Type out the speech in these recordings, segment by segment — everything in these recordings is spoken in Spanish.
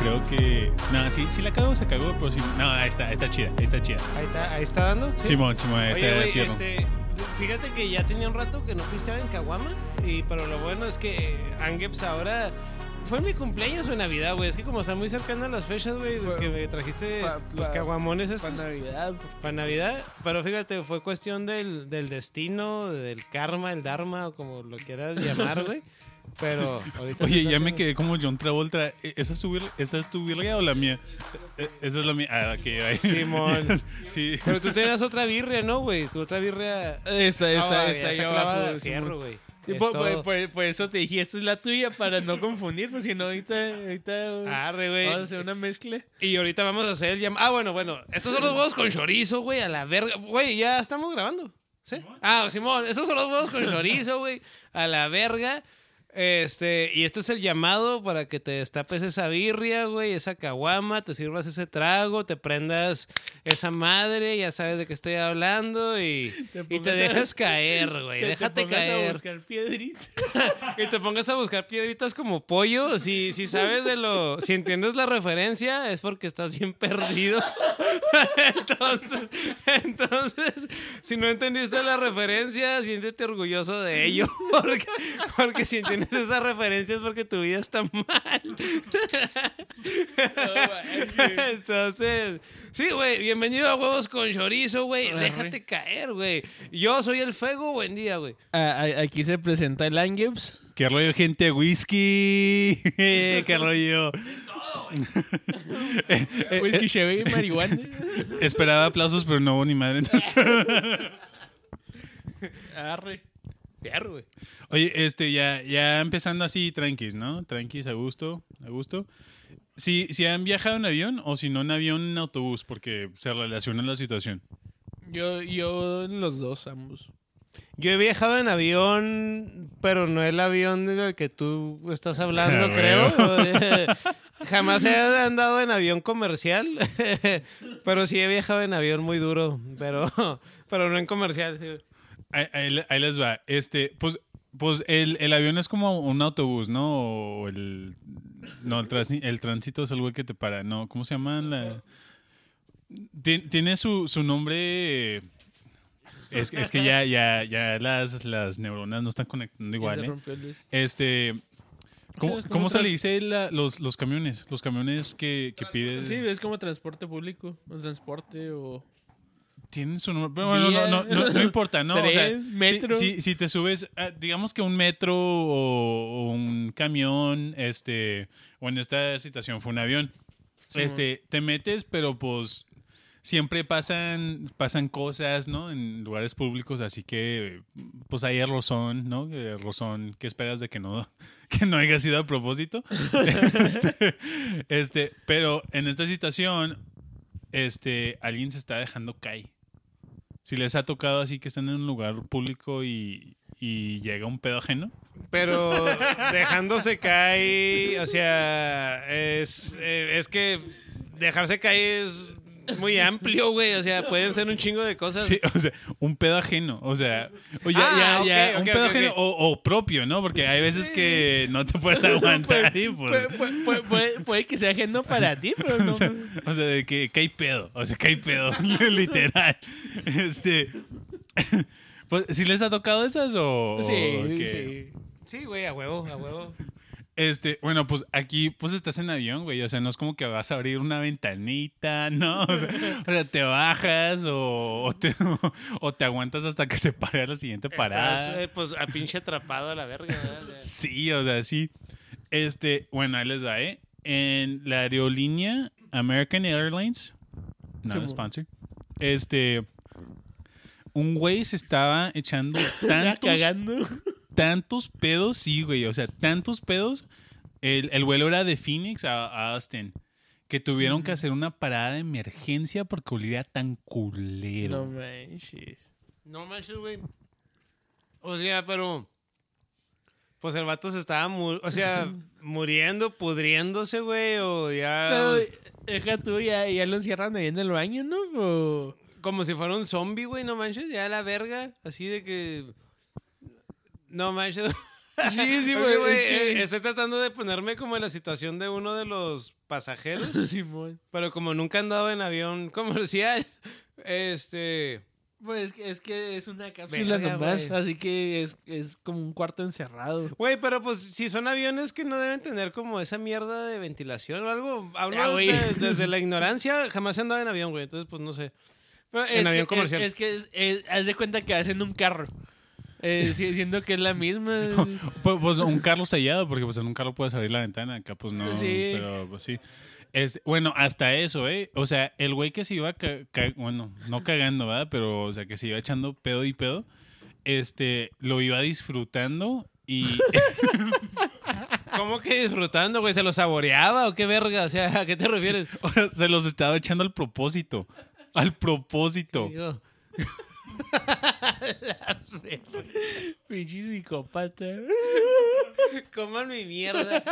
creo que. No, sí, sí la cagó, se cagó, pero sí. No, ahí está, está chida, ahí está chida. Ahí está, ahí está dando. ¿sí? Simón, Simón, ahí Oye, está güey, fierro. este, fíjate que ya tenía un rato que no pisteaba en Caguama, y, pero lo bueno es que Angeps ahora... Fue mi cumpleaños o en Navidad, güey. Es que como están muy cercanas las fechas, güey, que me trajiste pa- los caguamones estos. Para Navidad. Para Navidad, pero fíjate, fue cuestión del, del destino, del karma, el dharma, o como lo quieras llamar, güey. Pero ahorita Oye, está ya me quedé como John Travolta. ¿E- ¿Esa es tu, vir- ¿Esta es tu birria o la mía? E- Esa es la mía. Ah, ok, ahí. Simón. sí. Pero tú tenías otra birria, ¿no, güey? Tu otra birria... Esta, esta, Ah, esta, ya ahí clavada abajo. de fierro, güey. Es por, todo. por- por- por eso te dije, esta es la tuya para no confundir, pues si no, ahorita, ahorita Arre, güey. vamos a hacer una mezcla. Y ahorita vamos a hacer el llam- Ah, bueno, bueno. Estos son los huevos con chorizo, güey, a la verga. Güey, ya estamos grabando. ¿Sí? Ah, Simón, estos son los huevos con chorizo, güey, a la verga. Este, y este es el llamado para que te destapes esa birria, güey, esa caguama, te sirvas ese trago, te prendas esa madre, ya sabes de qué estoy hablando y Te y te, pongas a- dejas caer, güey, Te- te déjate pongas a caer. buscar piedritas. Y te pongas a buscar piedritas como pollo. Si, si sabes de lo. Si entiendes la referencia, es porque estás bien perdido. Entonces, entonces, si no entendiste la referencia, siéntete orgulloso de ello. Porque, porque si entiendes esa referencia es porque tu vida está mal. Entonces, sí, güey, bienvenido a Huevos con Chorizo, güey. Déjate caer, güey. Yo soy el Fego, buen día, güey. Ah, aquí se presenta el Angeps. ¿Qué rollo, gente? Whisky. ¿Qué rollo? Eh, eh, Whisky eh, Chevy y marihuana. esperaba aplausos, pero no hubo ni madre. Arre. Güey. Oye, este, ya, ya empezando así, tranquis, ¿no? Tranquis, a gusto, a gusto. Si, si han viajado en avión o si no en avión, en autobús, porque se relaciona la situación. Yo, yo los dos, ambos. Yo he viajado en avión, pero no el avión del que tú estás hablando, Ah, creo. Jamás he andado en avión comercial, pero sí he viajado en avión muy duro, pero, pero no en comercial. sí. Ahí, ahí- ahí les va. Este, pues, pues el, el avión es como un autobús, ¿no? O el. No, el, tránsito es algo que te para, ¿no? ¿Cómo se llama? La, Tien- tiene su, su nombre. Es, es que ya, ya, ya las, las neuronas no están conectando igual, ¿eh? Este. ¿Cómo, cómo se le dice la- los, los camiones? Los camiones que, que pides. Sí, es como transporte público. O transporte o. Tienen su nombre. Pero bueno, no, no, no, no importa, ¿no? O sea. Si, si- si te subes, ah, digamos que un metro o, o un camión, este, o en esta situación fue un avión. Sí, este, te metes, pero pues siempre pasan, pasan cosas, ¿no? En lugares públicos, así que pues hay el rozón, ¿no? El rozón, ¿qué esperas de que no, que no haya sido a propósito? este, este, pero en esta situación, este, alguien se está dejando caer. Si les ha tocado así que están en un lugar público y, y llega un pedo ajeno. Pero dejándose caer, o sea, es, eh, es que dejarse caer es muy amplio, güey. O sea, pueden ser un chingo de cosas. Sí, o sea, un pedo ajeno. O sea, o ya, Ah, ya, ya, ok, un pedo ajeno. O, o propio, ¿no? Porque hay veces que no te puedes aguantar y pues. Puede, puede- puede- puede- puede que sea ajeno para ti, pero no. O sea, o sea, de que, que hay pedo. O sea, que hay pedo. literal. Este. Pues, ¿sí les ha tocado esas o.? sí, sí. Sí, güey, a huevo, a huevo. Este, bueno, pues aquí pues estás en avión, güey. O sea, no es como que vas a abrir una ventanita, ¿no? O sea, o sea, te bajas o, o te, o te aguantas hasta que se pare la siguiente parada. Estás, eh, pues, a pinche atrapado a la verga. ¿verdad? Sí, o sea, sí. Este, bueno, ahí les va, ¿eh? En la aerolínea American Airlines, no Simón. sponsor, este, un güey se estaba echando tantos, cagando. Tantos pedos, sí, güey, o sea, tantos pedos. El, el vuelo era de Phoenix a, a Austin, que tuvieron que hacer una parada de emergencia porque olía tan culero. No manches. No manches, güey. O sea, pero. Pues el vato se estaba, mu- o sea, muriendo, pudriéndose, güey, o ya. Pero, deja tú, ya, ya lo encierran ahí en el baño, ¿no? O- Como si fuera un zombie, güey, no manches, ya la verga. Así de que. No manches. Sí, sí, güey. güey, es que- eh, Estoy tratando de ponerme como en la situación de uno de los pasajeros, Simón. pero como nunca he andado en avión comercial, este... Pues es que, es una cápsula Verga, nomás, así que es, es como un cuarto encerrado. Güey, pero pues si son aviones que no deben tener como esa mierda de ventilación o algo, hablo Ya, de- desde la ignorancia, jamás he andado en avión, güey, entonces pues no sé. Pero En es avión que, comercial. Es, es que es, es- haz de cuenta que hacen un carro. Eh, si- siendo que es la misma. Pues, pues, un carro sellado, porque pues en un carro puedes abrir la ventana, acá pues no, Sí. pero pues sí. Es, bueno, hasta eso, ¿eh? O sea, el güey que se iba, ca- ca- bueno, no cagando, ¿verdad? Pero, o sea, que se iba echando pedo y pedo, este, lo iba disfrutando y... ¿Cómo que disfrutando, güey? ¿Se lo saboreaba o qué verga? O sea, ¿a qué te refieres? o sea, se los estaba echando al propósito. Al propósito. Pinche psicópata. Coman mi mierda.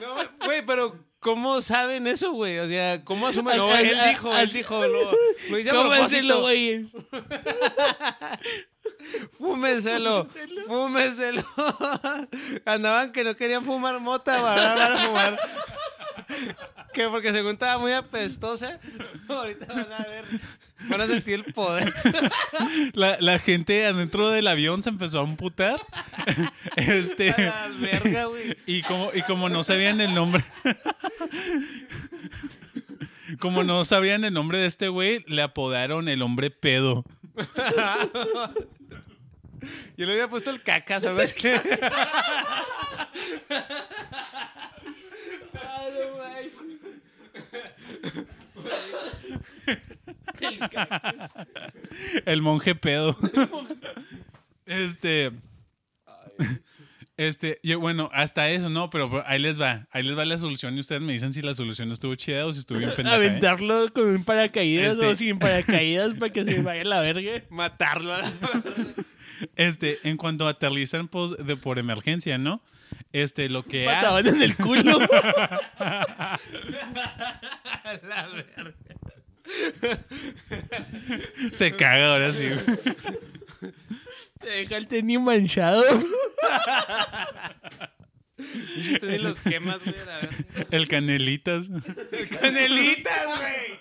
No, güey, pero ¿cómo saben eso, güey? O sea, ¿cómo asumen? No, él dijo, él dijo, lo, lo hice a propósito. güey. Fúmenselo, fúmenselo. Andaban que no querían fumar mota, van a fumar. Que porque según estaba muy apestosa, ahorita van a ver, van a sentir el poder. La, la gente adentro del avión se empezó a amputar. este... A la verga, güey. Y como, y como no sabían el nombre. como no sabían el nombre de este güey, le apodaron el hombre pedo. Yo le había puesto el caca, ¿sabes qué? El monje pedo. este. Este, yo, bueno, hasta eso, no, pero ahí les va. Ahí les va la solución y ustedes me dicen si la solución estuvo chida o si estuvo bien pendeja. ¿eh? Aventarlo con un paracaídas Este- o sin paracaídas para que se vaya a la verga. Matarlo. a la Este, en cuanto aterrizan pues, de, por emergencia, ¿no? Este, lo que ha- Mataban en el culo. la verga. se caga ahora sí. Te deja el tenis manchado. Ni los quemas, güey, a. El canelitas. Canelitas, güey.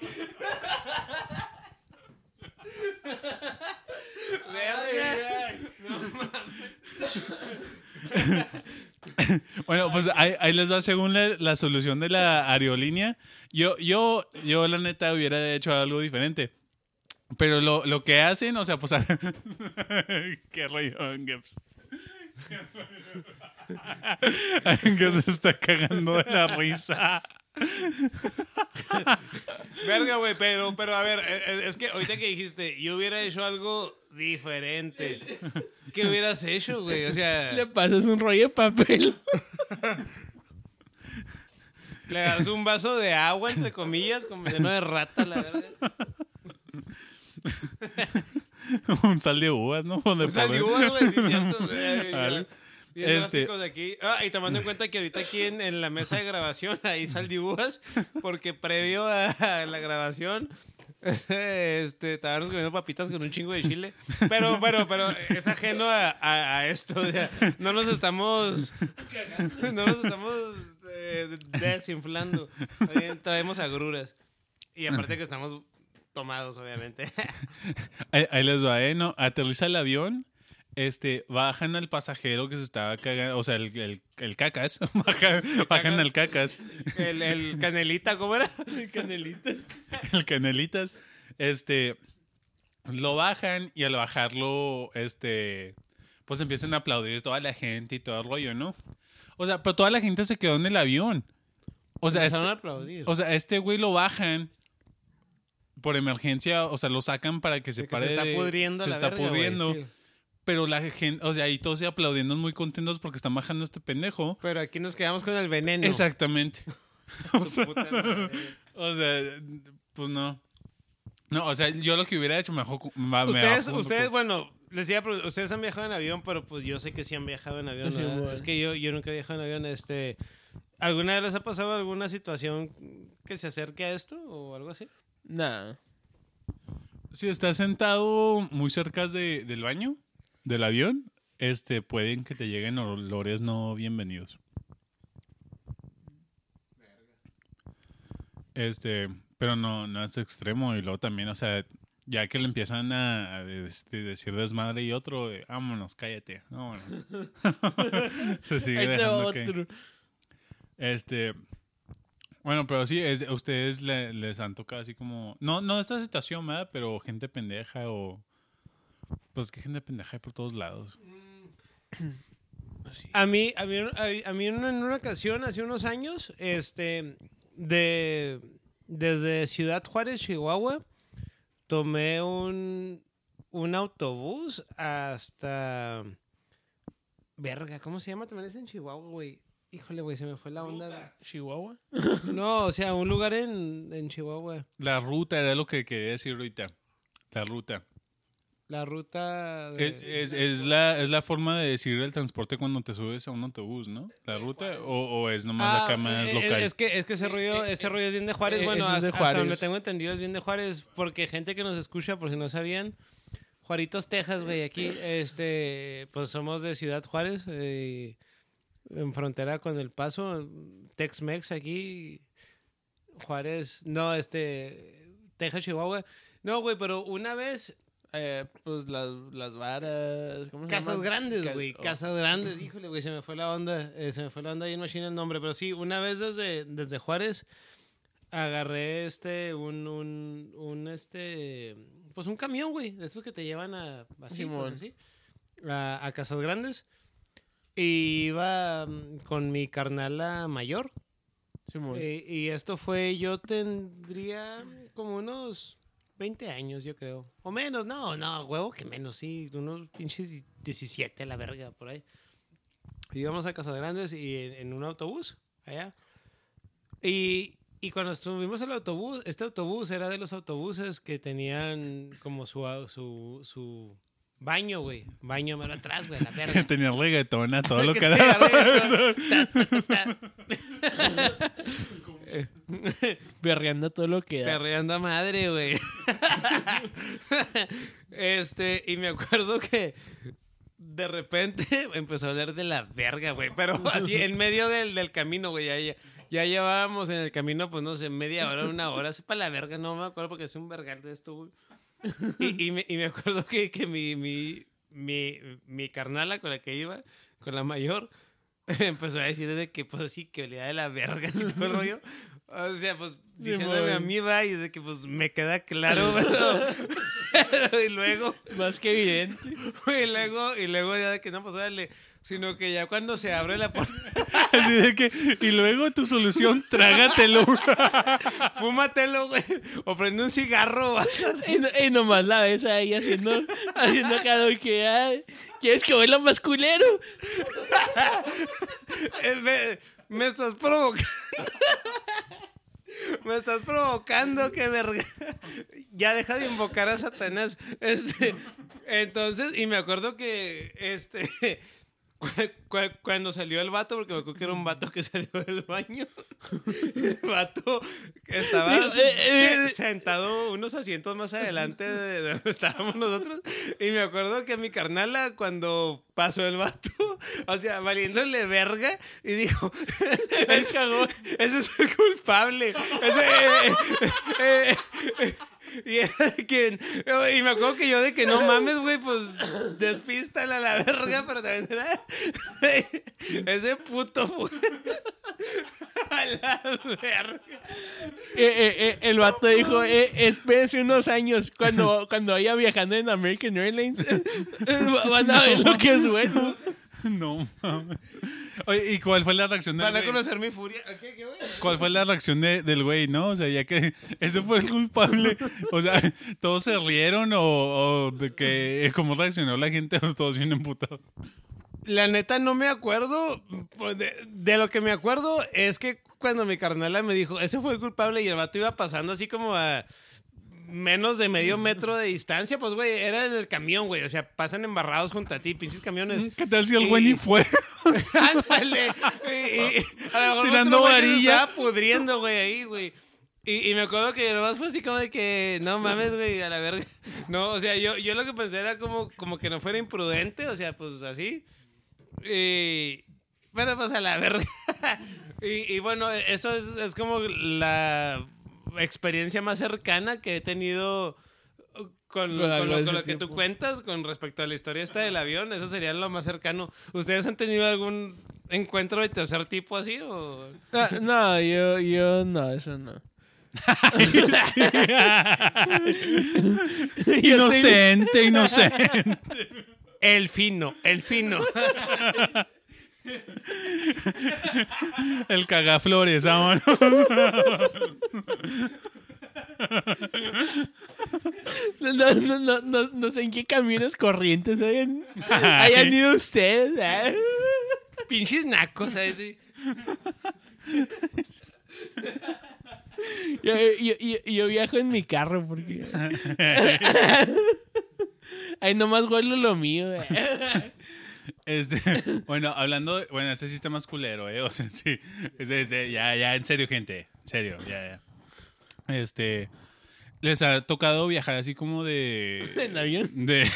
Bueno, pues ahí, ahí les va según la, solución de la aerolínea. Yo, yo, yo la neta hubiera hecho algo diferente. Pero lo, que hacen, o sea, pues... Qué rollo. Angeps se está cagando de la risa. Verga, güey, pero, pero a ver, eh, eh, es que ahorita que dijiste, yo hubiera hecho algo diferente. ¿Qué hubieras hecho, güey? O sea, Le pasas un rollo de papel. le das un vaso de agua, entre comillas, como lleno de rata, la verga. Un sal de uvas, ¿no? O sea, poner- digo, güey, sí, cierto. Bien Este- drásticos aquí. Ah, y tomando en cuenta que ahorita aquí en, en la mesa de grabación ahí saldibúas, porque previo a, la grabación este, estábamos comiendo papitas con un chingo de chile. Pero, pero, pero es ajeno a, a- a esto. o sea, no nos estamos. No nos estamos eh, desinflando. Traemos agruras. Y aparte que estamos tomados, obviamente. Ahí, ahí les va, ¿eh? ¿No? Aterriza el avión, este, bajan al pasajero que se estaba cagando, o sea, el, el, el cacas, bajan, bajan al cacas, El, el canelita, ¿cómo era? Canelitas. el canelitas, este, lo bajan y al bajarlo, este, pues empiezan a aplaudir toda la gente y todo el rollo, ¿no? O sea, pero toda la gente se quedó en el avión. O sea, este, Empezaron a aplaudir. o sea, este güey lo bajan por emergencia, o sea, lo sacan para que se De que pare se está de- pudriendo se la está verga, pudriendo. sí. Pero la gente, o sea, ahí todos aplaudiendo muy contentos porque están bajando este pendejo. Pero aquí nos quedamos con el veneno. Exactamente. O sea, pues no. No, o sea, yo lo que hubiera hecho mejor. me- Ustedes, ustedes, bueno, les iba a preguntar, ustedes han viajado en avión, pero pues yo sé que sí han viajado en avión. Sí, ¿verdad? bueno. Es que yo, yo nunca he viajado en avión. Este, ¿Alguna vez les ha pasado alguna situación que se acerque a esto o algo así? Nah. Si estás sentado muy cerca de, del baño, del avión, este, pueden que te lleguen olores no bienvenidos. Este, pero no, no es extremo. Y luego también, o sea, ya que le empiezan a, a este, decir desmadre y otro, de, vámonos, cállate, vámonos. Se sigue dejando que-. Este. Bueno, pero sí, es, a ustedes le- les han tocado así como. No, no esta situación, ¿verdad? Pero gente pendeja o. Pues que gente pendeja hay por todos lados. A mí, a mí, a, mí en, una, en una ocasión, hace unos años, este, de, desde Ciudad Juárez, Chihuahua, tomé un, un autobús hasta... Verga, ¿cómo se llama? También es en Chihuahua, güey. Híjole, güey, se me fue la onda. Chihuahua. No, o sea, un lugar en, en Chihuahua. La ruta era lo que quería decir ahorita. La ruta. La ruta... de- Es, es- es la, es la forma de decir el transporte cuando te subes a un autobús, ¿no? La ruta. O, o es nomás Ah, acá más eh, local. Es que, es que ese rollo, ese rollo es bien de Juárez. eh, bueno, es de hasta, hasta donde Juárez. tengo entendido es bien de Juárez. Porque gente que nos escucha, por si no sabían, Juaritos, Texas, güey, aquí, este, pues somos de Ciudad Juárez, eh, en frontera con El Paso, Tex-Mex aquí, Juárez, no, este, Texas, Chihuahua. No, güey, pero una vez Eh, pues las, las varas. ¿Cómo se Casas llaman? grandes, Ca- güey. oh. Cosas grandes. Híjole, güey, se me fue la onda. eh, se me fue la onda ahí en Machine el nombre. Pero sí, una vez desde, desde Juárez agarré este, un, un, un, este, pues un camión, güey. De esos que te llevan a, así, pues, así, a, a Casas Grandes. Y iba mm, con mi carnala mayor. Simón. Eh, y esto fue, yo tendría como unos 20 años, yo creo. O menos, no, no, huevo que menos, sí. Unos pinches 17 a la verga, por ahí. Íbamos a Casa Grandes y en, en un autobús, allá. Y, y cuando subimos al autobús, este autobús era de los autobuses que tenían como su, su, su baño, güey. Baño mero atrás, güey, la verga. Tenía reggaetón a todo lo que te ta, ta. Berreando todo lo que da. Perreando a madre, güey. este, y me acuerdo que de repente empezó a hablar de la verga, güey. Pero así en medio del, del camino, güey. Ya, ya, llevábamos en el camino, pues no sé, media hora, una hora. Sepa la verga, no me acuerdo porque es un vergal de esto, güey. Y, y me, y me acuerdo que, que mi, mi, mi, mi carnala con la que iba, con la mayor, empezó a decir de que, pues así, que olía de la verga y todo el rollo. O sea, pues Sí, diciéndome a mí, va, y de que pues me queda claro, pero, pero y luego, Más que evidente. y luego, y luego ya de que no, pues órale, sino que ya cuando se abre la puerta, Así de que, y luego tu solución, trágatelo. fúmatelo, güey, o prende un cigarro, Y, no- y nomás la ves ahí haciendo, haciendo cada vez que ay, ¿Quieres que huela más culero? Me, me estás provocando. Me estás provocando, qué verga. Ya deja de invocar a Satanás. Este, entonces, y me acuerdo que este cuando salió el vato, porque me acuerdo que era un vato que salió del baño. El vato estaba Digo, eh, se- sentado unos asientos más adelante de de donde estábamos nosotros. Y me acuerdo que mi carnala, cuando pasó el vato, o sea, valiéndole verga, y dijo: Ese, ese es el culpable. Ese, eh, eh, eh, y, y me acuerdo que yo de que no mames, güey, pues despístala a la verga, pero también era ese puto fue a la verga. Eh, eh, eh, el vato dijo, espérense unos años cuando, cuando vaya viajando en American Airlines. van a ver lo que es bueno. No mames. Oye, ¿y cuál fue la reacción del Van a güey? conocer mi furia. ¿Qué, qué, güey? ¿Cuál fue la reacción de- del güey, no? O sea, ya que ese fue el culpable. O sea, ¿todos se rieron o, o de que cómo reaccionó la gente o todos bien emputados? La neta no me acuerdo. pues, De, de lo que me acuerdo es que cuando mi carnala me dijo, ese fue el culpable y el vato iba pasando así como a menos de medio metro de distancia, pues güey, era en el camión, güey. O sea, pasan embarrados junto a ti, pinches camiones. ¿Qué tal si el Y- güey ni fue? Ándale. Y- y- a lo mejor Tirando varilla. Estaba pudriendo, güey, ahí, güey. Y, y me acuerdo que nomás fue así como de que, no mames, güey, a la verga. No, o sea, yo, yo lo que pensé era como, como que no fuera imprudente, o sea, pues así. Y, bueno, pues a la verga. y, y bueno, eso es, es como la experiencia más cercana que he tenido con, Con lo, con que tú cuentas con respecto a la historia esta del avión. Eso sería lo más cercano. ¿Ustedes han tenido algún encuentro de tercer tipo así o...? No, no, yo, yo no, eso no. inocente, inocente. El fino, el fino. El cagaflores, vámonos. No, no, no, no, no, no sé en qué caminos corrientes hayan, hayan ido ustedes. ¿eh? Pinches nacos. Sí. Yo, yo, yo, yo viajo en mi carro porque. Ahí nomás huelo lo mío. ¿eh? Este, bueno, hablando, de- bueno, este sistema es culero, ¿eh? O sea, sí. Este, este, ya, ya, en serio, gente. En serio, ya, ya. Este, ¿les ha tocado viajar así como de... En avión. de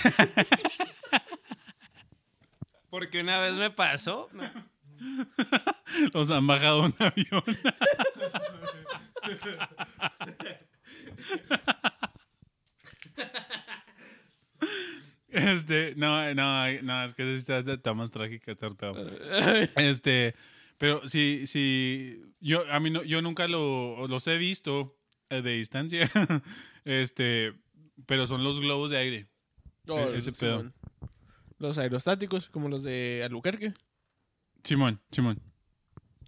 Porque una vez me pasó. los han bajado un avión? Este, no, no, no, es que está, más trágica estar pedo. Este, pero sí, sí, yo, a mí no, yo nunca lo, los he visto eh, de distancia. Este, pero son los globos de aire. Oh, E- ese pedo. Los aerostáticos, como los de Albuquerque. Simón, Simón.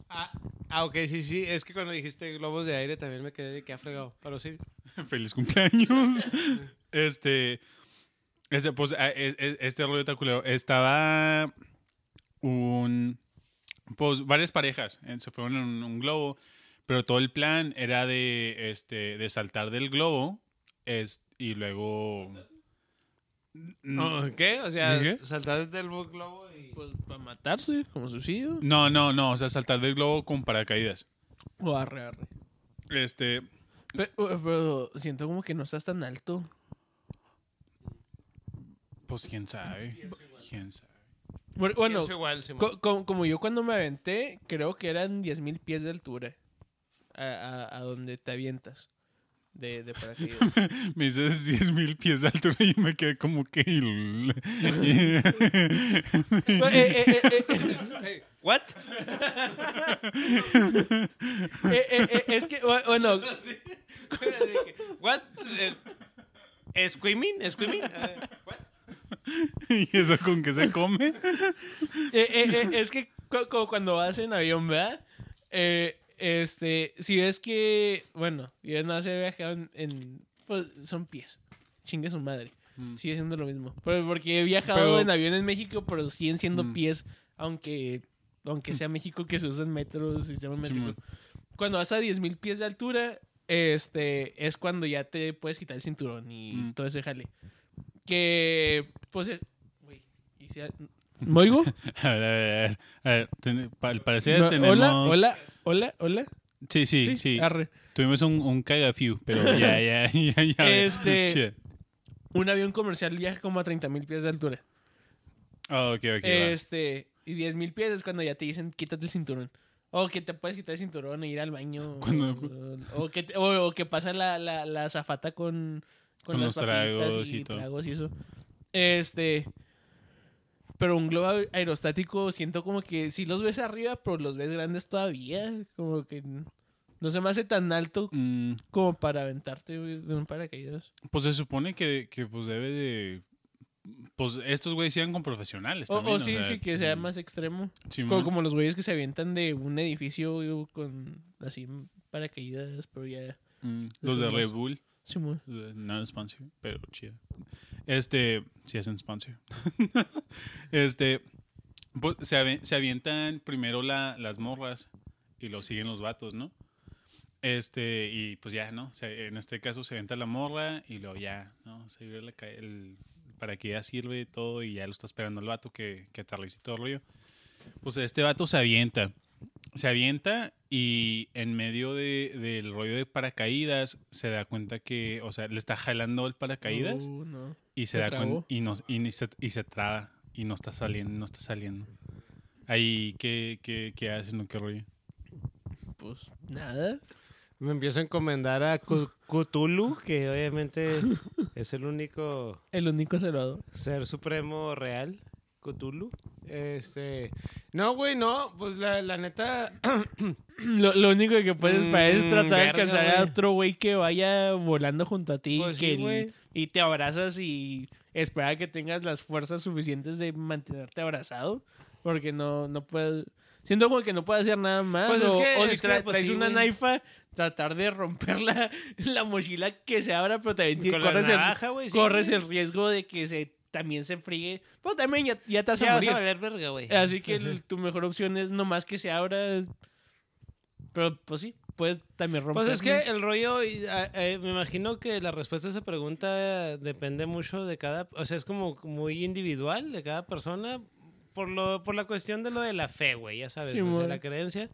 Ah, ah, ok, sí, sí. Es que cuando dijiste globos de aire también me quedé de que ha fregado. Pero sí. Feliz cumpleaños. este, este, pues, e- e- este rollo tan culero. Estaba un, pues, varias parejas. eh, Se fueron en un, un globo, pero todo el plan era de, este, de saltar del globo es, y luego... No, ¿Qué? O sea, ¿De qué? saltar del globo y... Pues para matarse, como suicidio. No, no, no, o sea, saltar del globo con paracaídas. O arre, arre. Este, Pe- Pero, pero siento como que no estás tan alto. Pues quién sabe. Quién sabe. Bueno, igual, co- como yo cuando me aventé, creo que eran 10.000 pies de altura. A, a- a donde te avientas. De, de. Me dices 10 mil pies de altura y me quedé como que... ¿What? es que, bu- bueno, ¿What? Eh, ¿Squimming? ¿Squimming? Eh, ¿what? ¿Y eso con qué se come? eh, eh, eh, es que cu- como cuando vas en avión, ¿verdad? Eh, este, si ves que, bueno, yo no sé viajado en, en- pues son pies. Chingue su madre. Mm. Sigue siendo lo mismo. Pero porque he viajado Pero- en avión en México, pero siguen siendo Mm. pies, aunque aunque sea México que se usan metros, sistema métrico. Simón. Cuando vas a 10.000 pies de altura, este, es cuando ya te puedes quitar el cinturón y Mm. todo ese jale. Que, pues es... Güey, ¿y si- ¿Me oigo? A ver, a ver, a ver. ten- pa- al parecer No, tenemos... Hola, hola, hola, hola. Sí, sí, sí. Arre. Tuvimos un, un cagafiu, pero ya, ya, ya, ya. Este- Shit. Un avión comercial viaja como a 30.000 pies de altura. Ah, ok, ok. va. este, y 10.000 pies es cuando ya te dicen quítate el cinturón. O que te puedes quitar el cinturón e ir al baño. Cuando- o, o que, te- o, o que pasa la, la, la azafata con, con, Con las los tragos y, y todo. tragos y eso. Este. Pero un globo aer- aerostático siento como que sí los ves arriba, pero los ves grandes todavía. Como que no se me hace tan alto Mm, como para aventarte de un paracaídas. pues se supone que, que pues debe de... Pues estos güeyes sean con profesionales O, también. o sí, sea, sí, que sea mm, más extremo. sí, Como, como los güeyes que se avientan de un edificio con así paracaídas, pero ya. Mm, los de Red. Bull. Sí, No sponsor, pero chido. Este, si hacen sponsor. este, pues, se, se avientan primero la- las morras y lo siguen los vatos, ¿no? Este, y pues ya, ¿no? En este caso se avienta la morra y luego ya, ¿no? Se la el, para que ya sirve todo y ya lo está esperando el vato que, que aterrice y todo el rollo. Pues este vato se avienta se avienta y en medio de- del rollo de paracaídas se da cuenta que, o sea, le está jalando el paracaídas Uh, no. y se, se da cuenta y, no, y, se, y se traba y no está saliendo, no está saliendo. Ahí, ¿qué, qué, qué hacen o qué rollo? Pues nada. Me empiezo a encomendar a Cthulhu, que obviamente es el único El único salvador. ser supremo real. Cthulhu. Este. No, güey, no. Pues la, la neta. Lo, lo único que puedes esperar es Mm, tratar de alcanzar a otro güey que vaya volando junto a ti Pues sí, que el- y te abrazas y esperar que tengas las fuerzas suficientes de mantenerte abrazado. Porque no, no puedes. Siento como que no puedes hacer nada más. Pues es o, que- o es si que, tra- pues traes sí, una güey. naifa, tratar de romper la, la mochila que se abra, pero también corres, el, navaja, güey, sí, corres el riesgo de que se también se fríe. Pero también ya, ya te a Ya vas a valer verga, güey. Así que el- tu mejor opción es nomás que se abra. Pero pues sí, puedes también romper. Pues es que el rollo, ah, eh, me imagino que la respuesta a esa pregunta depende mucho de cada, o sea, es como muy individual de cada persona por lo por la cuestión de lo de la fe, güey, ya sabes, Sí, o sea, la creencia.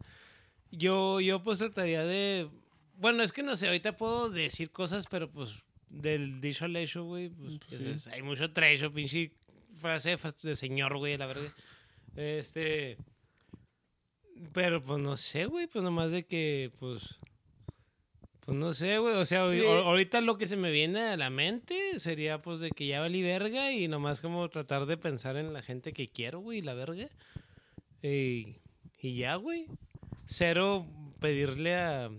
Yo yo pues trataría de bueno, es que no sé, ahorita puedo decir cosas, pero pues del dicho al hecho, güey, pues es- hay mucho trecho, pinche frase de señor, güey, la verdad. Este pero pues no sé, güey, pues nomás de que pues pues no sé, güey. O sea, ahorita lo que se me viene a la mente sería pues de que ya valí verga y nomás como tratar de pensar en la gente que quiero, güey, la verga. Y, y ya, güey. Cero pedirle a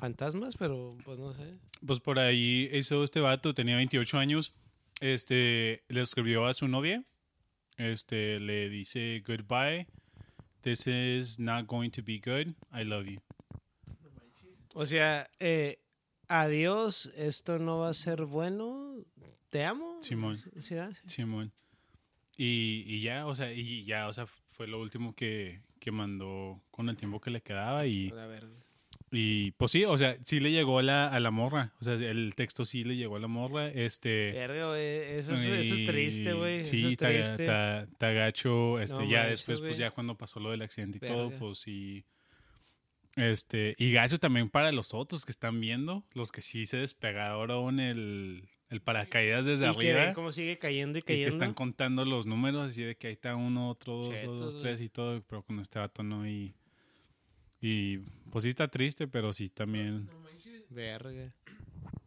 fantasmas, pero pues no sé. Pues por ahí hizo este vato, tenía 28 años, este, le escribió a su novia, este, le dice goodbye, this is not going to be good, I love you. O sea, eh, adiós, esto no va a ser bueno. ¿Te amo? Simón. Sí, ah, sí. Simón. Y, y ya, o sea, y ya, o sea, fue lo último que, que mandó con el tiempo que le quedaba y, A verga. Y pues sí, o sea, sí le llegó a la, a la morra, o sea, el texto sí le llegó a la morra, este... Verga, güey. Eso es, eso es y- triste, güey. Sí, es está, gacho. Este, No ya manches, después, pues ya cuando pasó lo del accidente y todo, pues sí. Este, y gacho también para los otros que están viendo, los que sí se despegaron el, el paracaídas desde y que arriba. cómo sigue cayendo y Y que cayendo. están contando los números, así de que ahí está uno, otro, dos, Chetos, dos, tres y todo, pero con este vato no. Y, y pues sí está triste, pero sí también. Verga.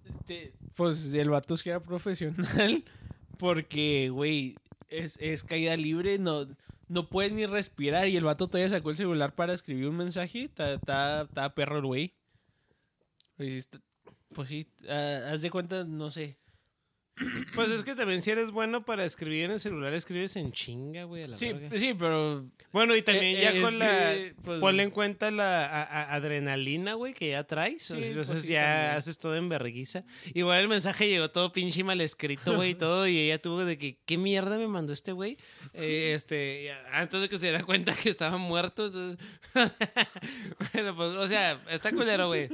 Este, pues el vato sí era profesional. Porque, güey, es, es caída libre, no, no puedes ni respirar. Y el vato todavía sacó el celular para escribir un mensaje. Está, está, está perro el güey. Pues sí, Pues ah, haz de cuenta, no sé. Pues es que también si eres bueno para escribir en el celular, escribes en chinga, güey, a la Sí, verga. sí, pero Bueno, y también Eh, ya con la... pues- Ponle en cuenta la a- a- adrenalina, güey, que ya traes. Sí, Entonces pues sí, ya también. haces todo en verguiza. Igual el mensaje llegó todo pinche mal escrito, güey, y todo. Y ella tuvo de que, ¿qué mierda me mandó este güey? Eh, este, antes de que se diera cuenta que estaba muerto. entonces- bueno, pues, o sea, está culero, güey.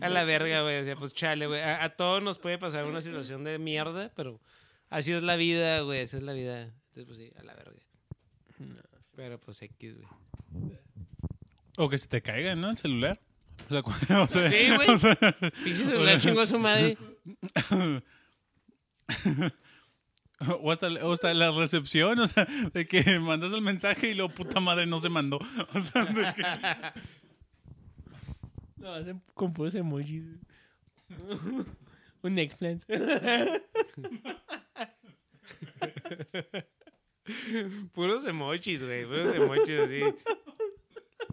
A la verga, güey. O sea, pues chale, güey. A, a todos nos puede pasar una situación de mierda, pero así es la vida, güey. Así es la vida. Entonces, pues sí, a la verga. Pero pues X, güey. O que se te caiga, ¿no? El celular. O sea, cu- o sea, Sí, güey. o sea, Pinche celular chingó a su madre. O hasta, o hasta la recepción, o sea, de que mandas el mensaje y luego puta madre no se mandó. O sea, de que, no, hacen con puros emojis. Un eggplant. Puros emojis, güey. Puros emojis, así.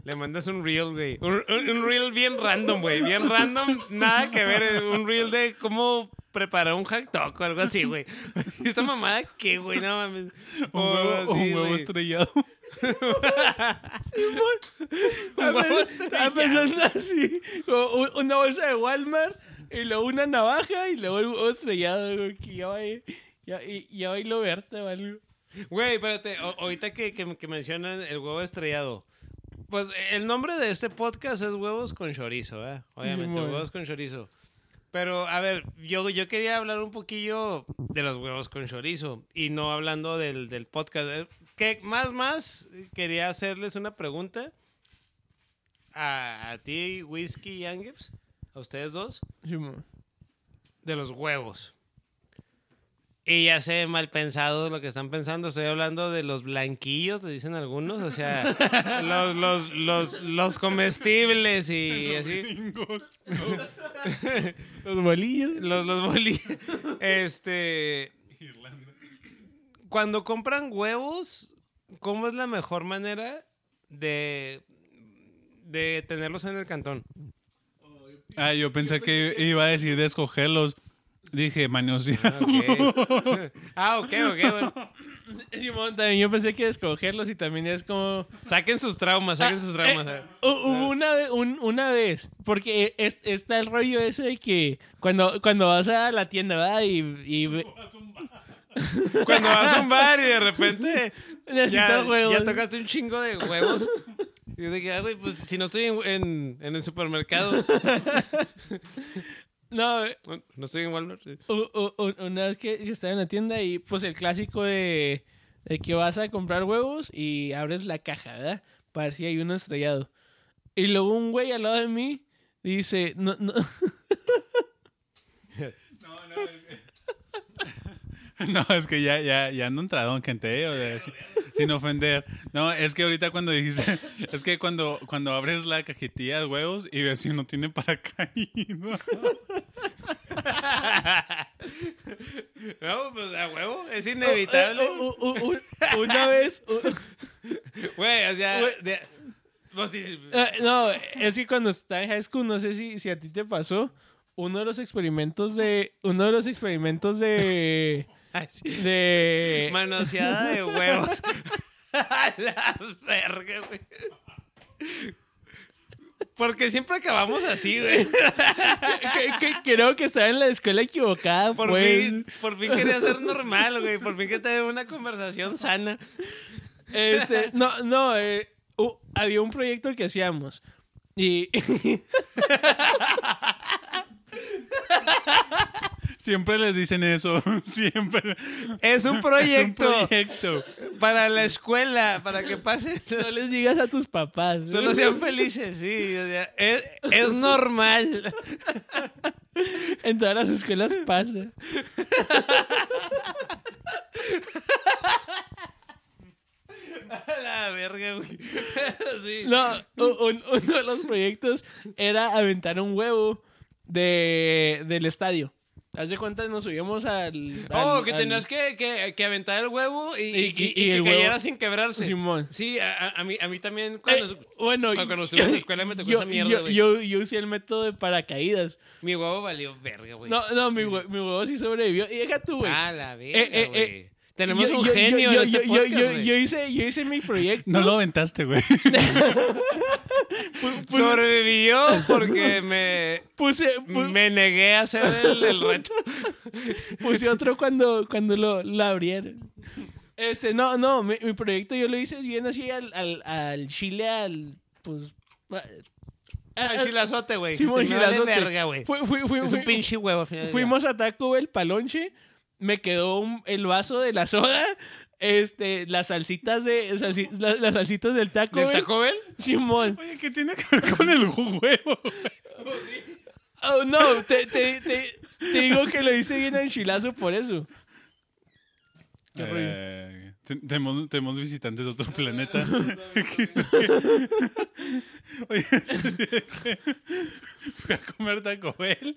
Le mandas un reel, güey. Un, un- un reel bien random, güey. Bien random. Nada que ver. Un reel de cómo preparar un hack dog o algo así, güey. ¿Esta mamada qué, güey? No mames. un O huevo, así, un huevo estrellado. Un huevo Estaba pensando así. una bolsa de Walmart, y luego una navaja, y luego el huevo estrellado. güey, Que ya va, a- ya, ya va a irlo Berta o algo. Güey, espérate, o- ahorita que, que, que mencionan el huevo estrellado. Pues el nombre de este podcast es Huevos con Chorizo, ¿eh? Obviamente. Huevos con Chorizo. Pero, a ver, yo, yo quería hablar un poquillo de los huevos con chorizo y no hablando del, del podcast. Eh, Que más, más, quería hacerles una pregunta. a, a ti, Whisky y Angips, a ustedes dos, Simón. de los huevos. Y ya sé, mal pensado lo que están pensando. Estoy hablando de los blanquillos, le dicen algunos. O sea, los, los, los, los comestibles y así. Gringos. Los bolillos. Los, los boli. Este. Irlanda. Cuando compran huevos, ¿cómo es la mejor manera de, de tenerlos en el cantón? Ah, yo pensé que iba a decir de escogerlos. Dije, manosear. Ok. ah, ok, ok. Bueno. Simón, también yo pensé que escogerlos y también es como... Saquen sus traumas, saquen sus traumas. Eh, hu- hubo una, ve- un- una vez, porque es- está el rollo ese de que cuando, cuando vas a la tienda, ¿verdad? Y, y Cuando vas a un bar y de repente necesitas ya, huevos. ya tocaste un chingo de huevos. Y de que, ah, güey, pues si no estoy en, en, en el supermercado, No, no estoy en Walmart. una vez que, estaba en la tienda y pues el clásico de, de que vas a comprar huevos y abres la caja, ¿verdad? Para ver si hay uno estrellado. Y luego un güey al lado de mí dice, no, No, no, es que... No, es que ya, ya, ya ando entrado en gente, o sea, sin, sin ofender. No, es que ahorita cuando dijiste, es que cuando, cuando abres la cajetilla de huevos y ves si uno tiene paracaídas. No, pues a huevo, es Eh, inevitable. u- una vez... Güey, o sea, de- pues sí, Eh, no, es que cuando estaba en high school, no sé si, si a ti te pasó, uno de los experimentos de. Uno de los experimentos de. De. manoseada de huevos. A la verga, güey. Porque siempre acabamos así, güey. creo que estaba en la escuela equivocada, Por, pues. fin, por fin quería ser normal, güey. Por fin quería tener una conversación sana. Este, no, no, eh, había un proyecto que hacíamos. Y. Siempre les dicen eso, siempre. Es un Es un proyecto proyecto. para la escuela, para que pasen. no les digas a tus papás. Solo sean felices, sí. o sea, es, es normal. En todas las escuelas pasa. A la verga, güey. Sí. No, un- uno de los proyectos era aventar un huevo de, del estadio. Haz de cuenta, nos subíamos al. Oh, al- que al- tenías que, que, que aventar el huevo y, Y- y- y- que el cayera huevo- sin quebrarse. Simón. Sí, a, a- mí, a mí también Eh, cuando bueno, cuando estuve en la escuela me tocó yo, esa mierda, yo, güey. yo, yo usé el método de paracaídas. mi huevo valió verga, güey. No, no, mi, mi huevo sí sobrevivió. Y deja tú, güey. A la verga, Eh, eh, güey. eh, Tenemos Yo- un yo- genio yo, en este podcast, yo- hice, yo hice mi proyecto. No lo aventaste, güey. Sobrevivió porque me, Puse, pu- me negué a hacer el, el reto. puse otro cuando, cuando lo, lo abrieron. Este, no, no, mi, mi proyecto yo lo hice bien así al, al, al chile, al, pues... Al chilazote, güey. Vale chilazote. verga, güey. Fui- fui- fui- Es fui- un pinche huevo al final. Fuimos a Taco Bell, palonche, me quedó un- el vaso de la soda, este, las salsitas de, salsi- las, las salsitas del Taco ¿Del. Taco Bell? Simón. Oye, ¿qué tiene que ver con el huevo? Oh, no, te, te, te, te digo que lo hice bien enchilazo por eso. Qué. Eh, tenemos, tenemos visitantes de otro planeta. Oye, fui a comer Taco Bell,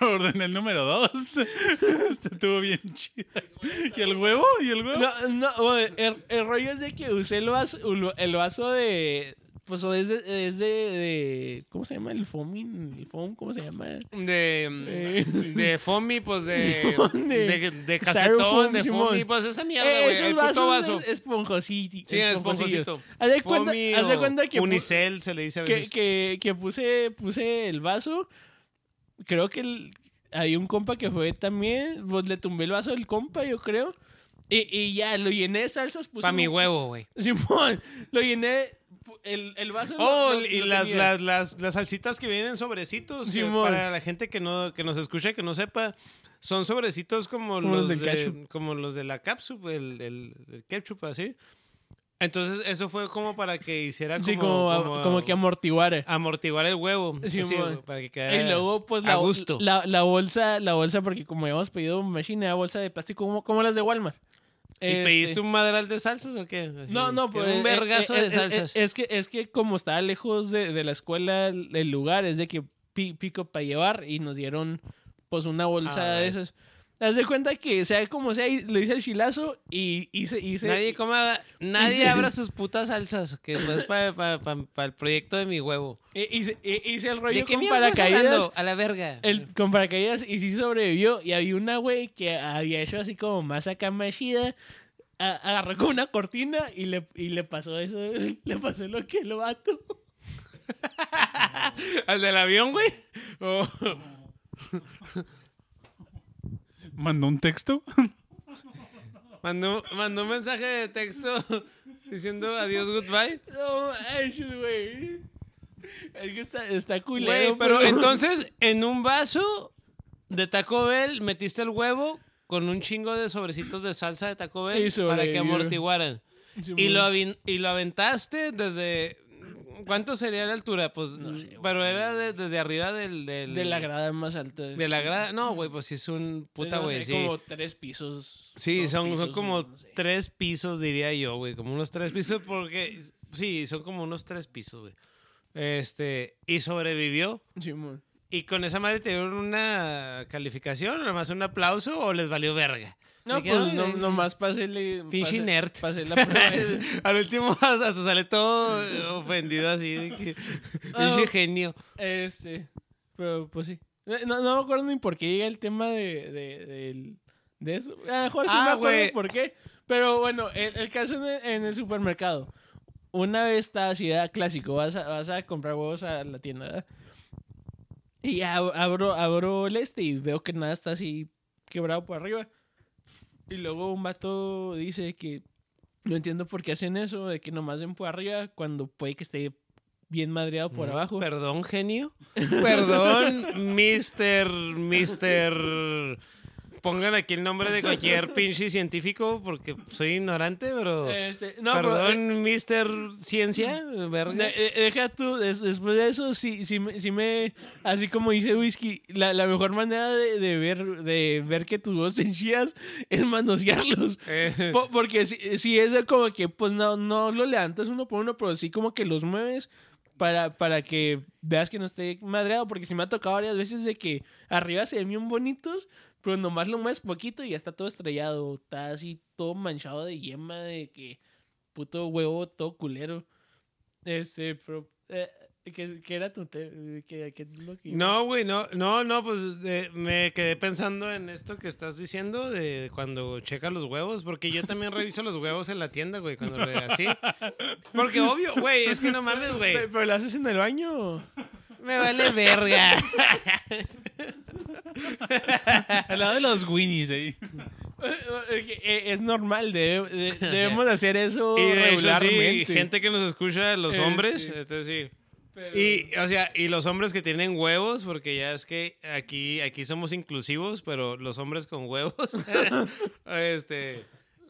ordené el número dos. Este estuvo bien chida. ¿Y el huevo? ¿Y el huevo? No, no, el, el rollo es de que usé el vaso, el vaso de, pues es de, es de, de- ¿cómo se llama? El foaming, el foam, ¿cómo se llama? De, Eh. de Fomi, pues de. De- De, casetón, de. Fomi, pues esa mierda, Eh, güey. esos el vasos vaso. es- esponjosito. Sí, esponjosito. Haz de cuenta, haz de cuenta que, Unicel se le dice a que, veces. que, que puse, puse el vaso. Creo que el- hay un compa que fue también, pues le tumbé el vaso del compa, yo creo. Y, y ya, lo llené de salsas. Puse Para mi huevo, güey. Simón, lo llené, el, el vaso. Oh, lo- y lo las, las, las, las salsitas que vienen en sobrecitos. para la gente que no que nos escucha, que no sepa, son sobrecitos como, Como los de, ketchup. como los de la cápsula, el, el, el ketchup, así. Entonces, eso fue como para que hiciera como, Sí, como, como, que amortiguara. amortiguar el huevo. Sí, Sí, mo- güey, para que quedara Y luego, pues, a la, gusto. la, la bolsa, la bolsa, porque como habíamos pedido machine, era bolsa de plástico como, como las de Walmart. ¿Y Este, pediste un madral de salsas o qué? Así, No, no, pues. Un vergazo eh, de eh, salsas. eh, Es que, es que como estaba lejos de, de la escuela el, lugar, es de que pi- pico para llevar y nos dieron, pues, una bolsa Ah, de esas. Haz de cuenta que, sea como sea, lo hice el chilazo y hice. hice nadie coma, nadie hice- abra sus putas salsas, que es para el proyecto de mi huevo. hice, hice el rollo ¿De qué con paracaídas. A la verga. El, con paracaídas y sí sobrevivió. Y había una güey que había hecho así como más acá Agarró con una cortina y le, y le pasó eso. Le pasó lo que el vato. ¿Al del avión, güey? O- ¿Mandó un texto? mandó, mandó un mensaje de texto diciendo adiós, goodbye. No manches, güey. Es que está, está culero. Güey, pero entonces, en un vaso de Taco Bell metiste el huevo con un chingo de sobrecitos de salsa de Taco Bell para que amortiguaran. Sí, Y lo, y lo aventaste desde... ¿Cuánto sería la altura? Pues, pero era de- desde arriba del... del- De la grada más alta. De la grada. No, güey, pues sí es un puta, No sé, güey. sí. como tres pisos. Sí, son, son como no sé. tres pisos, diría yo, güey. Como unos tres pisos, porque. Sí, son como unos tres pisos, güey. Este. Y sobrevivió. Simón. ¿Y con esa madre te dieron una calificación? ¿O nomás un aplauso? ¿O les valió verga? No, De pues "Ay, no, nomás pasé. Pinche nerd. Pasé la prueba. Al último hasta sale todo ofendido así. de que, Pinche genio. Este, pero pues sí. Eh, No, no me acuerdo ni por qué llega el tema de, de, del- de eso. A lo mejor sí Ah, me acuerdo güey. por qué. Pero bueno, el, el caso en el, en el supermercado. Una vez está así, clásico. Vas a, vas a comprar huevos a la tienda, ¿verdad? Y abro, abro el este y veo que nada está así quebrado por arriba. Y luego un vato dice que no entiendo por qué hacen eso, de que nomás ven por arriba cuando puede que esté bien madreado por abajo. Perdón, genio. Perdón, Mr. Mr. Pongan aquí el nombre de cualquier pinche científico porque soy ignorante, pero. Este, no, pero, eh, Perdón, Mr. Ciencia, verga. eh, deja tú, des- después de eso, sí, sí, sí me- así como dice Whisky, la, la mejor manera de, de ver de ver que tus huevos se enchías es manosearlos. Eh, Po- porque si, si es como que, pues no, no lo levantas uno por uno, pero sí como que los mueves para, para que veas que no esté madreado. Porque sí me ha tocado varias veces de que arriba se ven bien bonitos, pero nomás lo mueves poquito y ya está todo estrellado. Está así todo manchado de yema, de que puto huevo todo culero. Este, pero... Eh, ¿qué, qué era tu ¿Qué, qué es lo que- No, güey, no, no, no, pues me quedé pensando en esto que estás diciendo de cuando checa los huevos, porque yo también reviso los huevos en la tienda, güey, cuando le así. Porque obvio, güey, es que no mames, güey. Pe- ¿Pero lo haces en el baño? Me vale verga. Al lado de los Winnies ahí. Eh, Es normal, debe- de- debemos hacer eso Y de hecho, sí, regularmente. gente que nos escucha, los Este, hombres, entonces sí. Pero- Y, o sea, y los hombres que tienen huevos, porque ya es que aquí, aquí somos inclusivos, pero los hombres con huevos, este,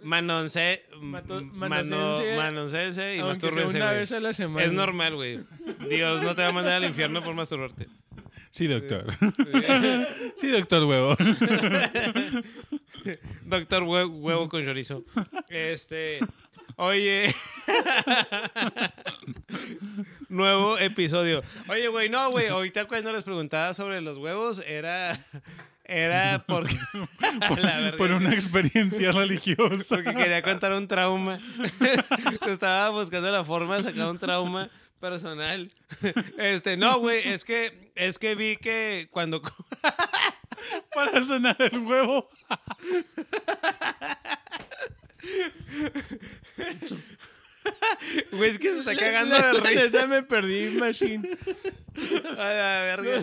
manonce, Mato- mano, manosense, manoncense y mastúrbense, una güey. vez a la semana. Es normal, güey. Dios no te va a mandar al infierno por masturbarte. Sí, doctor. Sí, doctor huevo. Doctor hue- huevo con chorizo. Este, oye. Nuevo episodio. Oye, güey, no, güey. Ahorita cuando les preguntaba sobre los huevos, era. Era porque. Verga. Por una experiencia religiosa. Porque quería contar un trauma. Estaba buscando la forma de sacar un trauma personal. Este, no, güey, es que es que vi que cuando Para sonar el huevo. güey, es que se está cagando de risa. Neta, me perdí, Machine. A la verga.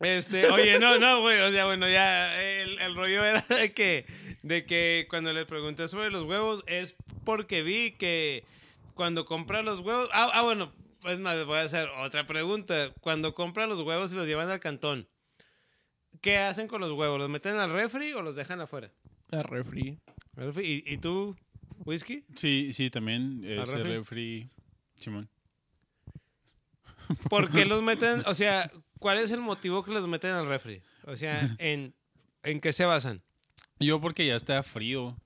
Este, oye, no, no, güey, o sea, bueno, ya el, el rollo era de que, de que cuando les pregunté sobre los huevos es porque vi que cuando compra los huevos, ah, ah, bueno, pues más, les voy a hacer otra pregunta. Cuando compra los huevos y los llevan al cantón, ¿qué hacen con los huevos? ¿Los meten al refri o los dejan afuera? A refri. ¿Y, y tú, whisky? Sí, sí, también ese refri? refri, Simón. ¿Por qué los meten? O sea, ¿cuál es el motivo que los meten al refri? O sea, ¿en, en qué se basan? Yo porque ya está frío.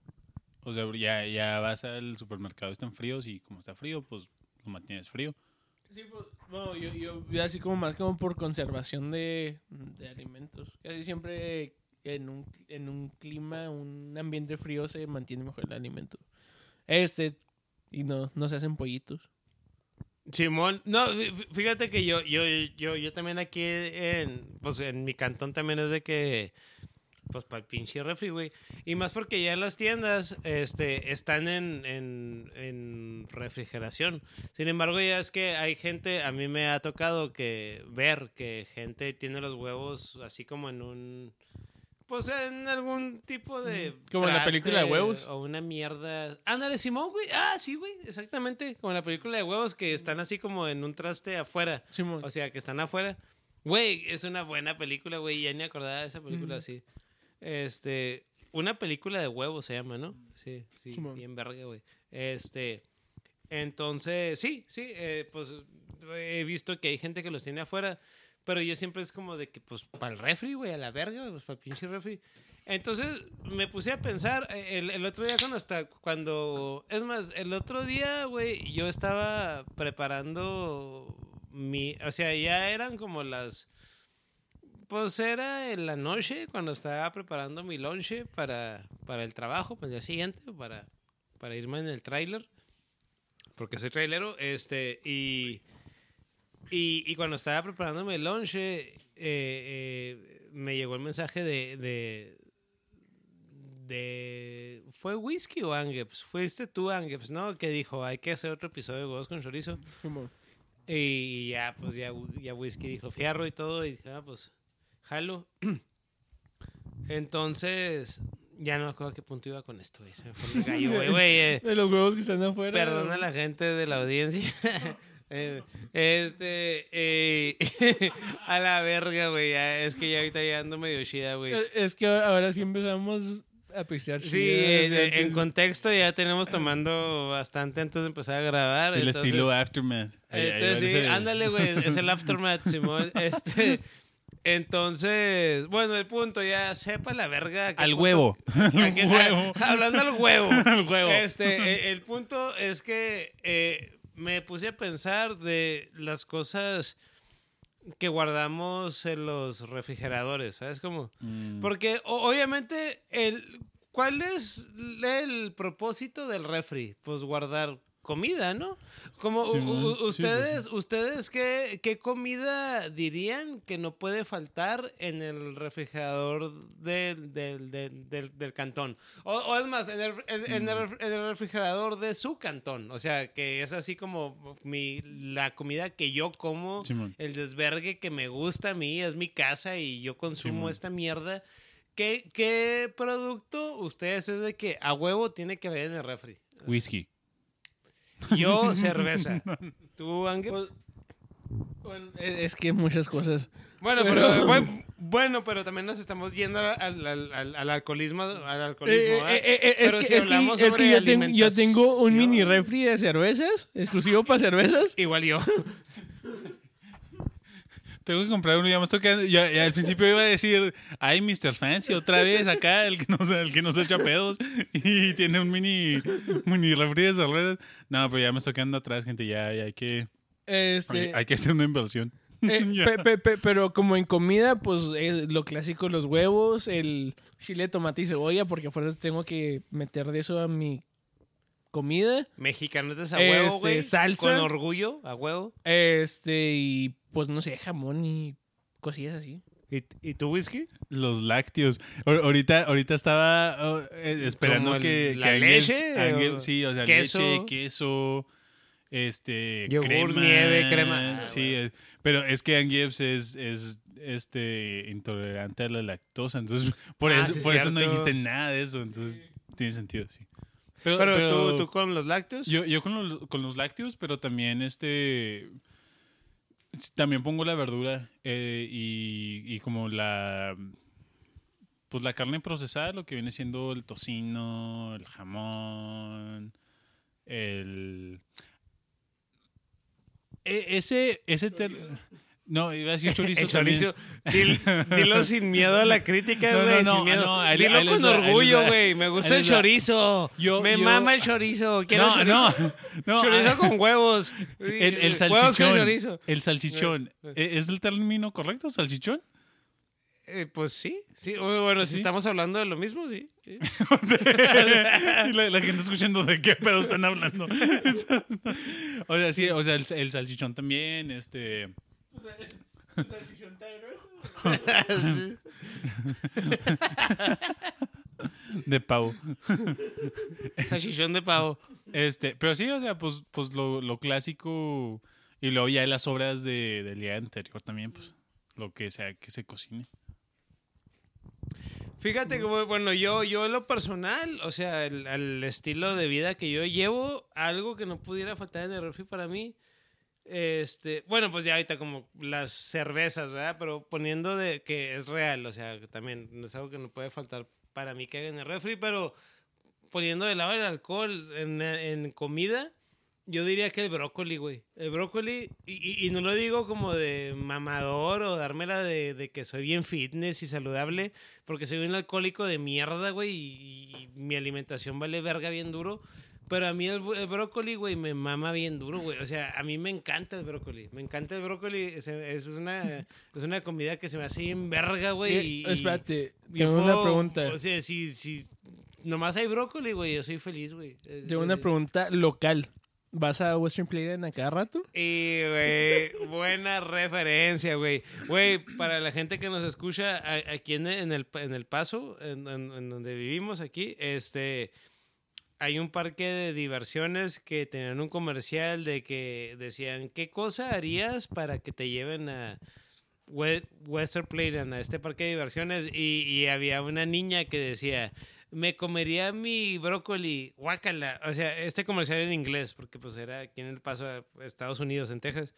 O sea, ya, ya vas al supermercado, están fríos y como está frío, pues lo mantienes frío. Sí, pues, bueno, yo, yo, yo así como más como por conservación de, de alimentos. Casi siempre en un, en un clima, un ambiente frío se mantiene mejor el alimento. Este, y no, no se hacen pollitos. Simón, no, fí- fíjate que yo, yo, yo, yo también aquí en, pues en mi cantón también es de que, pues para el pinche refri, güey. Y más porque ya las tiendas, este, están en, en, en refrigeración. Sin embargo, ya es que hay gente, a mí me ha tocado que ver que gente tiene los huevos así como en un, pues en algún tipo de... Como en la película de huevos. O una mierda. Ándale, Simón, güey. Ah, sí, güey. Exactamente. Como en la película de huevos que están así como en un traste afuera. Simón. O sea, que están afuera. Güey, es una buena película, güey. Ya ni acordaba de esa película así. Este. Una película de huevos se llama, ¿no? Sí, sí. Simón. Bien verga, güey. Este. Entonces, sí, sí. eh, pues he visto que hay gente que los tiene afuera. Pero yo siempre es como de que, pues, para el refri, güey, a la verga, pues, para pinche refri. Entonces me puse a pensar eh, el, el otro día cuando hasta cuando es más el otro día güey yo estaba preparando mi o sea ya eran como las pues era en la noche cuando estaba preparando mi lonche para para el trabajo para el día siguiente para para irme en el tráiler porque soy trailero este y y, y cuando estaba preparándome el lonche eh, eh, me llegó el mensaje de, de de ¿fue whisky o Angeps? Fuiste tú Angeps, ¿no? Que dijo, hay que hacer otro episodio de huevos con chorizo. Y ya, pues ya, ya whisky dijo fierro y todo. Y dije, ah, pues, jalo. Entonces, ya no me acuerdo a qué punto iba con esto, güey. Se me fue el gallo, güey, güey. eh. De los huevos que están afuera. Perdona a la gente de la audiencia. Eh, este, eh, a la verga, güey. ya, Es que ya ahorita ya ando medio chida, güey. Eh, Es que ahora sí empezamos a pistear. Sí, en, contexto ya tenemos tomando bastante antes de empezar a grabar. El entonces- estilo Aftermath. Ahí- ahí entonces, sí, parece- ándale, güey, es el aftermath, Simón. Este, entonces, bueno, el punto ya sepa la verga. Al punto- huevo. a qué- huevo. a- hablando al huevo. Al huevo. Este, el punto es que eh, me puse a pensar de las cosas que guardamos en los refrigeradores, ¿sabes cómo? Mm. Porque obviamente, el, ¿cuál es el propósito del refri? Pues guardar comida, ¿no? Como sí, ustedes, ustedes ¿qué, qué comida dirían que no puede faltar en el refrigerador del, del, del, del- del cantón? O, o es más, en el, en- en el ref- en el refrigerador de su cantón. O sea, que es así como mi, la comida que yo como el desvergue que me gusta a mí, es mi casa y yo consumo esta mierda. ¿Qué, ¿Qué producto ustedes es de que a huevo tiene que haber en el refri? Whisky. Yo, cerveza. ¿Tú, Ángel? Pues, bueno, es es que muchas cosas. bueno, pero- pero, bueno, bueno, pero también nos estamos yendo al, al- al- al alcoholismo. Al alcoholismo Eh, eh, eh, eh, es que, si es que- hablamos es sobre que yo, tengo, yo tengo un mini refri de cervezas, exclusivo para cervezas. Igual yo. Tengo que comprar uno, ya me estoy quedando- Ya, ya al principio iba a decir, ay, Mr. Fancy, otra vez acá, el que no, se- el que no se echa pedos y tiene un mini, mini refri de cervezas. No, pero ya me estoy quedando atrás, gente. Ya, ya hay que, Este, hay, hay que hacer una inversión. eh, Ya. pe- pe- pe- pero como en comida, pues eh, lo clásico, los huevos, el chile, tomate y cebolla, porque por eso tengo que meter de eso a mi comida. Mexicanos a huevo, Este, güey. salsa. Con orgullo, a huevo. Este, y pues no sé, jamón y cosillas así. ¿Y, y tu whisky? Los lácteos. Ahor- Ahorita, ahorita estaba oh, eh, esperando ¿Como el- que, la que leche o sí, o sea, queso? leche, queso, este, Yogur, crema, nieve, crema. Ah, Sí, eh, pero es que Angiebs es, es este intolerante a la lactosa, entonces por Ah, eso, sí, por eso no dijiste nada de eso, entonces tiene sentido, sí. Pero, Pero, pero ¿tú, tú con los lácteos. yo, yo con, los, con los lácteos, pero también este. También pongo la verdura eh, y, y como la. pues la carne procesada, lo que viene siendo el tocino, el jamón, el... E- ese, ese ter- No, iba a decir chorizo El chorizo. Dil- dilo sin miedo a la crítica, No, no, güey. no, sin miedo. no, ahí- dilo ahí con orgullo, güey. Me gusta el chorizo. Yo- Me yo- mama el chorizo. Quiero No, chorizo. no, no. chorizo ah, con huevos. El, el Huevos con salchichón. chorizo. El salchichón. Eh, ¿E- ¿Es el término correcto, salchichón? Eh, pues sí, sí. Bueno, si estamos hablando de lo mismo, sí. la, la gente escuchando de qué pedo están hablando. o sea, sí, o sea, el, el salchichón también, este... De pavo. Salchichón de pavo. Este, pero sí, o sea, pues, pues lo, lo clásico y luego ya las obras de, del día anterior también, pues lo que sea que se cocine. Fíjate que, bueno, yo, yo en lo personal, o sea, el, el estilo de vida que yo llevo, algo que no pudiera faltar en el refri para mí, este, bueno, pues ya ahorita como las cervezas, ¿verdad? Pero poniendo de que es real, o sea, también es algo que no puede faltar para mí que haga en el refri, pero poniendo de lado el alcohol en, en comida, yo diría que el brócoli, güey. El brócoli, y, y- y no lo digo como de mamador o dármela de, de que soy bien fitness y saludable, porque soy un alcohólico de mierda, güey, y, y mi alimentación vale verga bien duro. Pero a mí el, el brócoli, güey, me mama bien duro, güey. O sea, a mí me encanta el brócoli. Me encanta el brócoli. Es, es una, es una comida que se me hace bien verga, güey. Eh, y- y- espérate, yo tengo una puedo- pregunta. O sea, si, si nomás hay brócoli, güey, yo soy feliz, güey. Tengo una pregunta local. ¿Vas a Western Playland a cada rato? Y, güey, buena referencia, güey. Güey, para la gente que nos escucha aquí en, en el, en el Paso, en, en- en donde vivimos aquí, este, hay un parque de diversiones que tenían un comercial de que decían, ¿qué cosa harías para que te lleven a We- Western Playland, a este parque de diversiones? Y, y había una niña que decía, me comería mi brócoli, guácala. O sea, este comercial en inglés, porque pues era aquí en el paso a Estados Unidos, en Texas.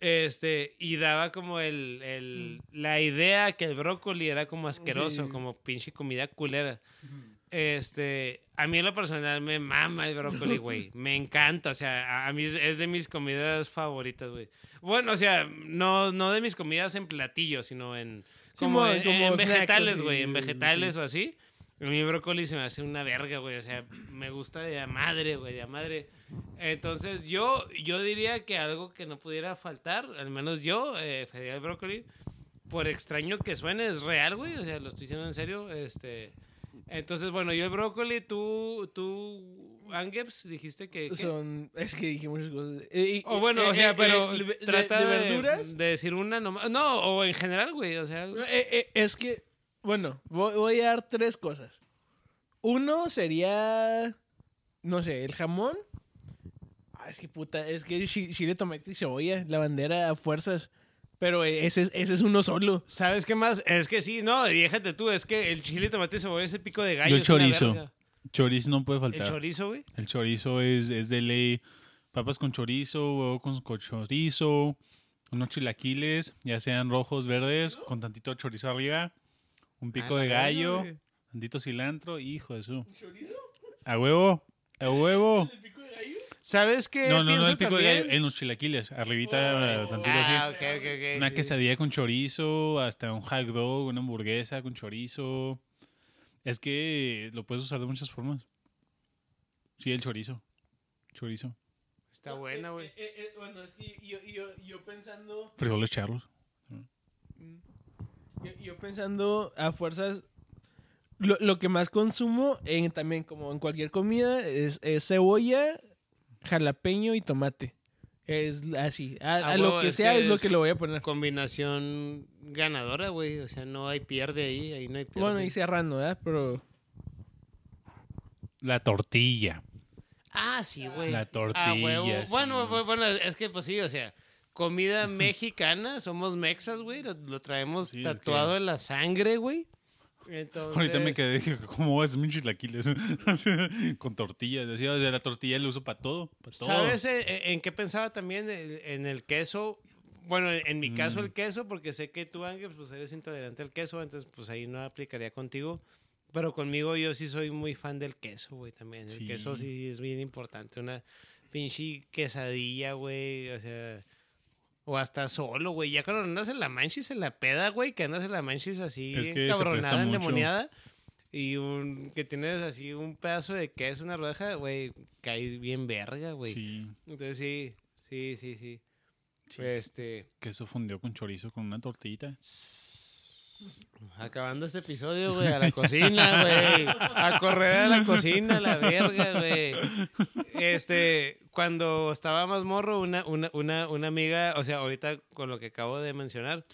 Este, y daba como el, el- la idea que el brócoli era como asqueroso, Sí. como pinche comida culera. Este, a mí en lo personal me mama el brócoli, güey. Me encanta, o sea, a, mí es- de mis comidas favoritas, güey. Bueno, o sea, no, no de mis comidas en platillos, sino en, como, en, como en snacks, vegetales, güey, en vegetales o así. A mí el brócoli se me hace una verga, güey. O sea, me gusta de a madre, güey, de madre. Entonces, yo, yo diría que algo que no pudiera faltar, al menos yo, eh, el brócoli. Por extraño que suene, es real, güey. O sea, lo estoy diciendo en serio. Este. Entonces, bueno, yo el brócoli, tú, tú, Angeps, dijiste que. ¿qué? Son, es que dije muchas cosas. Eh, O bueno, eh, o sea, eh, pero trata de, de, verduras. de decir una nomás. No, o en general, güey. O sea. Es que, bueno, voy, voy a dar tres cosas. Uno sería, no sé, el jamón. Ah, es que puta, es que chi- chile, tomate y cebolla, la bandera a fuerzas. Pero ese es, ese es uno solo. ¿Sabes qué más? Es que sí, no, déjate tú, es que el chile, tomate y cebolla es el pico de gallo. Yo el chorizo. Chorizo no puede El faltar. chorizo, güey. El chorizo es, es de ley. Papas con chorizo, huevo con, con chorizo, unos chilaquiles, ya sean rojos, verdes, con tantito chorizo arriba, un pico A de gallo, tantito cilantro, hijo de su. A huevo, a huevo. ¿Sabes qué? No, no, no, el pico de también? gallo, en los chilaquiles, arribita, tantito Ah, así. ok, ok, ok. Una sí. quesadilla con chorizo, hasta un hot dog, una hamburguesa con chorizo. Es que lo puedes usar de muchas formas. Sí, el chorizo. Chorizo. Está buena, güey. Eh, eh, eh, bueno, es que yo, yo, yo pensando, Frijoles charlos. yo, yo pensando a fuerzas, lo, lo que más consumo en, también como en cualquier comida es, es cebolla, jalapeño y tomate. Es así. A, Ah, a lo huevo, que es sea que es lo que le voy a poner. Combinación ganadora, güey. O sea, no hay pierde ahí, ahí no hay pierde. Bueno, y cerrando, ¿verdad? Pero La tortilla. Ah, sí, güey. La Ah, tortilla, sí. Bueno, bu- bueno, es que pues sí, o sea, comida mexicana, somos mexas, güey, lo, lo traemos Sí, es tatuado que- en la sangre, güey. Entonces, Ahorita me quedé, dije, ¿cómo vas a hacer mis chilaquiles? Con tortillas. Decía, sea, la tortilla la uso para todo. Para todo. ¿Sabes eh, eh, en qué pensaba también? En el queso. Bueno, en mi caso Mm. el queso, porque sé que tú, Ángel, pues eres intolerante al queso, entonces pues ahí no aplicaría contigo. Pero conmigo yo sí soy muy fan del queso, güey, también. El Sí. queso sí es bien importante. Una pinche quesadilla, güey, o sea... O hasta solo, güey. Ya cuando andas en la manchis, en la peda, güey, que andas en la manchis así, Es que cabronada, endemoniada. Y un, que tienes así un pedazo de queso, una rodaja, güey, cae bien verga, güey. Sí. Entonces sí, sí, sí, sí. Sí. Este, Queso fundió con chorizo con una tortillita. Acabando este episodio, güey, a la cocina, güey. A correr a la cocina, a la verga, güey. Este, cuando estaba más morro, una, una, una, una amiga, o sea, ahorita con lo que acabo de mencionar,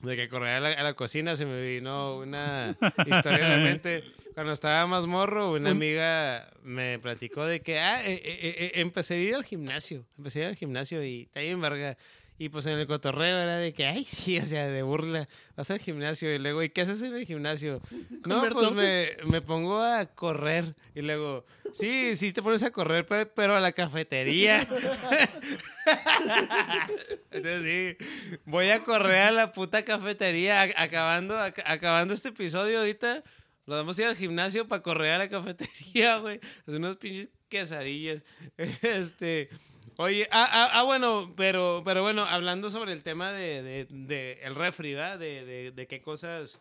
de que correr a la, a la cocina se me vino una historia la mente. Cuando estaba más morro, una amiga me platicó de que, ah, eh, eh, eh, empecé a ir al gimnasio. Empecé a ir al gimnasio y está bien verga. Y pues en el cotorreo era de que, ay, sí, o sea, de burla. Vas al gimnasio y luego, ¿y qué haces en el gimnasio? No, pues me, me pongo a correr. Y luego, sí, sí te pones a correr, pe- pero a la cafetería. Entonces sí, voy a correr a la puta cafetería. Acabando, ac- acabando este episodio ahorita, nos vamos a ir al gimnasio para correr a la cafetería, güey. Hacer unos pinches quesadillas. Este, oye, ah, ah, ah, bueno, pero, pero bueno, hablando sobre el tema de, de, de el refri, ¿verdad? De, de, de qué cosas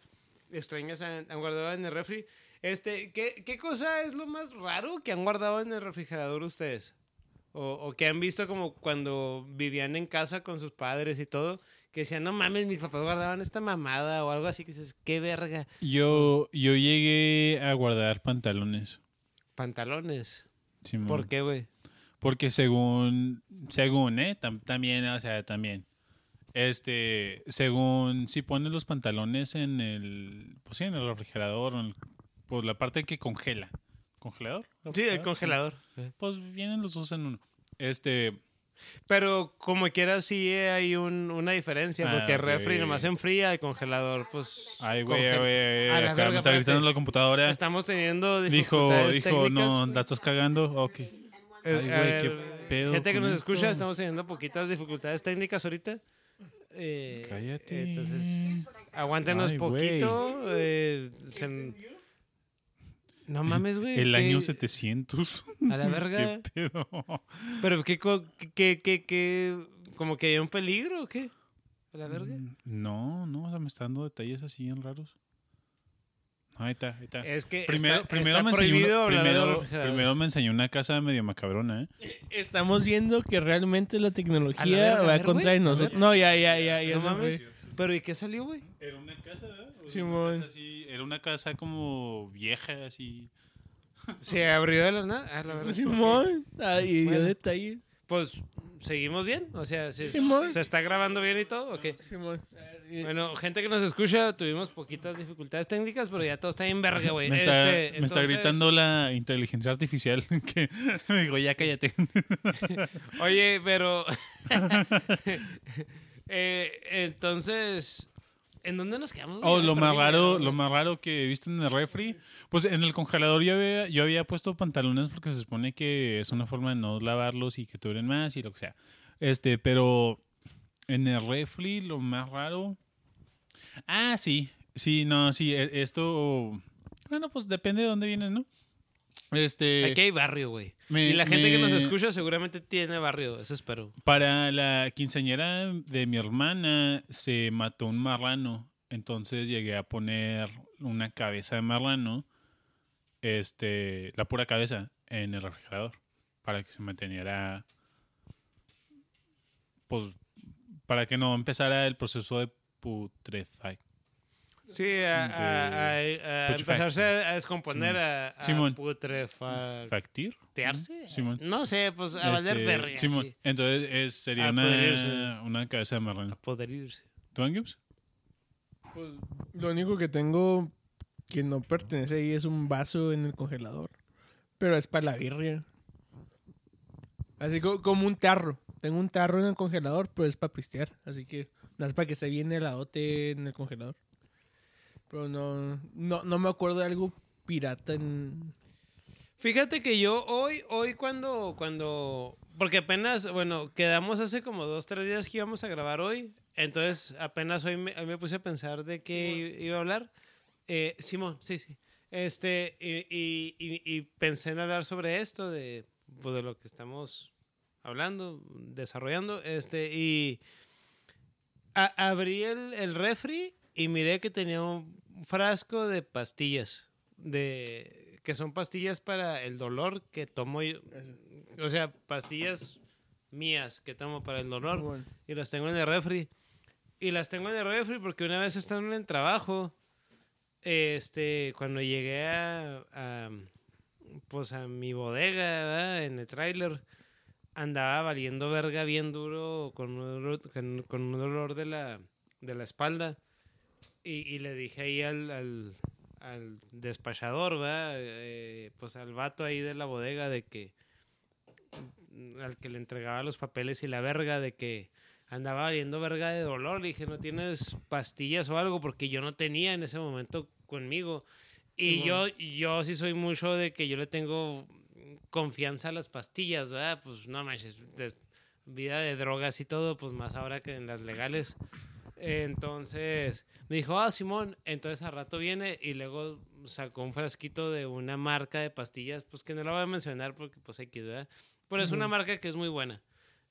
extrañas han, han guardado en el refri. Este, ¿qué, ¿qué cosa es lo más raro que han guardado en el refrigerador ustedes? O, o que han visto como cuando vivían en casa con sus padres y todo, que decían, no mames, mis papás guardaban esta mamada o algo así, que dices, qué verga. Yo, yo llegué a guardar pantalones. Pantalones. ¿Por qué, güey? Porque según, según, ¿eh? Tam- también, o sea, también. Este, según, si pones los pantalones en el, pues sí, en el refrigerador, en el- pues la parte que congela. ¿Congelador? Sí, el congelador. Pues vienen los dos en uno. Este, Pero como quiera, sí hay un- una diferencia, Ah, porque el refri nomás enfría, el congelador, pues... ay, güey, güey, acá me está gritando la computadora. Estamos teniendo Dijo, dificultades dijo, técnicas. no, la estás cagando. Ok. Ay, güey, qué pedo Gente que con nos esto. escucha, estamos teniendo poquitas dificultades técnicas ahorita. Eh, Cállate. Entonces, aguántenos Ay, poquito. eh, se- No mames, güey. El ¿qué- año 700. A la verga. ¿Qué pedo? Pero qué, co- qué, qué, qué, como que hay un peligro o qué? A la verga. Mm, No, no, o sea, me está dando detalles así bien raros. Ahí está, ahí está. Es que Primero, está, primero, está me enseñó primero, me enseñó una casa medio macabrona, ¿eh? Estamos viendo que realmente la A la tecnología va a contra nosotros. No, ya, ya, ya, ya. No mames. Pero ¿y qué salió, güey? Era una casa, ¿verdad? Simón. Era una casa como vieja, así. Se abrió de la nada. A la verga. Simón. Ay, Bueno. detalle. Pues, ¿seguimos bien? O sea, ¿se. ¿se está grabando bien y todo? ¿O qué? Simón. Y- Bueno, gente que nos escucha, tuvimos poquitas dificultades técnicas, pero ya todo está en verga, güey. Me está, Este, me está entonces- gritando la inteligencia artificial que me dijo, ya cállate. Oye, pero... Eh, entonces, ¿en dónde nos quedamos? Oh, lo más raro, lo más raro que he visto en el refri, pues en el congelador yo había, yo había puesto pantalones porque se supone que es una forma de no lavarlos y que duren más y lo que sea. Este, pero en el refri lo más raro. Ah, sí, sí, no, sí, e- esto, bueno, pues depende de dónde vienes, ¿no? Este, Aquí hay barrio, güey. me- Y la gente que nos escucha seguramente tiene barrio, eso espero. Para la quinceañera de mi hermana se mató un marrano. Entonces llegué a poner una cabeza de marrano, este, la pura cabeza, en el refrigerador. Para que se manteniera. Pues. Para que no empezara el proceso de putrefacción. Sí, a, a- a- a empezarse a descomponer, a, a Simón. No sé, pues a valer Este, verga, Simón. sí. Entonces es- sería A una, una cabeza de marrano. A podrirse. ¿Tú, Angips? Pues lo único que tengo que no pertenece ahí es un vaso en el congelador. Pero es para la birria. Así co- como un tarro. Tengo un tarro en el congelador, pero es para pistear. Así que nada más para que se viene heladote en el congelador. Pero no, no, no me acuerdo de algo pirata en... Fíjate que yo hoy, hoy cuando, cuando, porque apenas, bueno, quedamos hace como dos, tres días que íbamos a grabar hoy, entonces apenas hoy me, hoy me puse a pensar de qué iba a hablar. Eh, Simón, sí, sí. Este, y, y- y- y pensé en hablar sobre esto, de, pues, de lo que estamos hablando, desarrollando, este, y a- abrí el, el refri y miré que tenía un frasco de pastillas, de, que son pastillas para el dolor que tomo yo, o sea, pastillas mías que tomo para el dolor y las tengo en el refri. Y las tengo en el refri porque una vez estando en el trabajo, este, cuando llegué a, a, pues a mi bodega, ¿verdad? en el tráiler, andaba valiendo verga bien duro con un dolor, con, con un dolor de la, de la espalda. Y, y le dije ahí al, al, al despachador, ¿verdad? Eh, pues al vato ahí de la bodega de que al que le entregaba los papeles y la verga de que andaba valiendo verga de dolor. Le dije, ¿no tienes pastillas o algo? Porque yo no tenía en ese momento conmigo. Y yo, yo sí soy mucho de que yo le tengo confianza a las pastillas, ¿verdad? Pues no manches, de- vida de drogas y todo, pues más ahora que en las legales. Entonces me dijo, ah, Simón, entonces al rato viene y luego sacó un frasquito de una marca de pastillas, pues que no la voy a mencionar porque pues hay que, ¿verdad? Pero es una marca que es muy buena.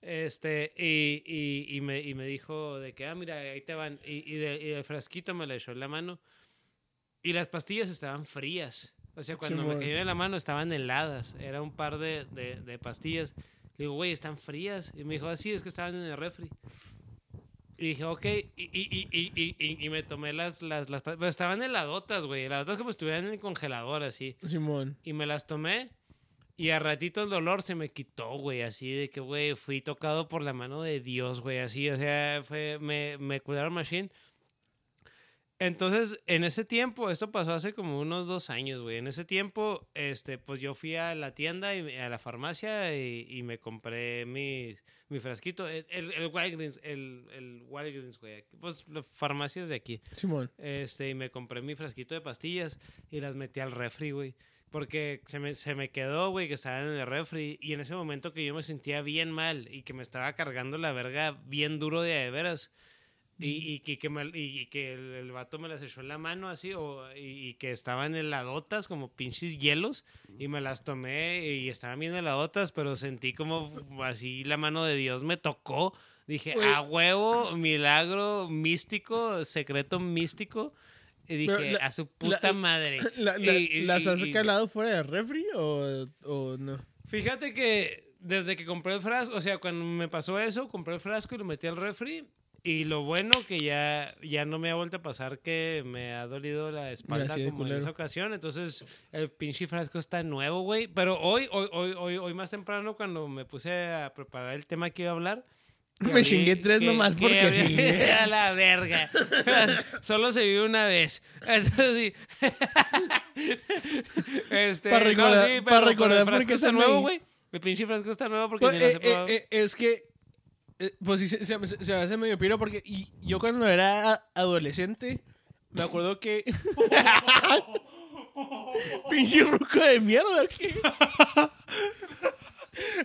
Este, y, y, y me, y me dijo de que, ah, mira, ahí te van. Y, y, de- y el frasquito me la echó en la mano. Y las pastillas estaban frías. O sea, cuando me cayó en la mano estaban heladas. Era un par de, de, de pastillas. Le digo, güey, están frías. Y me dijo, así es que estaban en el refri. Y dije, ok. Y, y, y, y, me tomé las, las, las pero estaban heladotas, güey. Heladotas como si estuvieran en el congelador, así. Simón. Y me las tomé. Y a ratito el dolor se me quitó, güey. Así de que, güey, fui tocado por la mano de Dios, güey. Así, o sea, fue, me, me cuidaron machine. Entonces, en ese tiempo, esto pasó hace como unos dos años, güey. En ese tiempo, este, pues yo fui a la tienda y a la farmacia y, y me compré mi, mi frasquito. El, el, el Walgreens, el, el Walgreens, güey. Pues las farmacias de aquí. Simón. Este, y me compré mi frasquito de pastillas y las metí al refri, güey. Porque se me, se me quedó, güey, que estaban en el refri. Y en ese momento que yo me sentía bien mal y que me estaba cargando la verga bien duro de veras. Y, y, que- que me- y- y que el, el vato me las echó en la mano así, o, y, y que estaban heladotas, como pinches hielos, y me las tomé y estaban bien heladotas, pero sentí como así la mano de Dios me tocó. Dije, Güey. a huevo, milagro místico, secreto místico. Y dije, la- a su puta la- madre. La- Y- y- ¿Las y- has y- calado fuera del refri o, o no? Fíjate que desde que compré el frasco, o sea, cuando me pasó eso, compré el frasco y lo metí al refri. Y lo bueno que ya, ya no me ha vuelto a pasar que me ha dolido la espalda como en esa ocasión. Entonces, el pinche frasco está nuevo, güey. Pero hoy, hoy, hoy, hoy, hoy más temprano, cuando me puse a preparar el tema que iba a hablar. Me chingué tres que- nomás que porque sí. A la verga. Solo se vive una vez. Entonces, sí. este, Pa' no, recordar- sí, pa' pero- pero recordar el por frasco qué está nuevo, güey. El pinche frasco está nuevo porque Pues, eh, probado. eh, eh, es que. Eh, pues sí, se, se, se- se me hace medio piro porque y yo cuando era adolescente, me acuerdo que. Pinche ruco de mierda, ¿qué?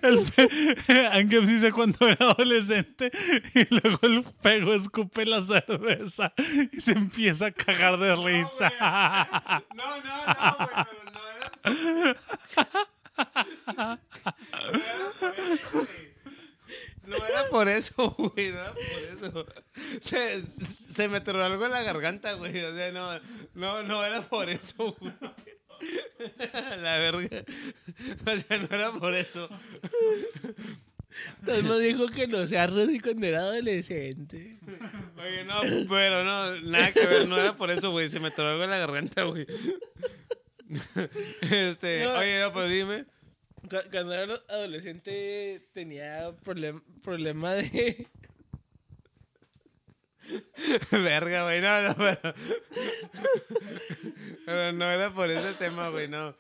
El pe- Angel sí sé cuando era adolescente y luego el pego escupe la cerveza y se empieza a cagar de risa. No, no, no, güey, pero no era. No era por eso, güey. No era por eso. Se, se me atoró algo en la garganta, güey. O sea, no, no, no era por eso, güey. La verga. O sea, no era por eso. Entonces nos dijo que no sea cuando era adolescente. Oye, no, pero no, nada que ver, no era por eso, güey. Se me atoró algo en la garganta, güey. Este, No. oye, no, pues dime. Cu- Cuando era adolescente tenía problem- problema de. Verga, güey, no, no, pero... pero no era por ese tema, güey, no.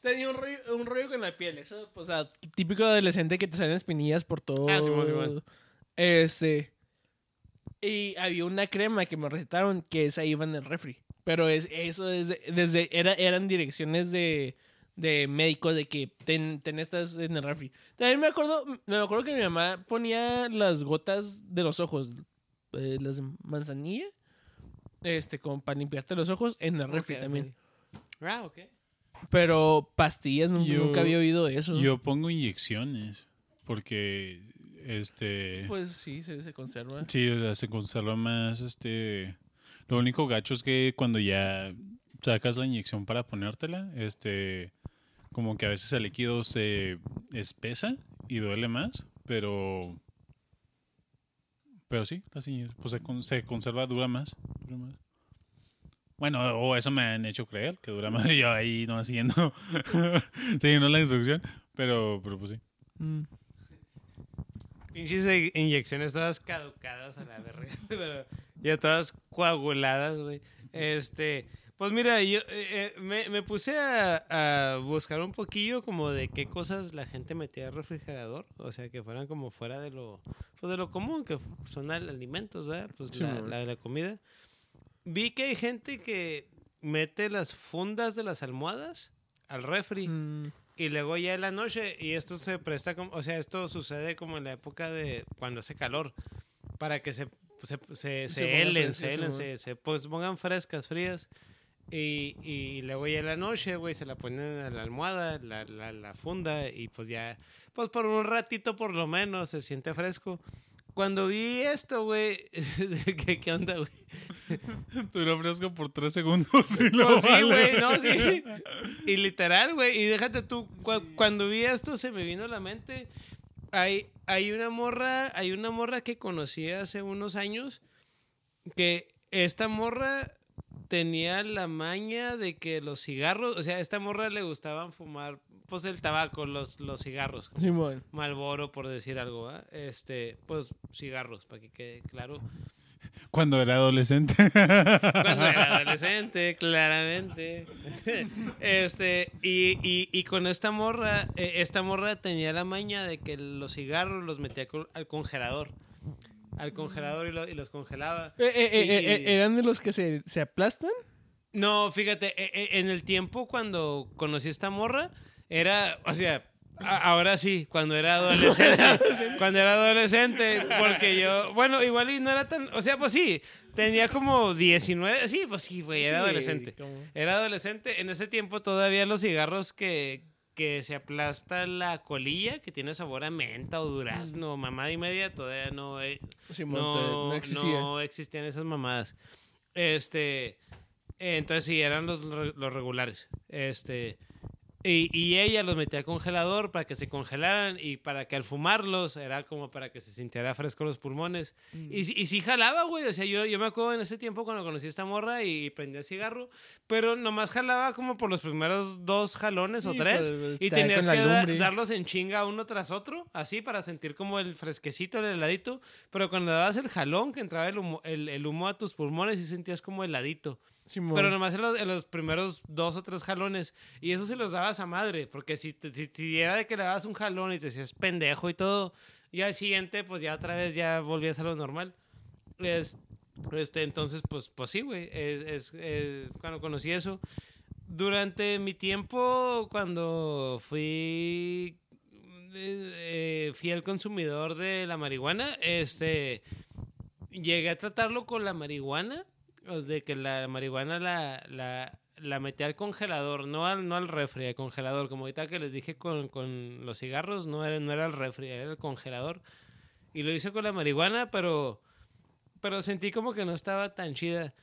Tenía un rollo, un rollo con la piel, eso, o sea, típico adolescente que te salen espinillas por todo. Ah, Simón. Este. Y había una crema que me recetaron que esa iba en el refri. Pero es, eso es de- desde, era, eran direcciones de, de médicos de que ten, ten estas en el refri. También me acuerdo, me acuerdo que mi mamá ponía las gotas de los ojos, eh, las de manzanilla, este, como para limpiarte los ojos en el refri también. Ah, ok. Pero pastillas Yo- nunca había oído eso. Yo pongo inyecciones porque este Pues sí, se, se conserva. sí, o sea, se conserva más este lo único gacho es que cuando ya sacas la inyección para ponértela, este como que a veces el líquido se espesa y duele más, pero pero sí, inyec- pues se, con- se conserva dura más, dura más. Bueno, o eso me han hecho creer que dura más. Yo ahí no siguiendo, siguiendo la instrucción, pero, pero pues sí. Mm. Pinches inyecciones todas caducadas a la verga, pero ya todas coaguladas, güey. Este, pues mira, yo eh, eh, me, me puse a, a buscar un poquillo como de qué cosas la gente metía al refrigerador, o sea, que fueran como fuera de lo, pues de lo común, que son al- alimentos, ¿verdad? Pues Sí, la, la, la comida. Vi que hay gente que mete las fundas de las almohadas al refri. Mm. Y luego ya en la noche, y esto se presta como, o sea, esto sucede como en la época de cuando hace calor, para que se, se, se, se, Se helen, se helen, se, se pues, pongan frescas, frías. Y, y luego ya en la noche, güey, se la ponen a la almohada, la, la, la funda, y pues ya, pues por un ratito por lo menos se siente fresco. Cuando vi esto, güey, ¿qué, ¿qué onda, güey? Duró fresco por tres segundos. y luego Pues sí, vale. güey, no, sí. Y literal, güey, y déjate tú, cu- cuando vi esto se me vino a la mente, hay, hay una morra, hay una morra que conocí hace unos años, que esta morra tenía la maña de que los cigarros, o sea, a esta morra le gustaban fumar, pues el tabaco, los, los cigarros. Simón. Malboro, por decir algo. Este, pues cigarros, para que quede claro. Cuando era adolescente. Cuando era adolescente, claramente. Este, y, y, y con esta morra, eh, esta morra tenía la maña de que los cigarros los metía al congelador. Al congelador y, lo- y los congelaba. Eh, eh, eh, Y- ¿Eran de los que se, se aplastan? No, fíjate, en el tiempo cuando conocí a esta morra, era, o sea, ahora sí, cuando era adolescente, cuando era adolescente, porque yo, bueno, igual y no era tan, o sea, pues sí, tenía como 19, sí, pues sí, güey, era Sí, adolescente. Era adolescente, en ese tiempo todavía los cigarros que, que se aplasta la colilla, que tiene sabor a menta o durazno, mamada y media, todavía no, eh, no, no, existía. no existían esas mamadas. Este, eh, entonces sí, eran los, los regulares. Este, y, y ella los metía al congelador para que se congelaran y para que al fumarlos era como para que se sintiera fresco los pulmones. Mm. Y, y sí jalaba, güey. O sea, yo, yo me acuerdo en ese tiempo cuando conocí a esta morra y prendía cigarro, pero nomás jalaba como por los primeros dos jalones o tres. pues, y tenías que da- darlos en chinga uno tras otro, así para sentir como el fresquecito, el heladito. Pero cuando dabas el jalón, que entraba el humo, el, el humo a tus pulmones y sentías como heladito. Simón. Pero nomás en los, en los primeros dos o tres jalones. Y eso se los dabas a madre. Porque si, te- si, si era de que le dabas un jalón y te hacías pendejo y todo, y al siguiente, pues ya otra vez ya volvías a lo normal. Es, este, entonces, pues, pues sí, güey. Es, es- es cuando conocí eso. Durante mi tiempo, cuando fui eh, fiel consumidor de la marihuana, este llegué a tratarlo con la marihuana, de que la marihuana la, la, la metí al congelador, no al, no al refri, al congelador, como ahorita que les dije con, con los cigarros, no era, no era el refri, era el congelador. Y lo hice con la marihuana, pero, pero sentí como que no estaba tan chida.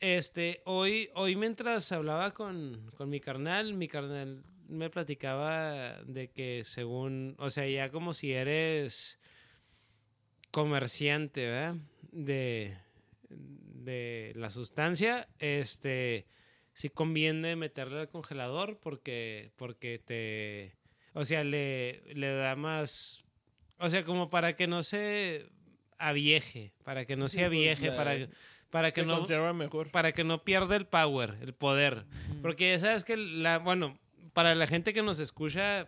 Este, hoy, hoy mientras hablaba con, con mi carnal, mi carnal me platicaba de que según, o sea, ya como si eres comerciante, ¿verdad? De, de la sustancia, este, sí conviene meterle al congelador porque, porque te, o sea, le, le da más, o sea, como para que no se avieje, para que no se pues, avieje, la- para, para que se no conserva mejor. para que no pierda el power, el poder. Porque ya sabes que la, bueno, para la gente que nos escucha,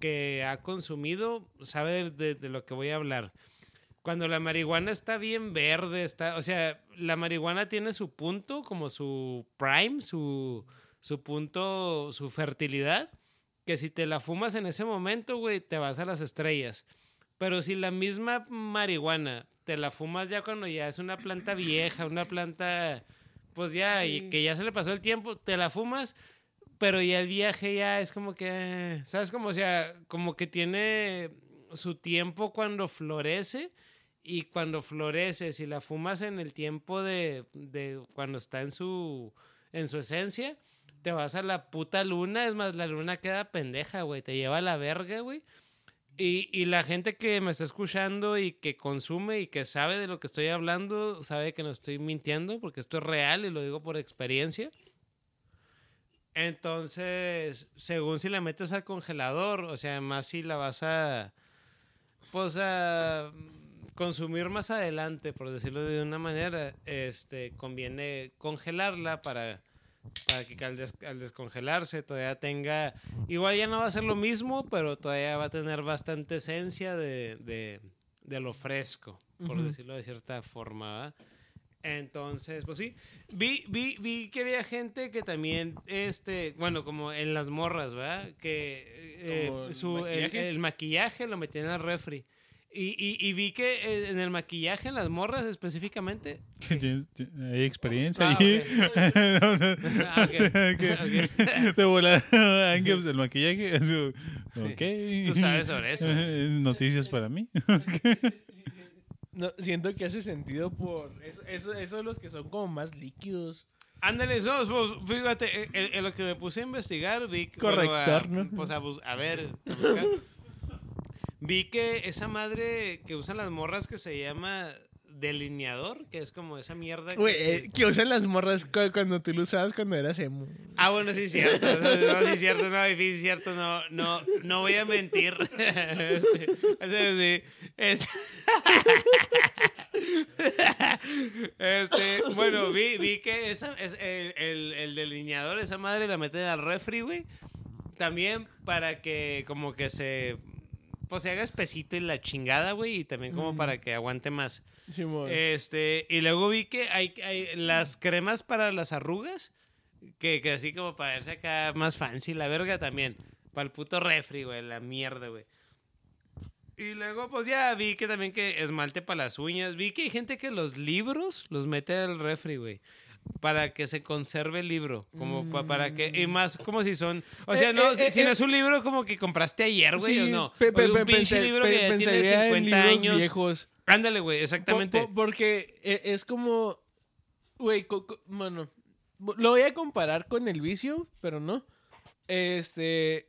que ha consumido, sabe de, de lo que voy a hablar. Cuando la marihuana está bien verde, está, o sea, la marihuana tiene su punto, como su prime, su, su punto, su fertilidad, que si te la fumas en ese momento, güey, te vas a las estrellas. Pero si la misma marihuana te la fumas ya cuando ya es una planta vieja, una planta, pues ya, y Sí. que ya se le pasó el tiempo, te la fumas, pero ya el viaje ya es como que, ¿sabes? Como, o sea, como que tiene su tiempo cuando florece y cuando florece, si la fumas en el tiempo de, de cuando está en su, en su esencia, te vas a la puta luna, es más, la luna queda pendeja, güey, te lleva a la verga, güey. Y, y la gente que me está escuchando y que consume y que sabe de lo que estoy hablando, sabe que no estoy mintiendo porque esto es real y lo digo por experiencia. Entonces, según si la metes al congelador, o sea, más si la vas a, pues a consumir más adelante, por decirlo de una manera, este, conviene congelarla para, para que al, des- al descongelarse todavía tenga, igual ya no va a ser lo mismo, pero todavía va a tener bastante esencia de, de, de lo fresco, por decirlo de cierta forma, ¿va? Entonces, pues sí, vi, vi, vi que había gente que también, este, bueno, como en las morras, ¿verdad? Que eh, ¿Como el su, el maquillaje lo metían al refri. Y, y, y vi que eh, en el maquillaje, en las morras específicamente, ti- Hay experiencia Ah, ahí. no. Ah, Ángels, el maquillaje. así, Ok. Tú sabes sobre eso. Noticias para mí. No, siento que hace sentido por eso, eso, eso de los que son como más líquidos. Ándale, no, pues, fíjate, en, en- en lo que me puse a investigar, vi que- Corrector, bueno, a- ¿no? Pues a, a ver, a buscar. Vi que esa madre que usan las morras que se llama delineador, que es como esa mierda. que- Güey, eh, que usan las morras cu- cuando tú lo usabas cuando eras emo. Ah, bueno, sí cierto. No, sí cierto, no, sí es cierto, no, no, no voy a mentir. Este, este, sí, este. Este, bueno, vi, vi que esa, es, el, el, el delineador, esa madre la meten al refri, güey. También para que como que se, pues se haga espesito y la chingada, güey. Y también como Mm. para que aguante más. Simón. Este, y luego vi que hay, hay las cremas para las arrugas, que, que así como para verse acá más fancy, la verga también. Para el puto refri, güey, la mierda, güey. Y luego, pues ya vi que también que esmalte para las uñas. Vi que hay gente que los libros los mete al refri, güey. Para que se conserve el libro. Como pa- para que. Y más como si son. O sea, Eh, no, eh, si, eh, si no es un libro como que compraste ayer, güey, Sí, o no. pe- O pe- un pe- pinche pensé- libro que ya tiene pensaría en 50 libros años. viejos. Ándale, güey, exactamente. po- porque e- es como, güey, bueno, lo voy a comparar con el vicio, pero no. Este,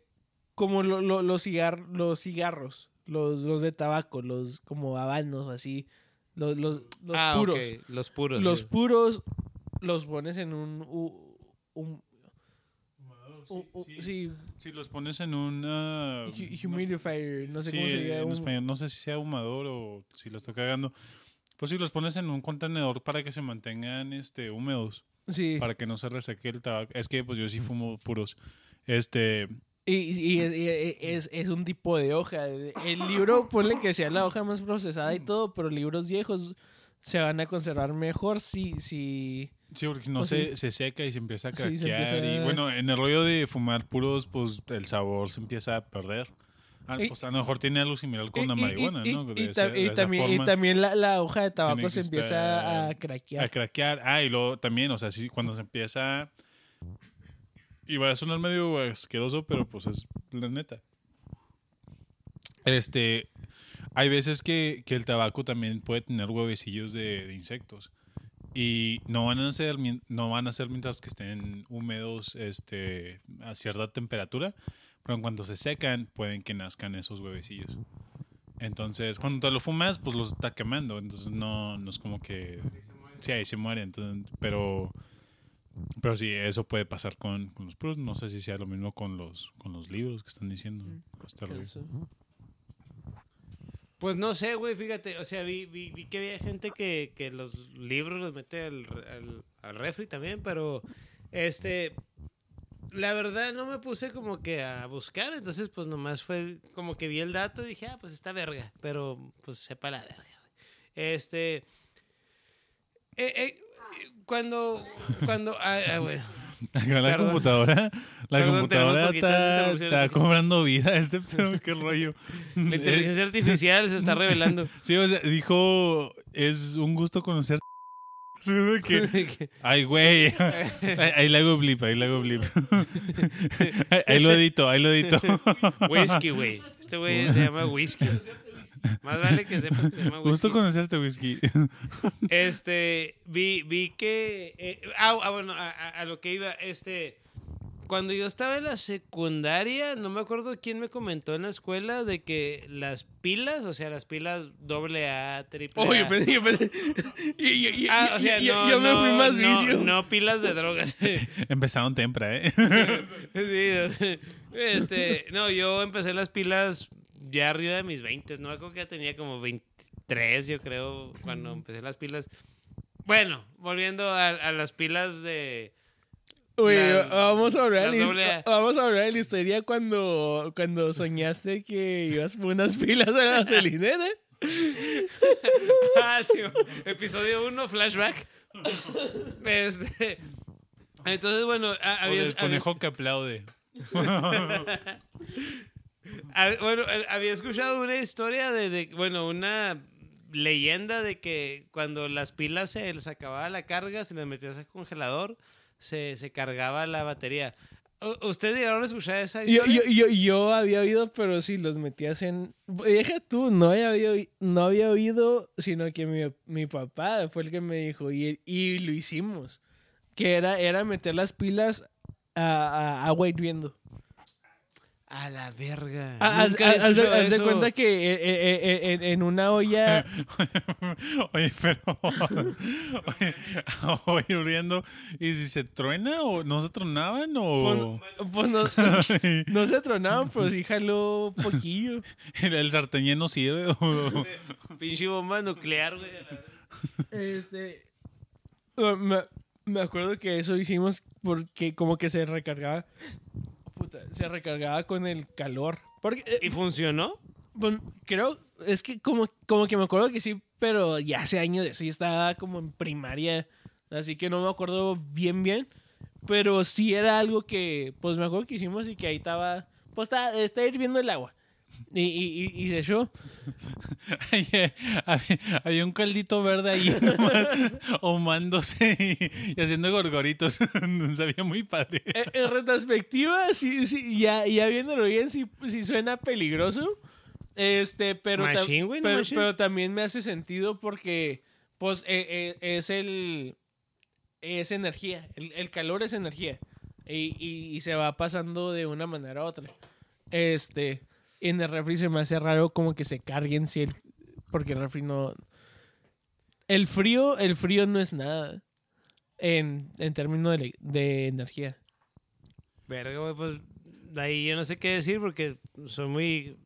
como lo- lo- los, cigar- los cigarros, los, los de tabaco, los como habanos, así, los, los, los ah, puros. Los puros. Los sí. puros los pones en un... un- u- sí, Si los pones en un. hu- humidifier, no sé sí, cómo se llama. en español, no sé si sea humador o si lo estoy cagando. Pues si los pones en un contenedor para que se mantengan este, húmedos, Sí. para que no se reseque el tabaco. Es que pues yo sí fumo puros. Este, Y, y- y- y- es, es un tipo de hoja. El libro, ponle que sea la hoja más procesada y todo, pero libros viejos se van a conservar mejor si... si Sí, porque no se, se seca y se empieza a sí, craquear. empieza Y a- bueno, en el rollo de fumar puros, pues el sabor se empieza a perder. Ah, Y- pues a lo mejor tiene algo similar con y- la marihuana, y- ¿no? y esa- también, y forma también la, la hoja de tabaco se empieza estar a craquear. a craquear. Ah, y luego también, o sea, sí, cuando se empieza... Y va a sonar medio asqueroso, pero pues es la neta. Este... Hay veces que, que el tabaco también puede tener huevecillos de, de insectos. Y no van a ser no van a ser mientras que estén húmedos este, a cierta temperatura, pero en cuanto se secan pueden que nazcan esos huevecillos. Entonces, cuando te lo fumas, pues los está quemando, entonces no, no es como que sí ahí se muere, entonces, pero pero sí eso puede pasar con, con los puros, no sé si sea lo mismo con los con los libros que están diciendo. Está horrible. Pues no sé, güey, fíjate, o sea, vi, vi, vi que había gente que, que los libros los mete al, al, al refri también, pero este, la verdad no me puse como que a buscar, entonces pues nomás fue como que vi el dato y dije, ah, pues está verga, pero pues sepa la verga, güey. Este, eh, eh, cuando, cuando, ah, ah, güey. La Perdón. computadora, la Perdón, computadora está, está cobrando vida. Este pedo, qué rollo. La inteligencia artificial se está revelando. Sí, o sea, dijo, es un gusto de que- Ay, güey. Ahí, le hago blip, ahí le hago blip. ahí, ahí lo edito, ahí lo edito. whisky, güey. Este güey se llama whisky. Más vale que sepas que se llama whisky. Gusto conocerte, whisky. Este, vi, vi que... eh, ah, ah, bueno, a, lo que iba, este... Cuando yo estaba en la secundaria, no me acuerdo quién me comentó en la escuela de que las pilas, o sea, las pilas doble A, triple Oh, A... yo pensé, yo pensé. y- y- y- Ah, o sea, y- y- no, yo me no, fui más no, vicio. No, pilas de drogas. Empezaron temprano, ¿eh? Sí, o sea, este, no, yo empecé las pilas ya arriba de mis 20, no creo que ya tenía como 23, yo creo, cuando empecé las pilas. Bueno, volviendo a, a las pilas de... Güey, Las- vamos a hablar de la doble A. his- vamos a hablar de la historia cuando, cuando soñaste que ibas por unas pilas a la gasolinera. Ah, sí, episodio 1, flashback. Este, entonces, bueno, a- O había, del conejo que aplaude. Bueno, eh, había escuchado una historia de, de- bueno, una leyenda de que cuando las pilas se les acababa la carga, si las metías al congelador, se, se cargaba la batería. ¿Ustedes llegaron a escuchar esa historia? yo, yo, yo había oído, pero si los metías en... Deja tú, no había, no había oído, sino que mi, mi papá fue el que me dijo y, y lo hicimos. Que era, era meter las pilas a, a agua hirviendo. A la verga. Ah, Haz, de- cuenta que eh, eh, eh, en, en una olla... Oye, pero. Oye, hirviendo. ¿Y si se truena o no se tronaban o.? Pues, pues no, no se tronaban, pero sí jaló poquillo. el, el no sirve. o- Pinche bomba nuclear, güey. Este, me, me acuerdo que eso hicimos porque como que se recargaba, puta, se recargaba con el calor. Porque, eh, ¿Y funcionó? pues, creo, es que como, como que me acuerdo que sí, pero ya hace años de eso, yo estaba como en primaria, así que no me acuerdo bien bien, pero sí era algo que, pues me acuerdo que hicimos y que ahí estaba, pues estaba, estaba hirviendo el agua. Y, y, y, se echó. Había, un caldito verde ahí nomás, ahumándose y, y haciendo gorgoritos. Sabía muy padre. en, en retrospectiva, sí, sí, ya, ya viéndolo bien, sí, sí suena peligroso. Este, pero, no pero, también me hace sentido porque, pues, eh, eh, es el. Es energía. El, el calor es energía. Y, y- y se va pasando de una manera a otra. Este. En el refri se me hace raro como que se carguen si el. Porque el refri no. El frío, el frío no es nada. En, en términos de, de energía. Verga, pues ahí yo no sé qué decir porque soy muy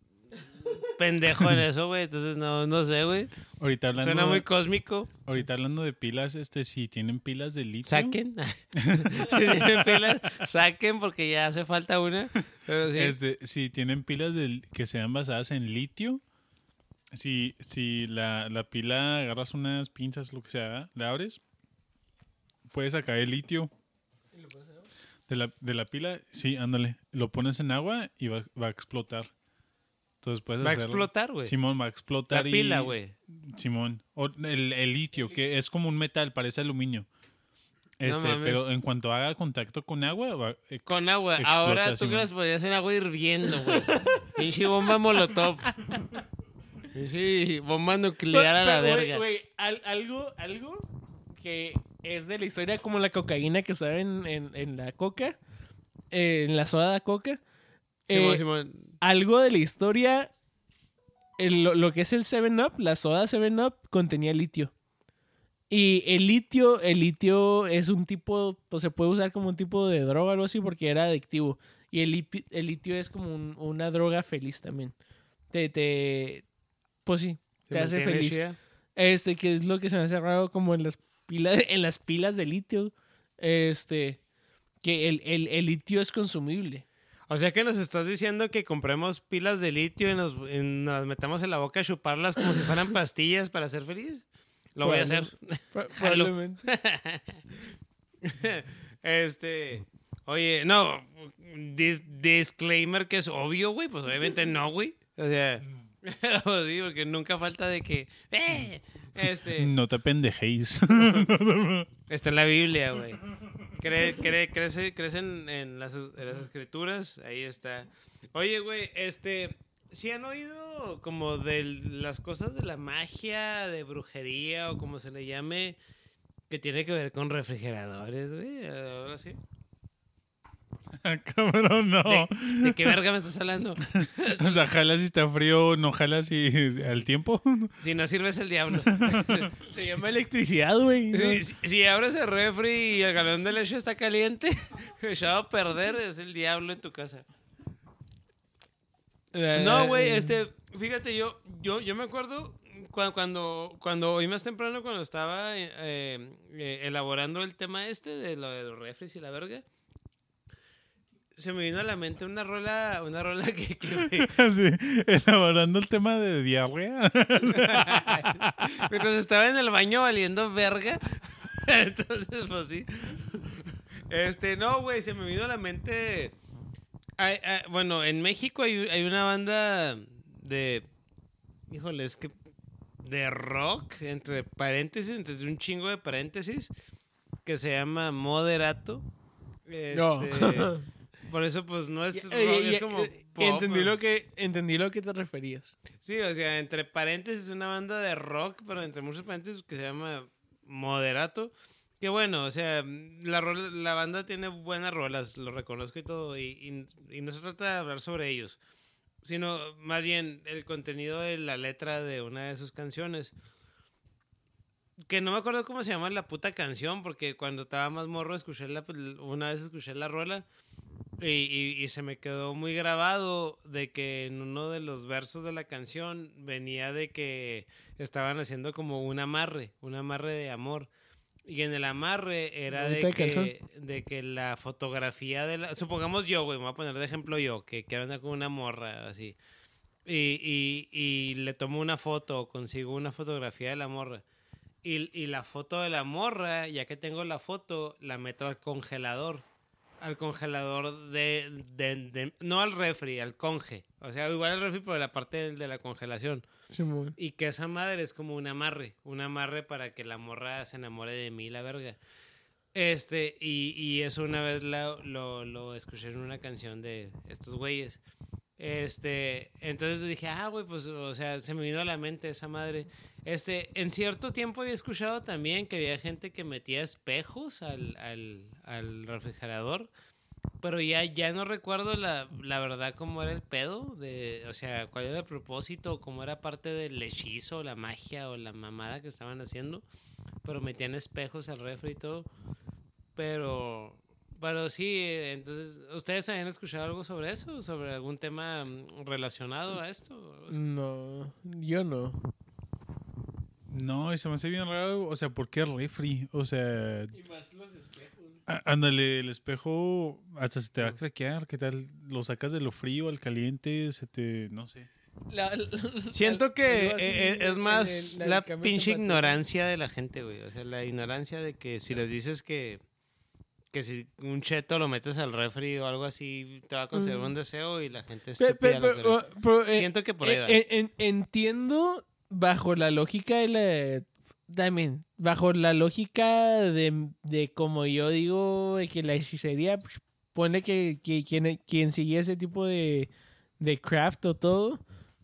pendejo en eso, güey. Entonces no, no sé, güey. Ahorita hablando, Suena muy cósmico. ahorita hablando de pilas, este, si tienen pilas de litio. Saquen. Si tienen pilas, saquen porque ya hace falta una. Pero sí. Este, si tienen pilas del- que sean basadas en litio, si, si la, la pila agarras unas pinzas, lo que sea, la abres, puedes sacar el litio. De la, de la pila, sí, ándale. Lo pones en agua y va, va a explotar. Entonces puedes Va a hacerlo. explotar, güey. Simón va a La explotar. y- pila, güey. Simón. O el, el litio, que es como un metal, parece aluminio. Este, mames. pero en cuanto haga contacto con agua, va a ex- Con agua. explota, Ahora tú que Simón. las podías en agua hirviendo, güey. Pinche bomba molotov. Pinche bomba nuclear a la Pero, güey, verga. güey, al- algo, algo que es de la historia como la cocaína que estaba en, en, en la coca, eh, en la soda de coca. Simón, Eh, Simón. algo de la historia, el- lo, lo que es el 7-Up, la soda 7-Up contenía litio. Y el litio, el litio es un tipo, pues se puede usar como un tipo de droga o algo así porque era adictivo. Y el, el litio es como un- una droga feliz también. Te, te, pues sí, te hace feliz. Este, que es lo que se me hace raro como en las pilas, en las pilas de litio. Este, que el, el, el litio es consumible. O sea que nos estás diciendo que compremos pilas de litio y nos, y nos las metamos en la boca a chuparlas como si fueran pastillas para ser feliz. Lo voy a hacer. Probablemente. Este. Oye, no. dis- disclaimer que es obvio, güey. Pues obviamente no, güey. O sea. Pero sí, porque nunca falta de que. "Eh", este. No te pendejéis. Está en la Biblia, güey. Cre- cre- crece crece en, las, en las escrituras, ahí está. Oye, güey, este, ¿sí han oído como de las cosas de la magia, de brujería o como se le llame, que tiene que ver con refrigeradores, güey? Algo así. Cabrón, no. ¿De, de qué verga me estás hablando? O sea, jalas si está frío, no jalas si al tiempo. Si no sirves el diablo. Se llama electricidad, güey. ¿no? Si, si- si abres el refri y el galón de leche está caliente, echado a perder, es el diablo en tu casa. No, güey, Eh, este, fíjate, yo, yo, yo me acuerdo cua- cuando, cuando, hoy más temprano, cuando estaba eh, eh, elaborando el tema este de lo de los refres y la verga, se me vino a la mente una rola, una rola que, que Así, elaborando el tema de diarrea. mientras estaba en el baño valiendo verga, entonces, pues sí. Este, no, güey, se me vino a la mente. Ay, ay, bueno, en México hay, hay una banda de. Híjole, es que. De rock, entre paréntesis, entre un chingo de paréntesis, que se llama Moderato. No. Por eso, pues no es rock, es como. eh, pop, entendí lo que entendí lo que te referías. Sí, o sea, entre paréntesis una banda de rock, pero entre muchos paréntesis que se llama Moderato. Que bueno, o sea, la, la banda tiene buenas rolas, lo reconozco y todo, y, y- y no se trata de hablar sobre ellos, sino más bien el contenido de la letra de una de sus canciones. Que no me acuerdo cómo se llama la puta canción, porque cuando estaba más morro escuché la, una vez escuché la rola y, y- y se me quedó muy grabado de que en uno de los versos de la canción venía de que estaban haciendo como un amarre, un amarre de amor. Y en el amarre era de que, de que la fotografía de la... Supongamos yo, güey, me voy a poner de ejemplo yo, que quiero andar con una morra así. Y, y, y le tomo una foto, consigo una fotografía de la morra. Y, y la foto de la morra, ya que tengo la foto, la meto al congelador. Al congelador de, de- de- No al refri, al conge. O sea, igual al refri, pero la parte de, de la congelación. Y que esa madre es como un amarre. Un amarre para que la morra se enamore de mí, la verga. Este, y, y eso una vez la- lo, lo escuché en una canción de estos güeyes. Este, entonces dije, ah, güey, pues, o sea, se me vino a la mente esa madre. Este, en cierto tiempo había escuchado también que había gente que metía espejos al, al, al refrigerador, pero ya, ya no recuerdo la, la verdad cómo era el pedo, de, o sea, cuál era el propósito, cómo era parte del hechizo, la magia o la mamada que estaban haciendo, pero metían espejos al refri y todo, pero... Pero sí, entonces, ¿ustedes habían escuchado algo sobre eso? ¿Sobre algún tema mm, relacionado a esto? No, yo no. No, y se me hace bien raro. O sea, ¿por qué refri? O sea, Y más los espejos. ándale, el espejo hasta se te va a craquear. ¿Qué tal? Lo sacas de lo frío al caliente, se te. No sé. Siento que eh, eh, es más el- la pinche ignorancia de la gente, güey. O sea, la ignorancia de que si les dices que, que si un cheto lo metes al refri o algo así, te va a conceder Mm. un deseo y la gente Pe- pe- estúpida lo pe- cree. o- pero, eh, Siento que por ahí eh, va. eh, en- entiendo bajo la lógica de la también bajo la lógica de, de como yo digo de que la hechicería pues, pone que, que quien, quien sigue ese tipo de, de craft o todo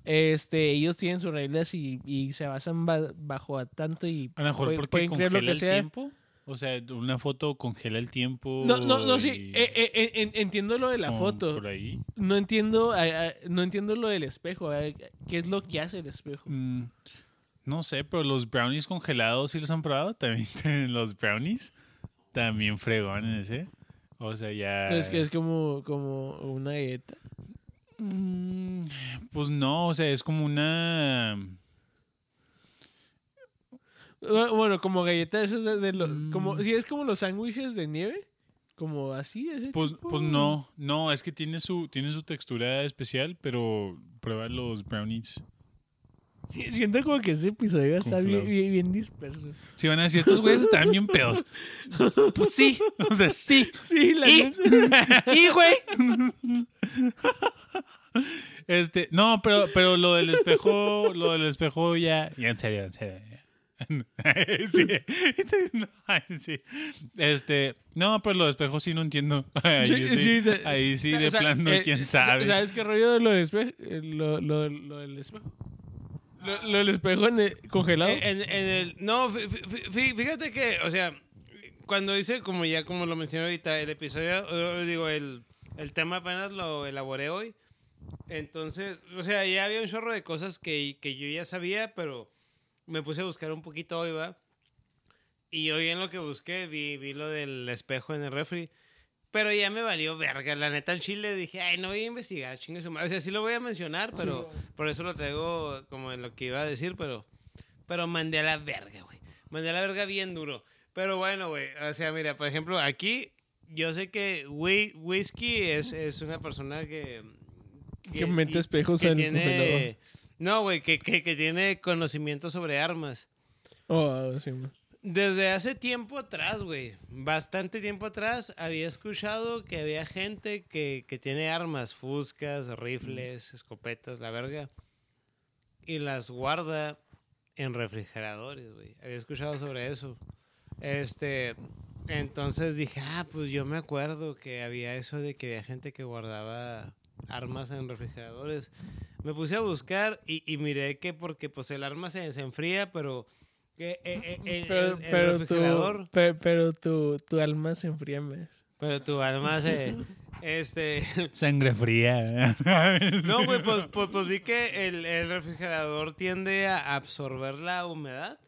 este ellos tienen sus reglas y, y se basan ba- bajo a tanto y A lo mejor porque pueden creer congela lo que el sea. tiempo. O sea, una foto congela el tiempo. no no no sí y- eh, eh, eh, en- entiendo lo de la foto Por ahí. no entiendo no entiendo lo del espejo qué es lo que hace el espejo Mm, no sé, pero los brownies congelados, ¿sí los han probado? También los brownies. También fregones, ¿eh? O sea, ya. Es que es como, como una galleta. Mm, Pues no, o sea, es como una. Bu- Bueno, como galleta esas de, de los... Mm. Como, si es como los sándwiches de nieve. Como así. ese Pues, tipo. pues no, no, es que tiene su, tiene su textura especial, pero prueba los brownies. Sí, Siento como que ese episodio estar bien, bien, bien disperso. Si van a decir, estos güeyes estaban bien pedos. Pues sí, o sea, sí. Sí, la ¿Y? ¿Y, güey? Este, no, pero, pero lo del espejo, lo del espejo ya, ya en serio, en serio. ya. sí. Este, no, pero lo del espejo sí no entiendo. Ahí sí, Sí, sí, de- ahí sí O de sea, plano, eh, quién sa- sabe. ¿Sabes qué rollo de lo del espejo? Eh, Lo, lo, lo del espejo. Lo, lo del espejo en el- congelado. En, en el, no, fí- fí- fí- fíjate que, o sea, cuando hice, como ya como lo mencioné ahorita, el episodio, eh, digo, el, el tema apenas lo elaboré hoy. Entonces, o sea, ya había un chorro de cosas que, que yo ya sabía, pero me puse a buscar un poquito hoy, ¿va? Y hoy en lo que busqué vi, vi lo del espejo en el refri. Pero ya me valió verga. La neta, el chile dije, ay, no voy a investigar, chingue su madre. O sea, sí lo voy a mencionar, pero por eso lo traigo como en lo que iba a decir, pero, pero mandé a la verga, güey. Mandé a la verga bien duro. Pero bueno, güey. O sea, mira, por ejemplo, aquí yo sé que Whi- Whiskey es, es una persona que. Que mete espejos que en el. No, güey, que, que, que tiene conocimiento sobre armas. Oh, sí. Desde hace tiempo atrás, güey, bastante tiempo atrás, había escuchado que había gente que, que tiene armas, fuscas, rifles, escopetas, la verga, y las guarda en refrigeradores, güey. Había escuchado sobre eso. Este, entonces dije, ah, pues yo me acuerdo que había eso de que había gente que guardaba armas en refrigeradores. Me puse a buscar y, y miré que porque pues el arma se, se enfría, pero que eh, eh, el- Pero, el, el pero, refrigerador, tu, pe- pero tu, tu alma se enfría más. pero tu arma se este Sangre fría. no, güey, pues, pues, pues vi que el, el refrigerador tiende a absorber la humedad.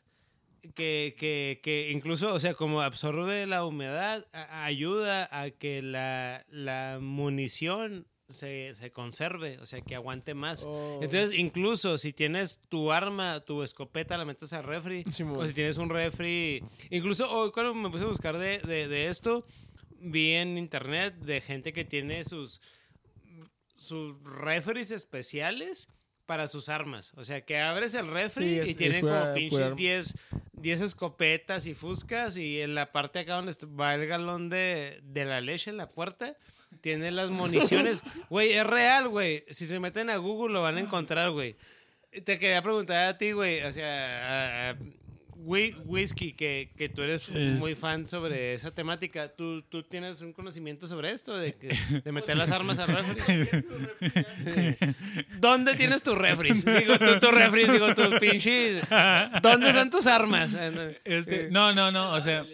Que, que, que incluso, o sea, como absorbe la humedad, a- ayuda a que la, la munición se, se conserve, o sea, que aguante más. Oh. Entonces, incluso si tienes tu arma, tu escopeta, la metes al refri, o si tienes un refri, incluso hoy cuando me puse a buscar de, de, de esto, vi en internet de gente que tiene sus, sus refris especiales para sus armas. O sea, que abres el refri Sí, es- y tienen como pinches arma. 10, 10 escopetas y fuscas y en la parte acá donde va el galón de, de la leche en la puerta. Tiene las municiones. Güey, es real, güey. Si se meten a Google lo van a encontrar, güey. Te quería preguntar a ti, güey. O sea, a- a- Whi- Whisky, que, que tú eres Es- muy fan sobre esa temática. ¿Tú, ¿Tú tienes un conocimiento sobre esto? De, que- de meter las armas al refri. ¿Dónde tienes tus refris? Digo, tú, tus refris, digo, tus pinches. ¿Dónde están tus armas? Este, no, no, no, o sea,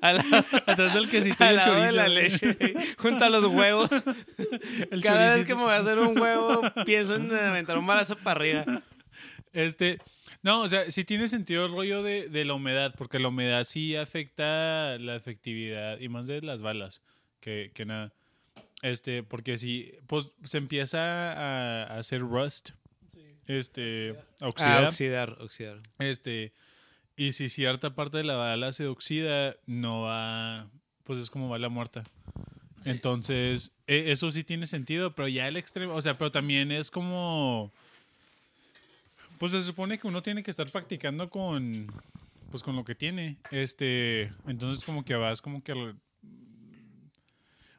Al lado, atrás del quesito y el lado de chorizo. la leche, junto a los huevos. El Cada vez choricito. que me voy a hacer un huevo, pienso en aventar un balazo para arriba. Este, no, o sea, sí tiene sentido el rollo de, de la humedad, porque la humedad sí afecta la efectividad y más de las balas que, que nada. Este, porque si pues se empieza a, a hacer rust, este, a oxidar, Ah, oxidar, oxidar. este, y si cierta parte de la bala se oxida, no va, pues es como bala muerta. Entonces, e- eso sí tiene sentido, pero ya el extremo, o sea, pero también es como, pues se supone que uno tiene que estar practicando con, pues con lo que tiene, este, entonces como que vas como que,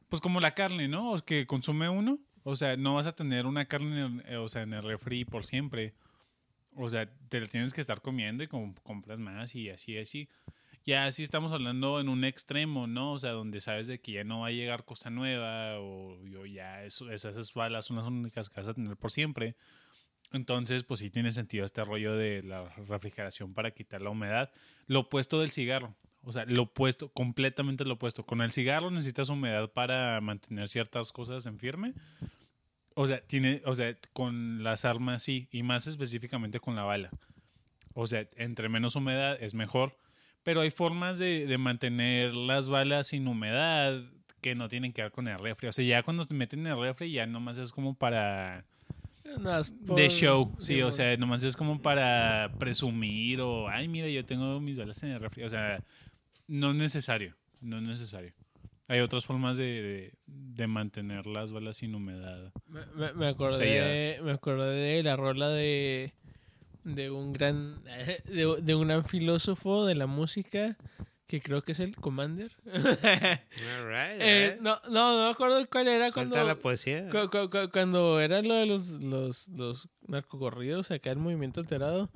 pues como la carne, ¿no? O que consume uno, o sea, no vas a tener una carne, en el- o sea, en el refri por siempre. O sea, te la tienes que estar comiendo y com- compras más y así, así. Ya así estamos hablando en un extremo, ¿no? O sea, donde sabes de que ya no va a llegar cosa nueva o, o ya eso, esas balas son las únicas que vas a tener por siempre. Entonces, pues sí tiene sentido este rollo de la refrigeración para quitar la humedad. Lo opuesto del cigarro. O sea, lo opuesto, completamente lo opuesto. Con el cigarro necesitas humedad para mantener ciertas cosas en firme. O sea, tiene, o sea, con las armas sí, y más específicamente con la bala. O sea, entre menos humedad es mejor. Pero hay formas de, de mantener las balas sin humedad que no tienen que ver con el refri. O sea, ya cuando te meten en el refri ya nomás es como para... De show, sí, o sea, nomás es como para presumir o, ay, mira, yo tengo mis balas en el refri. O sea, no es necesario, no es necesario. Hay otras formas de, de, de mantener las balas sin humedad. Me, me, me acordé, me acordé de la rola de, de un gran de, de un gran filósofo de la música que creo que es el Commander. All right, Eh, no, no, no me acuerdo cuál era Suelta cuando, la poesía. cu- cu- cu- cuando era lo de los, los, los narcocorridos, acá el movimiento alterado,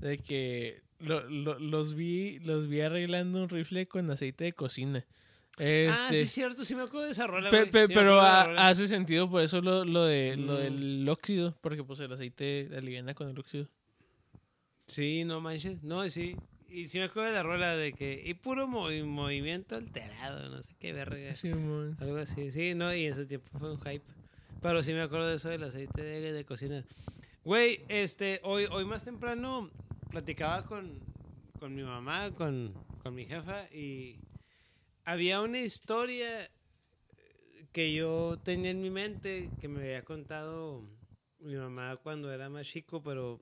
de que lo- lo- los vi los vi arreglando un rifle con aceite de cocina. Este, Ah, sí, es cierto, sí me acuerdo de esa rola, Pe- güey. pe- Sí me pero rola. hace sentido por eso lo, lo de lo del óxido, porque pues el aceite aliviana con el óxido. Sí, no manches. No, sí. Y sí me acuerdo de la rola de que. Y puro movi- movimiento alterado, no sé qué verga. Sí, mon. Algo así. Sí, no, y en su tiempo fue un hype. Pero sí me acuerdo de eso del aceite de, de cocina. Güey, este, hoy, hoy más temprano platicaba con, con mi mamá, con, con mi jefa, y había una historia que yo tenía en mi mente que me había contado mi mamá cuando era más chico, pero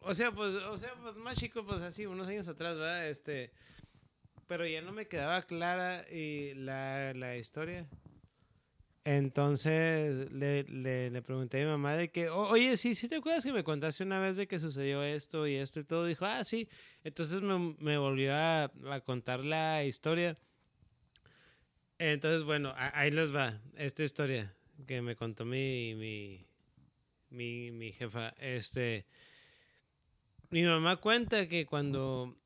o sea, pues, o sea, pues más chico, pues así, unos años atrás, ¿verdad? Este, pero ya no me quedaba clara y la, la historia. Entonces le, le, le pregunté a mi mamá de que, "O- oye, sí, sí te acuerdas que me contaste una vez de que sucedió esto y esto y todo. Dijo, ah, sí. Entonces me, me volvió a, a contar la historia. Entonces, bueno, ahí les va esta historia que me contó mi, mi, mi, mi jefa. Este, mi mamá cuenta que cuando,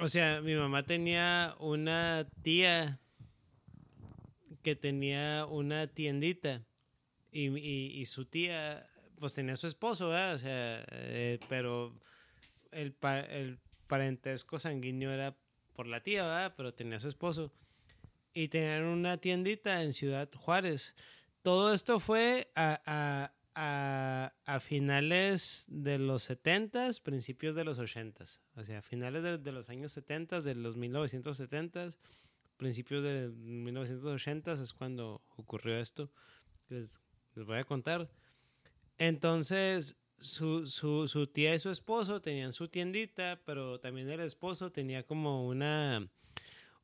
o sea, mi mamá tenía una tía que tenía una tiendita y, y- y su tía, pues tenía su esposo, ¿verdad? O sea, eh, pero el, pa- el parentesco sanguíneo era por la tía, ¿verdad? Pero tenía su esposo. Y tenían una tiendita en Ciudad Juárez. Todo esto fue a, a- a- finales de los 70s, principios de los 80s. O sea, finales de, los años 70, de los 1970s, principios de 1980s es cuando ocurrió esto. Les, les voy a contar. Entonces, su, su, su tía y su esposo tenían su tiendita, pero también el esposo tenía como una,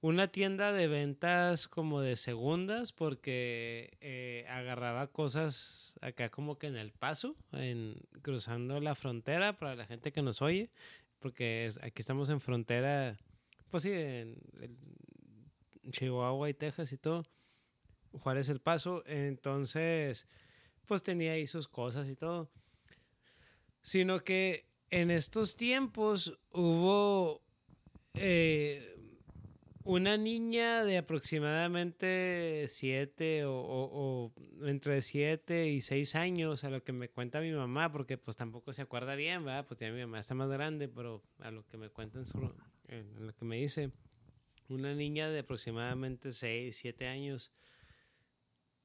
una tienda de ventas como de segundas porque eh, agarraba cosas acá como que en el paso, en, cruzando la frontera para la gente que nos oye, porque aquí estamos en frontera, pues sí, en, en Chihuahua y Texas y todo, Juárez el Paso, entonces pues tenía ahí sus cosas y todo, sino que en estos tiempos hubo... eh, una niña de aproximadamente siete o, entre siete y seis años, a lo que me cuenta mi mamá, porque pues tampoco se acuerda bien, ¿verdad? Pues ya mi mamá está más grande, pero a lo que me cuenta en, su, en lo que me dice, una niña de aproximadamente seis, siete años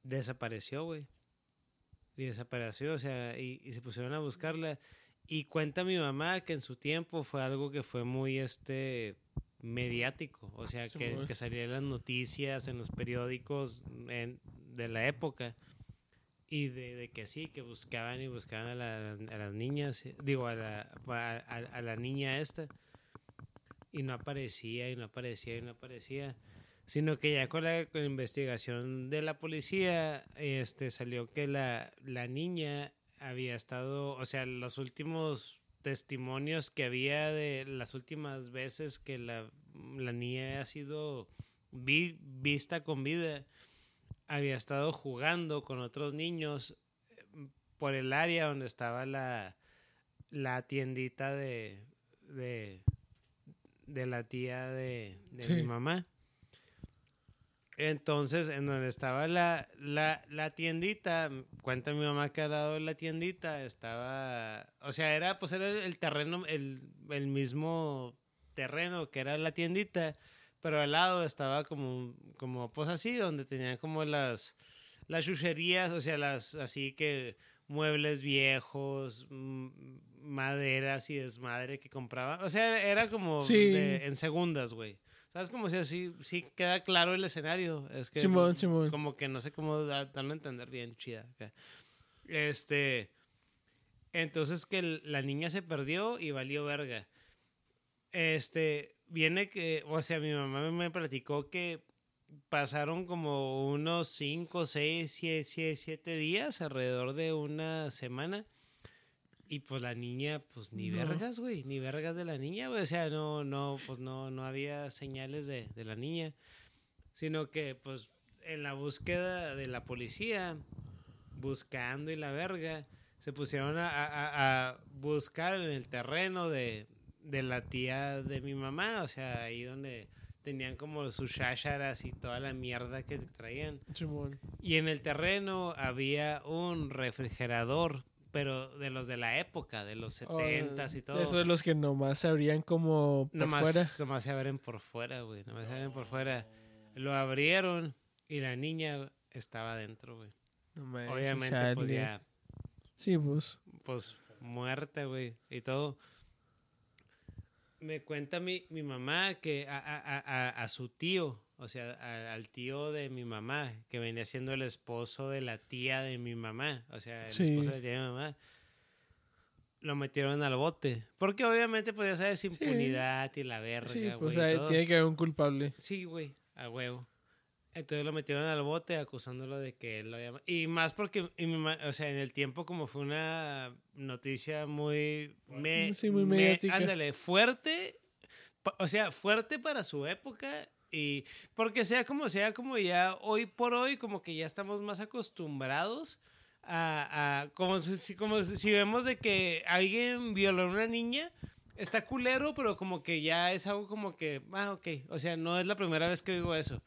desapareció, güey. Y desapareció, o sea, y, y se pusieron a buscarla. Y cuenta mi mamá que en su tiempo fue algo que fue muy, este, mediático, o sea, Sí, que, que salía en las noticias, en los periódicos en- de la época, y de, de que sí, que buscaban y buscaban a, la- a las niñas, digo, a la, a la niña esta, y no aparecía, y no aparecía, y no aparecía, sino que ya con la, con la investigación de la policía, este, salió que la, la niña había estado, o sea, los últimos testimonios que había de las últimas veces que la, la niña ha sido vi- vista con vida, había estado jugando con otros niños eh, por el área donde estaba la, la tiendita de, de, de la tía de, de Sí. mi mamá. Entonces, en donde estaba la, la, la tiendita, cuenta mi mamá que al lado de la tiendita estaba, o sea, era pues era el terreno, el, el mismo terreno que era la tiendita, pero al lado estaba como, como pues así, donde tenían como las, las chucherías, o sea, las así que muebles viejos, maderas y desmadre que compraba. O sea, era como Sí. de- en segundas, güey. ¿Sabes? Como si así, sí queda claro el escenario. Es que Simón, Simón. como que no sé cómo da- darlo a entender bien, chida. Este, entonces que la niña se perdió y valió verga. Este, viene que, o sea, mi mamá me platicó que pasaron como unos 5, 6, 7 días, alrededor de una semana. Y pues la niña, pues ni No. vergas, güey, ni vergas de la niña, güey. O sea, no, no, pues no, no había señales de, de la niña. Sino que, pues, en la búsqueda de la policía, buscando y la verga, se pusieron a, a- a buscar en el terreno de, de la tía de mi mamá, o sea, ahí donde tenían como sus chácharas y toda la mierda que traían. Simón. Y en el terreno había un refrigerador, pero de los de la época, de los Oh, 70s y todo. Esos de los que nomás se abrían como por Nomás, fuera. nomás se abren por fuera, güey. Nomás se abren por fuera. Lo abrieron y la niña estaba adentro, güey. No Obviamente, pues ya, Sí, pues. pues muerta, güey. Y todo. Me cuenta mi, mi mamá que a- a- a- a su tío, o sea, a- al tío de mi mamá, que venía siendo el esposo de la tía de mi mamá, o sea, el Sí. esposo de la tía de mi mamá, lo metieron al bote. Porque obviamente, pues ya sabes, impunidad y la verga, Sí, güey. pues y ahí todo. tiene que haber un culpable. Sí, güey, a huevo. Entonces lo metieron al bote acusándolo de que él lo había... Y más porque, y mi o sea, en el tiempo como fue una noticia muy... me- Sí, muy me- mediática. ándale, fuerte. O sea, fuerte para su época y... Porque sea como sea, como ya hoy por hoy, como que ya estamos más acostumbrados a... a- como, si, como si vemos de que alguien violó a una niña... Está culero, pero como que ya es algo como que, ah, ok, o sea, no es la primera vez que digo eso.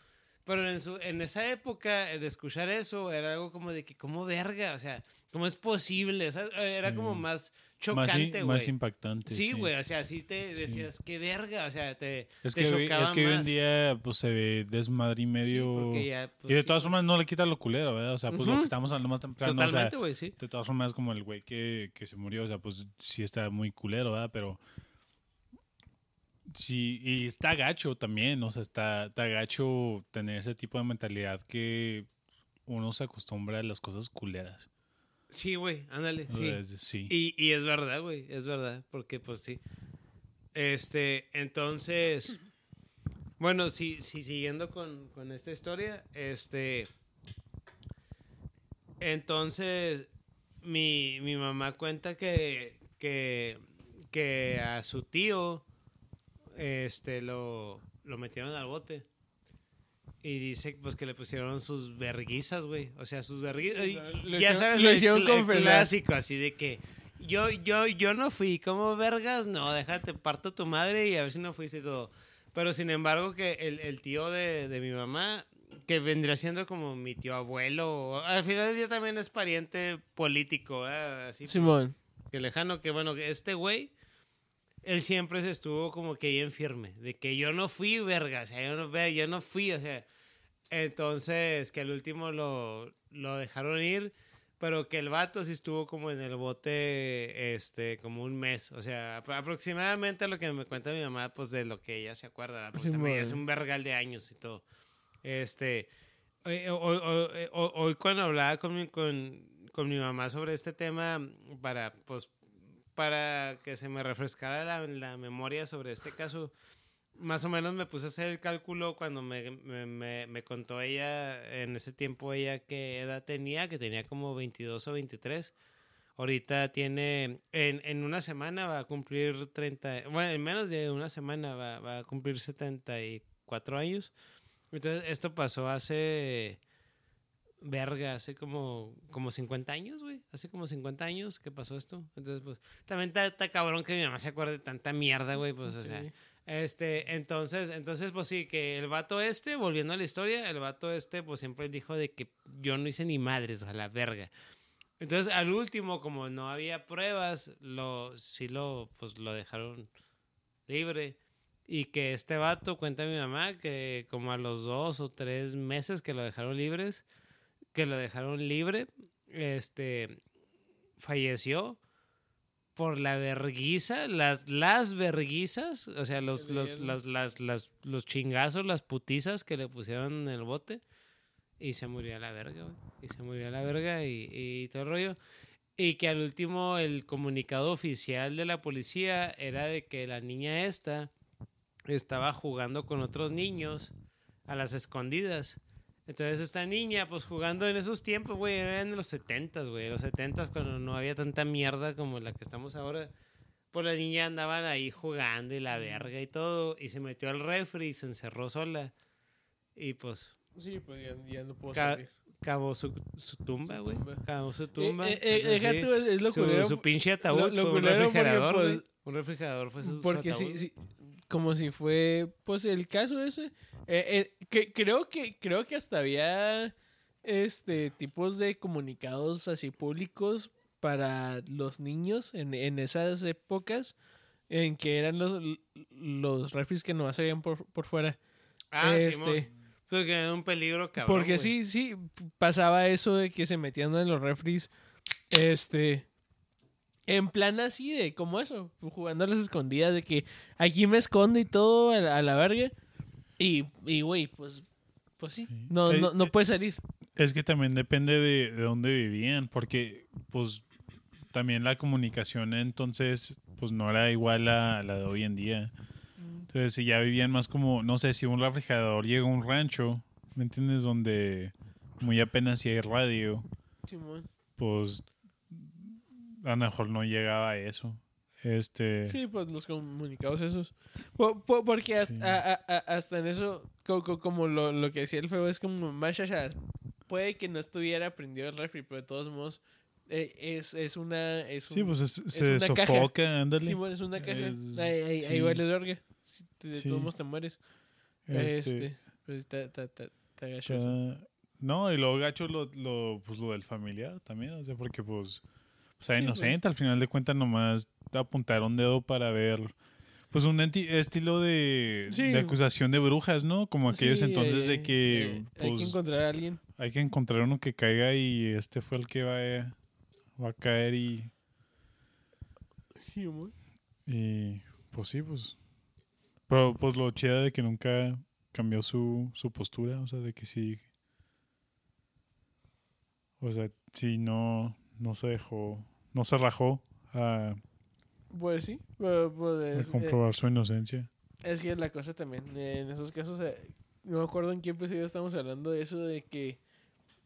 Pero en, su, en esa época, el escuchar eso era algo como de que, ¿cómo verga? O sea, ¿cómo es posible? O sea, era como más Más, chocante, más güey. impactante. Sí, güey, o sea, así te Sí. decías, qué verga, o sea, te, Es te que, hoy- chocaba es que hoy en más. día pues se ve desmadre y Sí, medio... porque ya, pues, y de sí, todas formas no le quita lo culero, ¿verdad? O sea, pues lo que estamos hablando más temprano, o sea, Totalmente, güey, sí. de todas formas como el güey que, que se murió, o sea, pues sí está muy culero, ¿verdad? Pero sí, y está gacho también, o sea, está, está gacho tener ese tipo de mentalidad que uno se acostumbra a las cosas culeras. Sí, güey, ándale, sí. sí. Y, y es verdad, güey, es verdad, porque pues sí. Este, entonces, bueno, sí, sí, siguiendo con, con esta historia, este, entonces, mi, mi mamá cuenta que, que, que a su tío, este, lo, lo metieron al bote. Y dice, pues, que le pusieron sus verguizas, güey. O sea, sus verguizas. Ya sabes, lo hicieron clásico, así de que yo, yo, yo no fui, como vergas, no, déjate, parto tu madre y a ver si no fuiste todo. Pero sin embargo, que el, el tío de, de mi mamá, que vendría siendo como mi tío abuelo, al final del día también es pariente político, ¿eh? así Simón. que lejano, que bueno, que este güey, él siempre se estuvo como que bien firme, de que yo no fui verga, o sea, yo no, yo no fui, o sea, entonces que al último lo, lo dejaron ir, pero que el vato sí estuvo como en el bote, este, como un mes, o sea, apro- aproximadamente lo que me cuenta mi mamá, pues de lo que ella se acuerda, porque Sí, también es un vergal de años y todo, este, hoy, hoy- hoy- hoy- hoy cuando hablaba con mi, con, con mi mamá sobre este tema, para, pues, para que se me refrescara la, la memoria sobre este caso, más o menos me puse a hacer el cálculo cuando me, me, me- me contó ella, en ese tiempo ella qué edad tenía, que tenía como 22 o 23. Ahorita tiene, en, en una semana va a cumplir 30, bueno, en menos de una semana va, va a cumplir 74 años. Entonces, esto pasó hace, verga, hace como, como 50 años, güey. Hace como 50 años que pasó esto. Entonces, pues, también está, cabrón que mi mamá se acuerde de tanta mierda, güey, pues, o sea. Este, entonces, entonces, pues sí, que el vato este, volviendo a la historia, el vato este, pues siempre dijo de que yo no hice ni madres, o sea, la verga. Entonces, al último, como no había pruebas, lo, sí lo, pues lo dejaron libre. Y que este vato, cuenta mi mamá, que como a los dos o tres meses que lo dejaron libres, que lo dejaron libre, este, falleció por la verguiza, las, las verguizas, o sea, los, los, dieron. las- las- las- los chingazos, las putizas que le pusieron en el bote. Y se murió a la verga, güey. Y se murió a la verga y, y todo el rollo. Y que al último el comunicado oficial de la policía era de que la niña esta estaba jugando con otros niños a las escondidas. Entonces esta niña, pues jugando en esos tiempos, güey, eran en los 70, güey, los 70 cuando no había tanta mierda como la que estamos ahora. Pues la niña andaban ahí jugando y la verga y todo, y se metió al refri y se encerró sola. Y pues Sí, pues ya, ya no puedo salir. cavó su, su tumba, Su güey. Cavó su Eh, tumba. eh, eh, deja tú, es, es lo su, culero, su pinche ataúd lo- lo fue un porque, refrigerador, pues, Un refrigerador fue su, su Porque ataúd. sí, sí, como si fue, pues el caso ese, eh, eh, que creo que creo que hasta había este tipos de comunicados así públicos para los niños en, en esas épocas en que eran los los refris que nomás se veían por, por fuera. Ah, sí, este, Porque era un peligro, cabrón. porque sí, sí, pasaba eso de que se metían en los refris, este, en plan así de como eso, jugando a las escondidas, de que aquí me escondo y todo a la, a la verga. Y, y güey, pues, pues sí, Sí. no, no, no eh, puede salir. Es que también depende de, de dónde vivían, porque pues también la comunicación entonces pues no era igual a la de hoy en día. Entonces si ya vivían más como, no sé, si un refrigerador llega a un rancho, ¿me entiendes? Donde muy apenas si hay radio, Simón. pues a lo mejor no llegaba a eso. Este, Sí, pues los comunicados esos. Po- po- porque hasta, Sí. a- a- hasta en eso, co- co- como lo, lo que decía el feo, es como más. Puede que no estuviera prendido el refri, pero de todos modos eh, es, es una... Es sí, un- pues es- se una caja. sofoca, ándale. Simón, es una caja. Es- ahí sí. ahí verga. Si te- De Sí. todos modos te mueres. Este, Este, pues está, está, está, está gacho no, y luego gacho lo, lo, pues, lo del familiar también, o sea, porque pues, era Sí, inocente, al final de cuentas nomás te apuntaron dedo para ver, pues un estilo de, Sí. de acusación de brujas, ¿no? Como aquellos Sí, entonces eh, de que, eh, hay que pues, encontrar a alguien. hay que encontrar uno que caiga y este fue el que va a, va a caer y, y pues sí, pues, pero pues lo chida de que nunca cambió su, su postura, o sea, de que sí, o sea, sí no, no se dejó, no se rajó a, Pues sí, pues, a es, eh, comprobar su inocencia. es que la cosa también, en esos casos, eh, no me acuerdo en qué episodio estamos hablando de eso, de que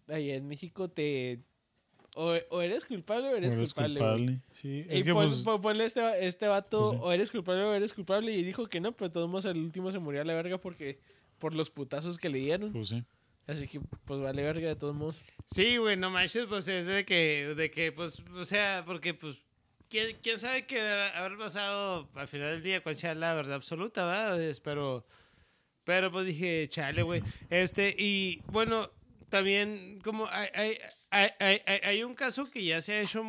allá en México te... O, o eres culpable o eres, O eres culpable. Sí, Y es que pon- pues, pon- ponle este, este vato, Pues sí. o eres culpable o eres culpable, y dijo que no, pero todos al último se murió a la verga porque por los putazos que le dieron. pues sí. Así que, pues vale verga de todos modos. Sí, güey, no manches, pues es de que, de que, pues, o sea, porque, pues, ¿quién, quién sabe habrá haber pasado al final del día, cuál sea la verdad absoluta, ¿verdad? Pero, pero, pues dije, chale, güey. Este, y bueno, también, como hay, hay, hay, hay, un caso que ya se ha hecho,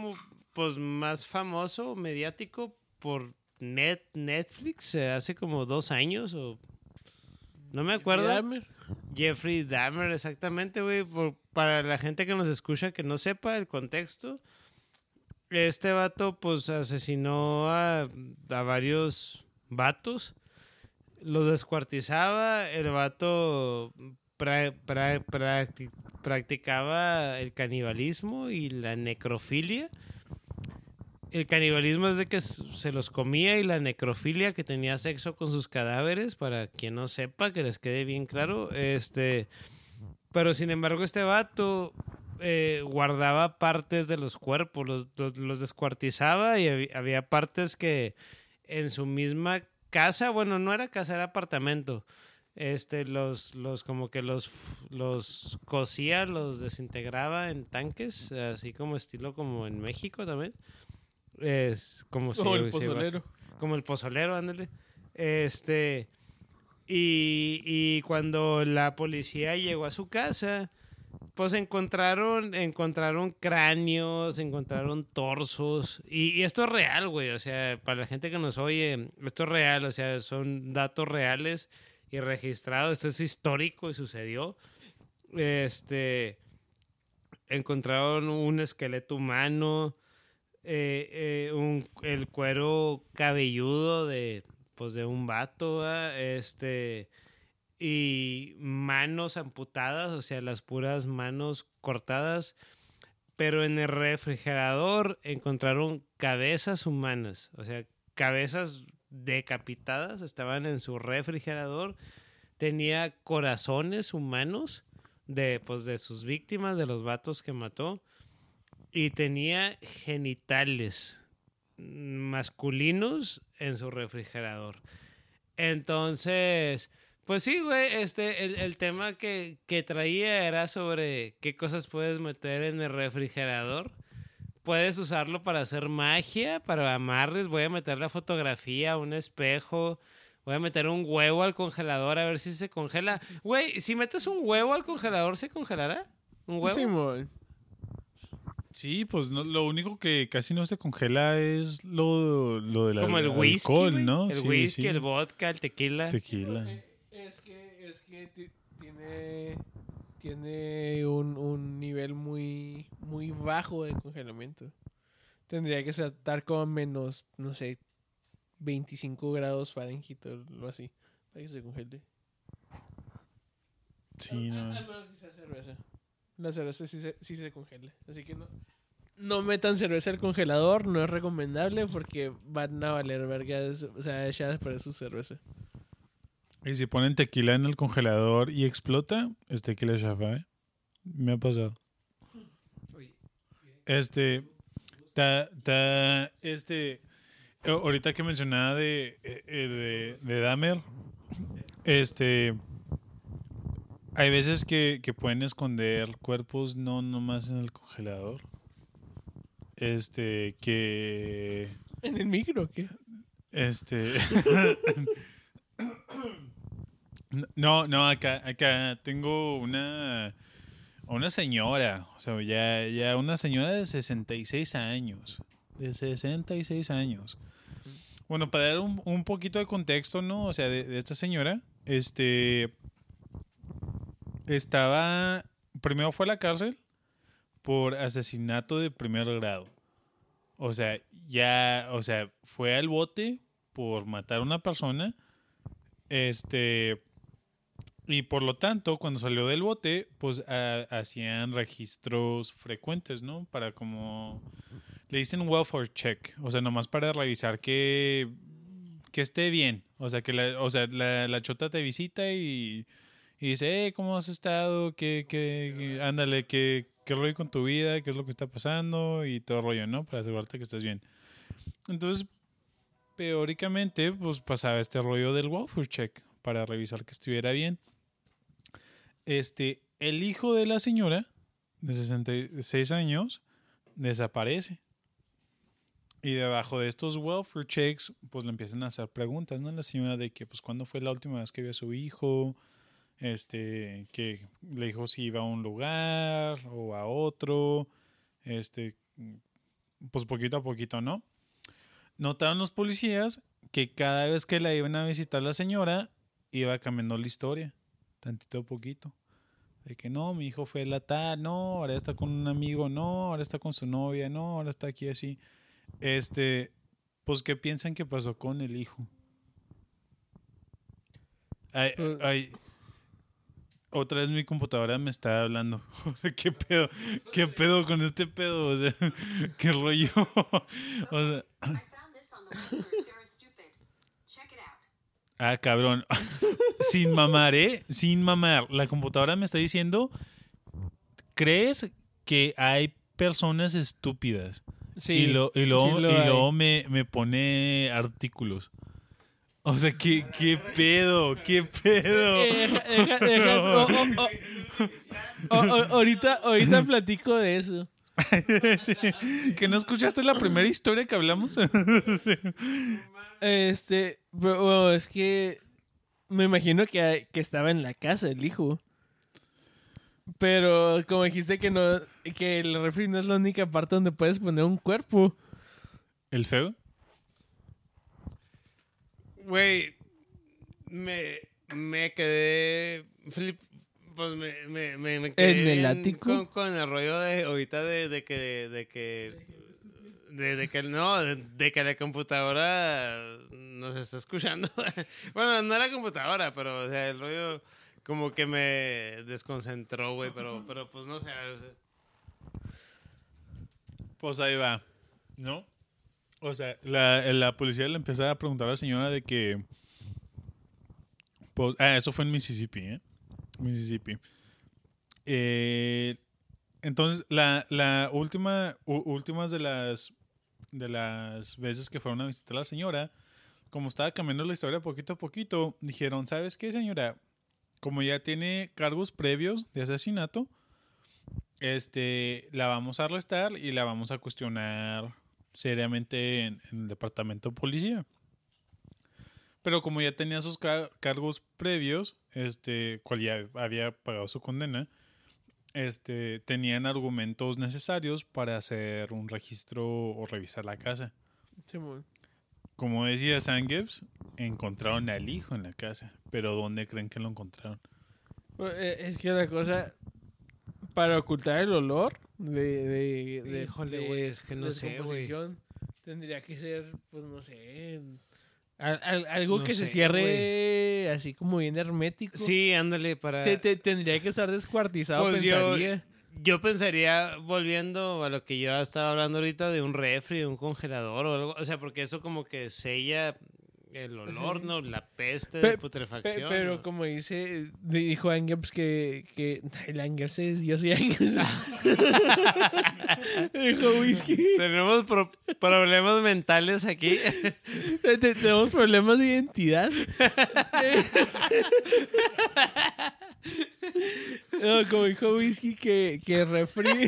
pues, más famoso, mediático, por net, Netflix, eh, hace como dos años, o... No me acuerdo. Dahmer, Jeffrey Dahmer, exactamente, güey. Para la gente que nos escucha que no sepa el contexto, este vato, pues, asesinó a, a varios vatos. Los descuartizaba. El vato pra- pra- practi- practicaba el canibalismo y la necrofilia. El canibalismo es de que se los comía y la necrofilia que tenía sexo con sus cadáveres, para quien no sepa, que les quede bien claro. Este, pero sin embargo, este vato eh, guardaba partes de los cuerpos, los, los- descuartizaba y había, había partes que en su misma casa, bueno, no era casa, era apartamento. Este, los, los, como que los, los cosía, los desintegraba en tanques, así como estilo como en México también. Es como si el si vas- pozolero. como el pozolero, ándale. Este. Y, y cuando la policía llegó a su casa, pues encontraron, encontraron cráneos, encontraron torsos. Y, y esto es real, güey. O sea, para la gente que nos oye, esto es real. O sea, son datos reales y registrados. Esto es histórico y sucedió. Este. Encontraron un esqueleto humano. Eh, eh, un- el cuero cabelludo de pues de un vato ¿va? este y manos amputadas o sea las puras manos cortadas pero en el refrigerador encontraron cabezas humanas o sea cabezas decapitadas estaban en su refrigerador tenía corazones humanos de, pues, de sus víctimas, de los vatos que mató. Y tenía genitales masculinos en su refrigerador. Entonces, pues sí, güey, este, el, el tema que, que traía era sobre qué cosas puedes meter en el refrigerador. Puedes usarlo para hacer magia, para amarres. Voy a meter la fotografía, un espejo. Voy a meter un huevo al congelador a ver si se congela. Güey, si metes un huevo al congelador, ¿se congelará? ¿Un huevo? Simón. Sí, pues no, lo único que casi no se congela es lo, lo del Como el whisky, alcohol. ¿no? El Sí, whisky, sí. el vodka, el tequila. Tequila. Eh, Es que, es que ti- tiene, tiene un, un nivel muy, muy bajo de congelamiento. Tendría que estar como menos, no sé, 25 grados Fahrenheit o algo así, para que se congele. Sí, Al- no. Al menos que sea cerveza. La cerveza sí se, sí se congela. Así que no, no metan cerveza al congelador, no es recomendable porque van a valer vergas, o sea, echadas para su cerveza. Y si ponen tequila en el congelador y explota, es tequila chafa, ¿eh? Me ha pasado. Este, ta, ta, este, ahorita que mencionaba de, eh, eh, de, de Dahmer, este, hay veces que, que pueden esconder cuerpos no nomás en el congelador. Este, que ¿En el micro o qué? este. no, no, acá, acá tengo una. Una señora, o sea, ya, ya una señora de 66 años. De 66 años. Bueno, para dar un, un poquito de contexto, ¿no? O sea, de, de esta señora, este. Estaba. Primero fue a la cárcel por asesinato de primer grado. O sea, ya, o sea, fue al bote por matar a una persona. Este. Y por lo tanto, cuando salió del bote, pues ha- hacían registros frecuentes, ¿no? Para como. Le dicen welfare check. O sea, nomás para revisar que. Que esté bien. O sea, que la, o sea, la, la chota te visita y. Y dice, hey, ¿cómo has estado? ¿Qué, qué, qué- ándale, qué, qué rollo con tu vida? ¿Qué es lo que está pasando? Y todo rollo, ¿no? Para asegurarte que estés bien. Entonces, teóricamente, pues pasaba este rollo del welfare check para revisar que estuviera bien. Este, el hijo de la señora, de 66 años, desaparece. Y debajo de estos welfare checks, pues le empiezan a hacer preguntas, ¿no? La señora de que, pues, ¿cuándo fue la última vez que vio a su hijo? Este, que le dijo si iba a un lugar o a otro. Este, pues poquito a poquito, ¿no? Notaron los policías que cada vez que la iban a visitar la señora, iba cambiando la historia, tantito a poquito. De que no, mi hijo fue la tal, no, ahora está con un amigo, no, ahora está con su novia, no, ahora está aquí así. Este, pues, ¿qué piensan que pasó con el hijo? Ay, Pues- ay, otra vez mi computadora me está hablando. ¿Qué pedo? ¿Qué pedo con este pedo? O sea, ¿qué rollo? O sea. Ah, cabrón. Sin mamar, ¿eh? Sin mamar. La computadora me está diciendo, ¿crees que hay personas estúpidas? Sí. y lo, y luego, sí lo y luego me, me pone artículos. O sea, ¿qué, qué pedo? ¿Qué pedo? Eh, deja- deja- ahorita, ahorita platico de eso. Sí. ¿Que no escuchaste la primera historia que hablamos? Sí. Este, pero, bueno, es que me imagino que, que estaba en la casa el hijo. Pero como dijiste que no, que el refri no es la única parte donde puedes poner un cuerpo. ¿El feo? Güey, me, me quedé. flip- pues me, me, me, me quedé ¿En el bien ático? Con, con el rollo de ahorita de, de que. De, que de, de que no, de, de que la computadora nos está escuchando. bueno, no la computadora, pero o sea, el rollo como que me desconcentró, güey, pero, pero pues no sé. o sea, Pues ahí va, ¿no? O sea, la, la policía le empezaba a preguntar a la señora de que, Pues, ah, eso fue en Mississippi, ¿eh? Mississippi. Eh, entonces, la, la última, últimas de las, de las veces que fueron a visitar a la señora, como estaba cambiando la historia poquito a poquito, dijeron, ¿sabes qué, señora? Como ya tiene cargos previos de asesinato, este, la vamos a arrestar y la vamos a cuestionar seriamente en, en el departamento de policía. Pero como ya tenía sus ca- cargos previos, este, cual ya había pagado su condena, este, tenían argumentos necesarios para hacer un registro o revisar la casa. Como decía Sam Gibbs, encontraron al hijo en la casa. Pero ¿dónde creen que lo encontraron? Pues, eh, Es que la cosa, para ocultar el olor de... de, de Híjole, güey, es que no sé, güey. Tendría que ser, pues no sé... al- al- algo No que se sé, cierre así como bien hermético. Sí, ándale, para... Te- te- tendría que estar descuartizado, Pues yo- pensaría. Yo pensaría, volviendo a lo que yo estaba hablando ahorita, de un refri, un congelador o algo. O sea, porque eso como que sella el olor. ¿no? La peste Pe- Pe- putrefacción. pero ¿no? como dice, dijo Angers que, que el Angers es, yo soy Angers. dijo Whisky. Tenemos pro- problemas mentales aquí. Te- te- Tenemos problemas de identidad. no, como dijo Whisky que, que refri.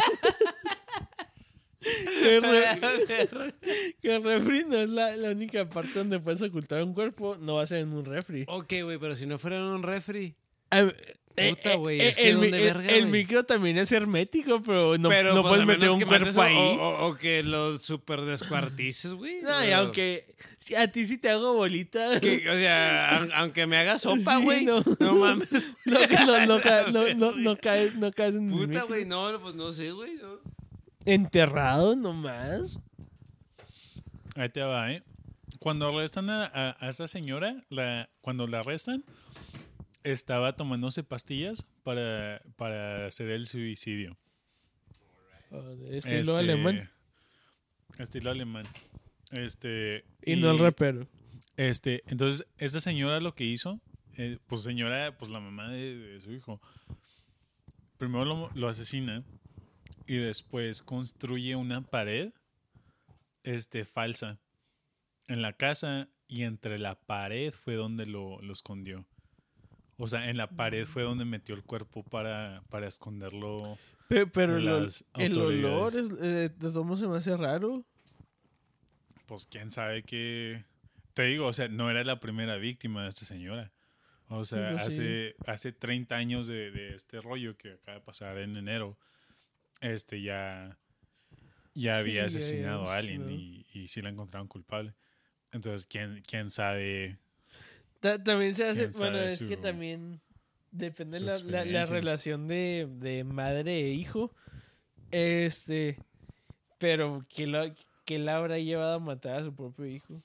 Que, re- que refri no es la, la única parte donde puedes ocultar un cuerpo, no va a ser en un refri. ok, güey, pero si no fuera en un refri. Ah, Puta, güey, es que el, ¿dónde mi- el- verga, el micro también es hermético, pero no, pero no pues, puedes meter un cuerpo o- ahí. O, o- que lo super descuartices, güey. No, y aunque si a ti sí te hago bolita. que- o sea, aun- aunque me haga sopa, Sí, güey. no. no. mames. No, no, no, ca- no, no, no caes, no caes en el Puta, güey, no, pues no sé, güey. no. Enterrado nomás. Ahí te va, ¿eh? Cuando arrestan a, a, a esa señora, la, cuando la arrestan, estaba tomándose pastillas para, para hacer el suicidio. Estilo Este, alemán. Estilo alemán. Este. Y, no el rapero. Este, entonces, esta señora lo que hizo, eh, pues señora, pues la mamá de, de su hijo, primero lo, lo asesina y después construye una pared, este, falsa en la casa y entre la pared fue donde lo, lo escondió. O sea, en la pared fue donde metió el cuerpo para, para esconderlo. Pe- Pero el, ol- las el olor es, eh, de modos se me hace raro. Pues quién sabe qué. Te digo, o sea, no era la primera víctima de esta señora. O sea, pues sí. hace, hace 30 años de, de este rollo que acaba de pasar en enero, este ya, ya había asesinado a alguien y, y sí la encontraron culpable. Entonces, ¿quién, quién sabe? Ta- también se hace, bueno, es su- que también depende la, la, la relación de, de madre e hijo. Este, pero que lo que la habrá llevado a matar a su propio hijo.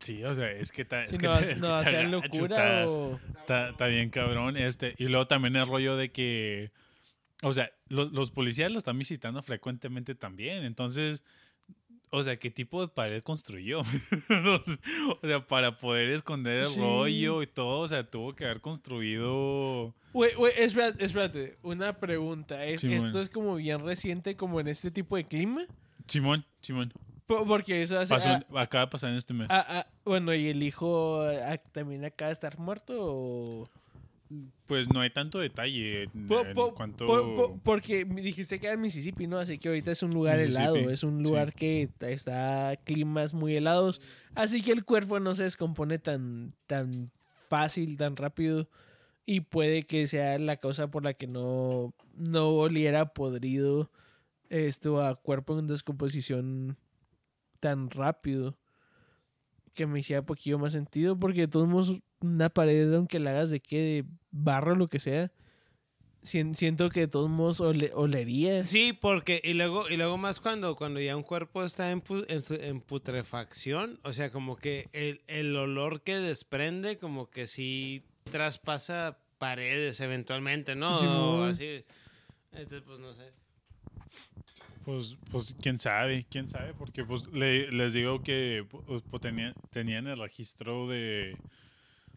Sí, o sea, es que está, es Si que no, es no que locura está- o... Está bien cabrón. Este, y luego también el rollo de que, o sea, los, los policías lo están visitando frecuentemente también. Entonces, o sea, ¿qué tipo de pared construyó? o sea, para poder esconder el Sí. rollo y todo, o sea, tuvo que haber construido... Güey, güey, espérate, espérate, una pregunta. ¿Es. ¿Esto es como bien reciente como en este tipo de clima? Simón, Simón. Po- Porque eso hace... Pasó, ah, acaba de pasar en este mes. ah, ah, bueno, ¿y el hijo también acaba de estar muerto o...? Pues no hay tanto detalle en, Po- en po- cuanto... po- po- porque dijiste que era en Mississippi, ¿no? Así que ahorita es un lugar helado, es un sí. lugar que está a climas muy helados, así que el cuerpo no se descompone tan, tan fácil, tan rápido y puede que sea la causa por la que no, no oliera podrido esto a cuerpo en descomposición tan rápido que me hiciera poquillo más sentido porque de todos modos una pared aunque la hagas de qué de barro o lo que sea sien- siento que de todos modos ole- olería Sí, porque y luego y luego más cuando cuando ya un cuerpo está en, pu- en, putrefacción, o sea, como que el, el olor que desprende como que sí traspasa paredes eventualmente, ¿no? Sí, O así. Entonces, pues no sé. Pues, pues quién sabe, quién sabe, porque pues le- les digo que pues, pues, tenían, el registro de,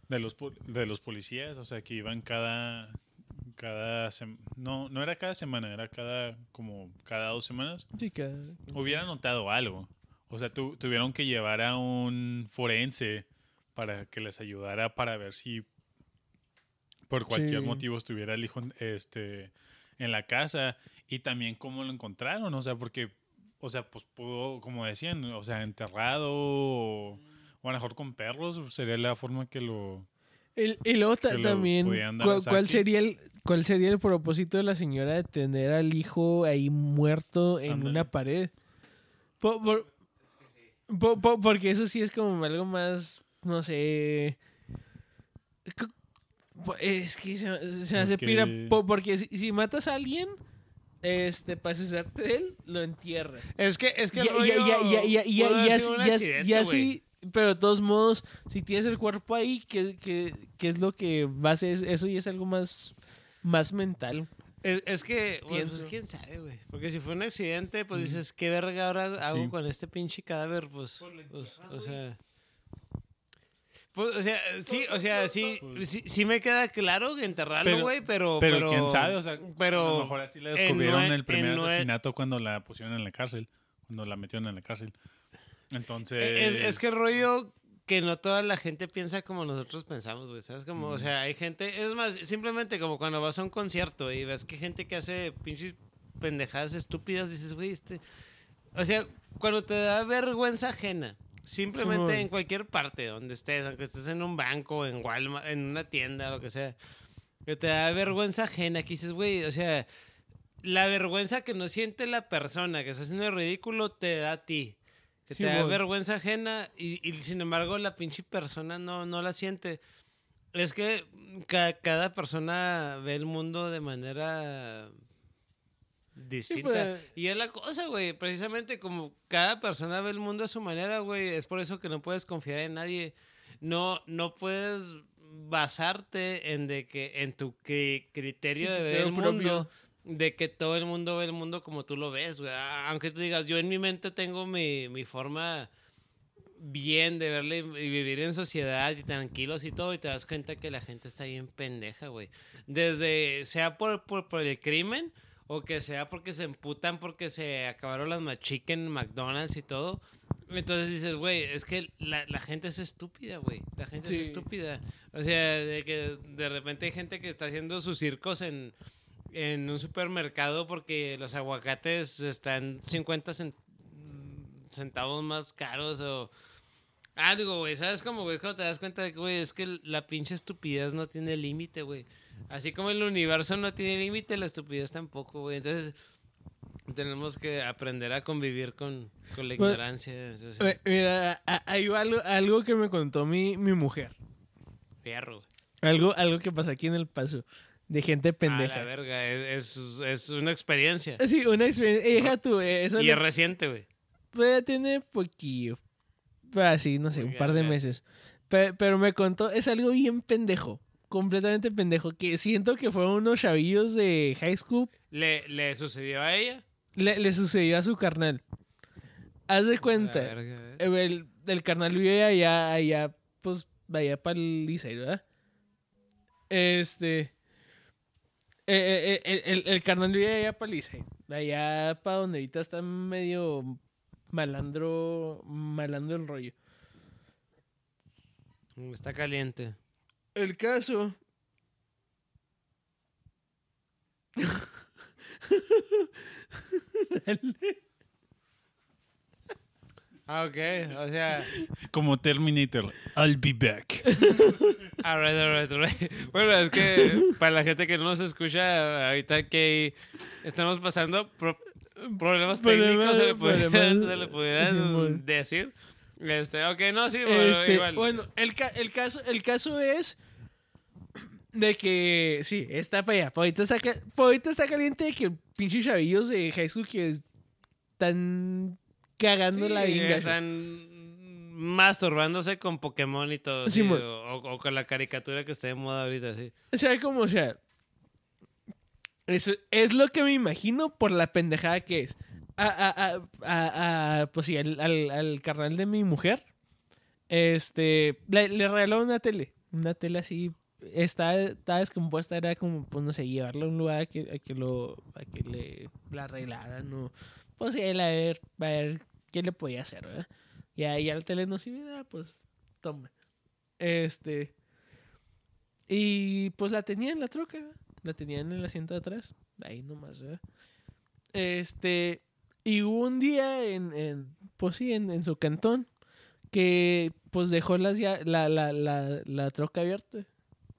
de los de los policías, o sea, que iban cada cada no no era cada semana, era cada como cada dos semanas. Sí, cada- Hubiera notado algo. O sea, tu- tuvieron que llevar a un forense para que les ayudara para ver si por cualquier Sí. motivo estuviera el hijo este en la casa y también cómo lo encontraron, o sea, porque o sea, pues pudo, como decían, o sea, enterrado o, o a lo mejor con perros sería la forma que lo El- y luego lo también, ¿cuál, sería el, ¿cuál sería el propósito de la señora de tener al hijo ahí muerto en una pared? Po- por- po- po- porque eso sí es como algo más, no sé... Es que se, se hace que- pira, po- porque si, si matas a alguien, este, para deshacerte de él, lo entierras. Es que, es que Ya, el rollo ya, ya, ya, ya, pudo ya, haber ya, sido un ya, accidente, ya güey. sí, pero de todos modos, si tienes el cuerpo ahí, ¿qué, qué, qué es lo que va a ser? Eso ya es algo más, más mental. Es, es que, bueno, pues quién sabe, güey. Porque si fue un accidente, pues dices, ¿qué verga ahora hago Sí. con este pinche cadáver? Pues, Pues pues, o sea... Pues, o sea, sí, o sea, sí, sí, sí me queda claro enterrarlo, Pero- güey, pero, pero, quién sabe, o sea, pero a lo mejor así le descubrieron el primer asesinato cuando la pusieron en la cárcel, cuando la metieron en la cárcel. Entonces, Es, es que rollo que no toda la gente piensa como nosotros pensamos, güey. ¿Sabes? Como, o sea, hay gente. Es más, simplemente como cuando vas a un concierto y ves que gente que hace pinches pendejadas estúpidas, dices, güey, este. O sea, cuando te da vergüenza ajena, simplemente en cualquier parte donde estés, aunque estés en un banco, en Walmart, en una tienda, lo que sea, que te da vergüenza ajena, que dices, güey, o sea, la vergüenza que no siente la persona que está haciendo el ridículo te da a ti. Que te da vergüenza ajena y, y sin embargo la pinche persona no, no la siente. Es que ca- cada persona ve el mundo de manera distinta. pues. Y es la cosa, güey. Precisamente como cada persona ve el mundo a su manera, güey. Es por eso que no puedes confiar en nadie. No, no puedes basarte en de que en tu cri- criterio Sí, de ver el propio. mundo de que todo el mundo ve el mundo como tú lo ves, güey. Aunque tú digas, yo en mi mente tengo mi, mi forma bien de verle y vivir en sociedad y tranquilos y todo, y te das cuenta que la gente está bien pendeja, güey. Desde, sea por, por, por el crimen o que sea porque se emputan porque se acabaron las machicken en McDonald's y todo. Entonces dices, güey, es que la, la gente es estúpida, güey. La gente Sí. es estúpida. O sea, de que de repente hay gente que está haciendo sus circos en, en un supermercado porque los aguacates están 50 cen- centavos más caros o algo, güey. ¿Sabes cómo, güey? Cuando te das cuenta de que, güey, es que la pinche estupidez no tiene límite, güey. Así como el universo no tiene límite, la estupidez tampoco, güey. Entonces, tenemos que aprender a convivir con, con la Pues, ignorancia. o sea, Eh, Mira, hay algo, algo que me contó mi, mi mujer. güey. Algo, algo que pasó aquí en el paso. De gente A la pendeja. verga, es, es, es una experiencia. Sí, una experiencia. eh, Deja tú, eh, eso Y le- es reciente, güey. pues, ya tiene poquillo. Así, no sé, un par de meses. Pe- Pero, me contó, es algo bien pendejo. Completamente pendejo. Que siento que fueron unos chavillos de high school. ¿Le, ¿Le sucedió a ella? Le, le sucedió a su carnal. Haz de cuenta. a ver. El, el carnal vive allá, allá, pues, allá para el liceo, ¿verdad? Este. eh, eh, eh, el, el carnal vive allá para el liceo. Allá para donde ahorita está medio malandro, malandro el rollo. Mm, Está caliente. El caso. Ah, ok. O sea, como Terminator, I'll be back. alright, alright, alright. Bueno, es que para la gente que no nos escucha, ahorita que estamos pasando problemas técnicos, se le pudieran, se le pudieran decir. Este, ok, no, sí, bueno, Este, igual. bueno, el, ca- el, caso, el caso es de que, sí, está allá. Por ahorita está, ca- por ahorita está caliente de que pinches chavillos de high school que están cagando Sí, la vinga. están masturbándose con Pokémon y todo. Sí, sí, mo- o, o con la caricatura que está de moda ahorita, sí. O sea, como, o sea, es lo que me imagino por la pendejada que es. A, a, a, pues sí, al, al, al carnal de mi mujer, este, le, regalaron una tele. Una tele así, está, está descompuesta, era como, pues no sé, llevarla a un lugar que, a que, lo, que le la arreglaran o, pues él a ver, a ver qué le podía hacer, ¿verdad? Y ahí ya la tele no sirve, pues toma. Este. Y pues la tenía en la troca, ¿verdad? La tenía en el asiento de atrás, ahí nomás, ¿verdad? Este. Y hubo un día en, en pues sí, en, en su cantón, que pues dejó las la, la, la, la troca abierta.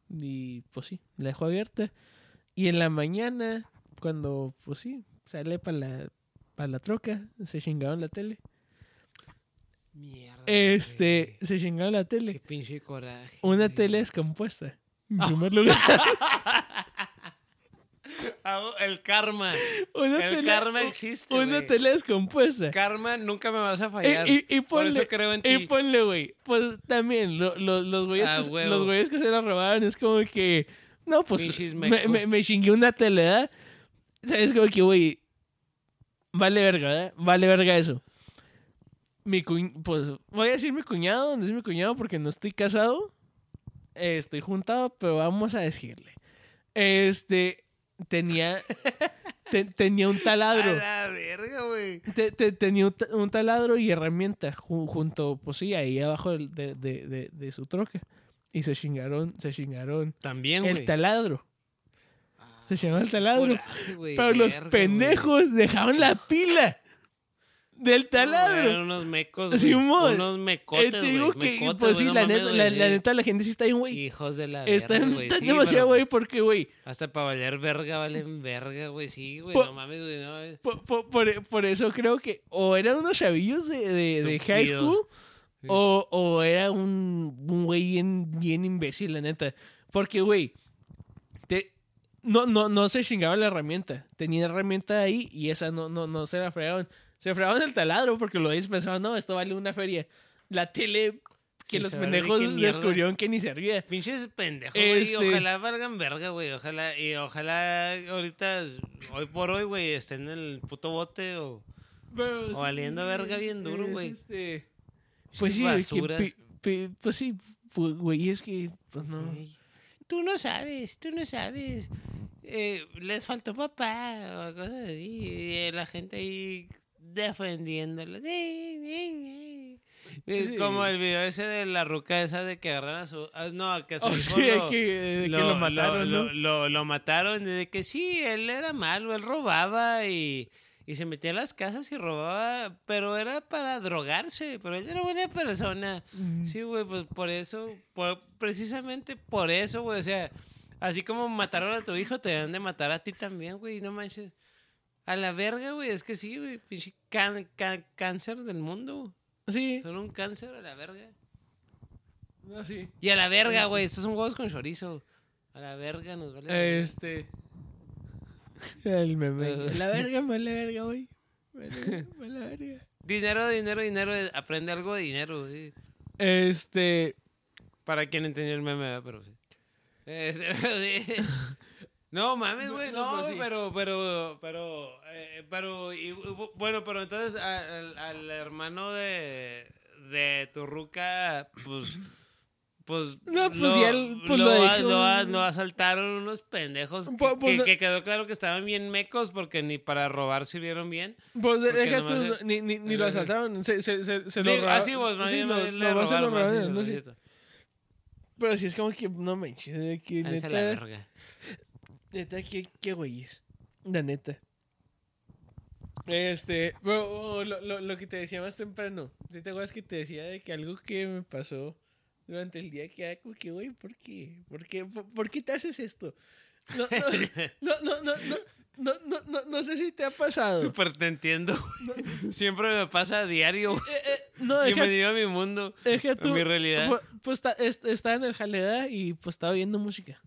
Y pues sí, la dejó abierta. Y en la mañana, cuando pues sí, sale para la, pa la troca, se chingaron la tele. Mierda. Este, güey. se chingaron la Qué tele. pinche coraje. Una güey. tele descompuesta. En primer lugar. El karma. Una El tele, karma existe. una güey. tele descompuesta. Karma, nunca me vas a Y, fallar. y, y Por ponle, eso creo en y ti. ponle, güey. Pues también, lo- lo- los, güeyes Ah, que, los güeyes que se la robaron es como que. No, pues. Me, me, me chingué una tele, ¿verdad? ¿Sabes? Como que, güey. Vale verga, ¿verdad? Vale verga eso. Mi cuñ... Pues voy a decir mi cuñado, no es mi cuñado porque no estoy casado. Eh, estoy juntado, pero vamos a decirle. Este. Tenía. te- tenía un A taladro. la verga, güey. Te- te- tenía un, ta- un taladro y herramienta ju- junto, pues sí, ahí abajo de, de, de, de su troca. Y se chingaron, se chingaron También, el taladro. Se chingaron el taladro. Coraje, güey, Pero los pendejos dejaron la pila del güey. Eran taladro. unos mecos, güey. Unos Eh, mecotes, te güey. digo que, Mecotes, pues sí, güey, la, no neta, mames, la, güey. la neta, la gente sí está bien, güey. Hijos de la Está verga, güey. tan Sí, demasiado, güey, porque, güey, Hasta para valer verga valen verga, güey. Sí, güey. No mames, güey. No, por, por- eso creo que o eran unos chavillos de, de, de high school Sí. o, o era un, un güey bien, bien imbécil, la neta. Porque, güey, te, no, no, no se chingaba la herramienta. Tenía herramienta ahí y esa no, no, no se la fregaban. Se fregaban el taladro porque lo pensaban, no, esto vale una feria. La tele que Sí, los pendejos descubrieron que ni servía. Pinches pendejos, güey. Este- Ojalá valgan verga, güey. Ojalá, y ojalá ahorita, hoy por hoy, güey, estén en el puto bote o. Pero O valiendo verga bien duro, es, güey. este, Pues sí, que basuras. pues sí, güey, es que, pues no. Tú no sabes, tú no sabes. Eh, les faltó papá o cosas así. Y la gente ahí defendiéndolos. Sí. Como el video ese de la ruca esa de que agarran a su... no, que a su Oh, hijo sí, lo, que, que lo, mataron, lo, ¿no? lo- lo mataron de que sí, él era malo, él robaba y, y se metía en las casas y robaba, pero era para drogarse, pero él era buena persona. Mm. Sí, güey, pues por eso, por- precisamente por eso, güey, o sea, así como mataron a tu hijo, te deben de matar a ti también, güey, no manches. A la verga, güey, es que sí, güey, pinche can- can- cáncer del mundo. Sí, Son un cáncer a la verga. no, sí. Y a la verga, güey, estos son huevos con chorizo. A la verga nos vale. verga. Este. El meme. La verga, mala verga, güey. Mala, mala verga. Dinero, dinero, dinero, eh, aprende algo de dinero, sí. Este. Para quien entendió el meme, pero sí. Este, pero sí. No mames, güey, no, no, pero pero, pero, pero, eh, pero, y- bueno, pero entonces al, al hermano de, de tu ruca, pues, pues, No, pues, ya el- pues, lo, lo dejó. lo a- lo asaltaron unos pendejos que, Pues, pues, que- quedó claro que estaban bien mecos porque ni para robar sirvieron bien. Pues deja ni, ni, ni lo eh, asaltaron. Se, se, se, se lo más Sí, bien, lo- más le lo robaron, más no. Pero sí es como que no manches. Que Háganse la neta, verga. Neta, qué, qué güeyes. La neta. Este, pero oh, lo, lo, lo que te decía más temprano. Si te acuerdas que te decía de que algo que me pasó durante el día que era como que, güey, ¿por qué? ¿Por qué? ¿Por, por qué te haces esto? No, no, no, no, no, no, no, no, no, sé si te ha pasado. Súper te entiendo. Siempre me pasa a diario. Eh, eh, no, deja, Bienvenido a mi mundo. deja a tú. mi realidad. Pues, está- est- estaba en el jaleda y pues estaba oyendo música.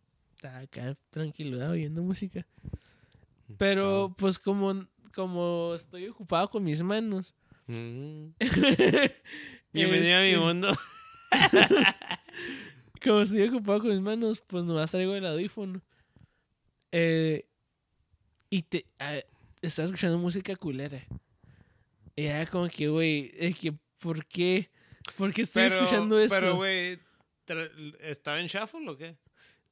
Acá tranquilo oyendo música. Pero pues como, como estoy ocupado con mis manos. Mm. Bienvenido a mi este, mundo. Como estoy ocupado con mis manos, pues nomás traigo el audífono. Eh, y te a- estaba escuchando música culera. Y era como que, güey, es que, ¿por qué? ¿Por qué estoy escuchando esto? Pero, güey, ¿Estaba en shuffle o qué?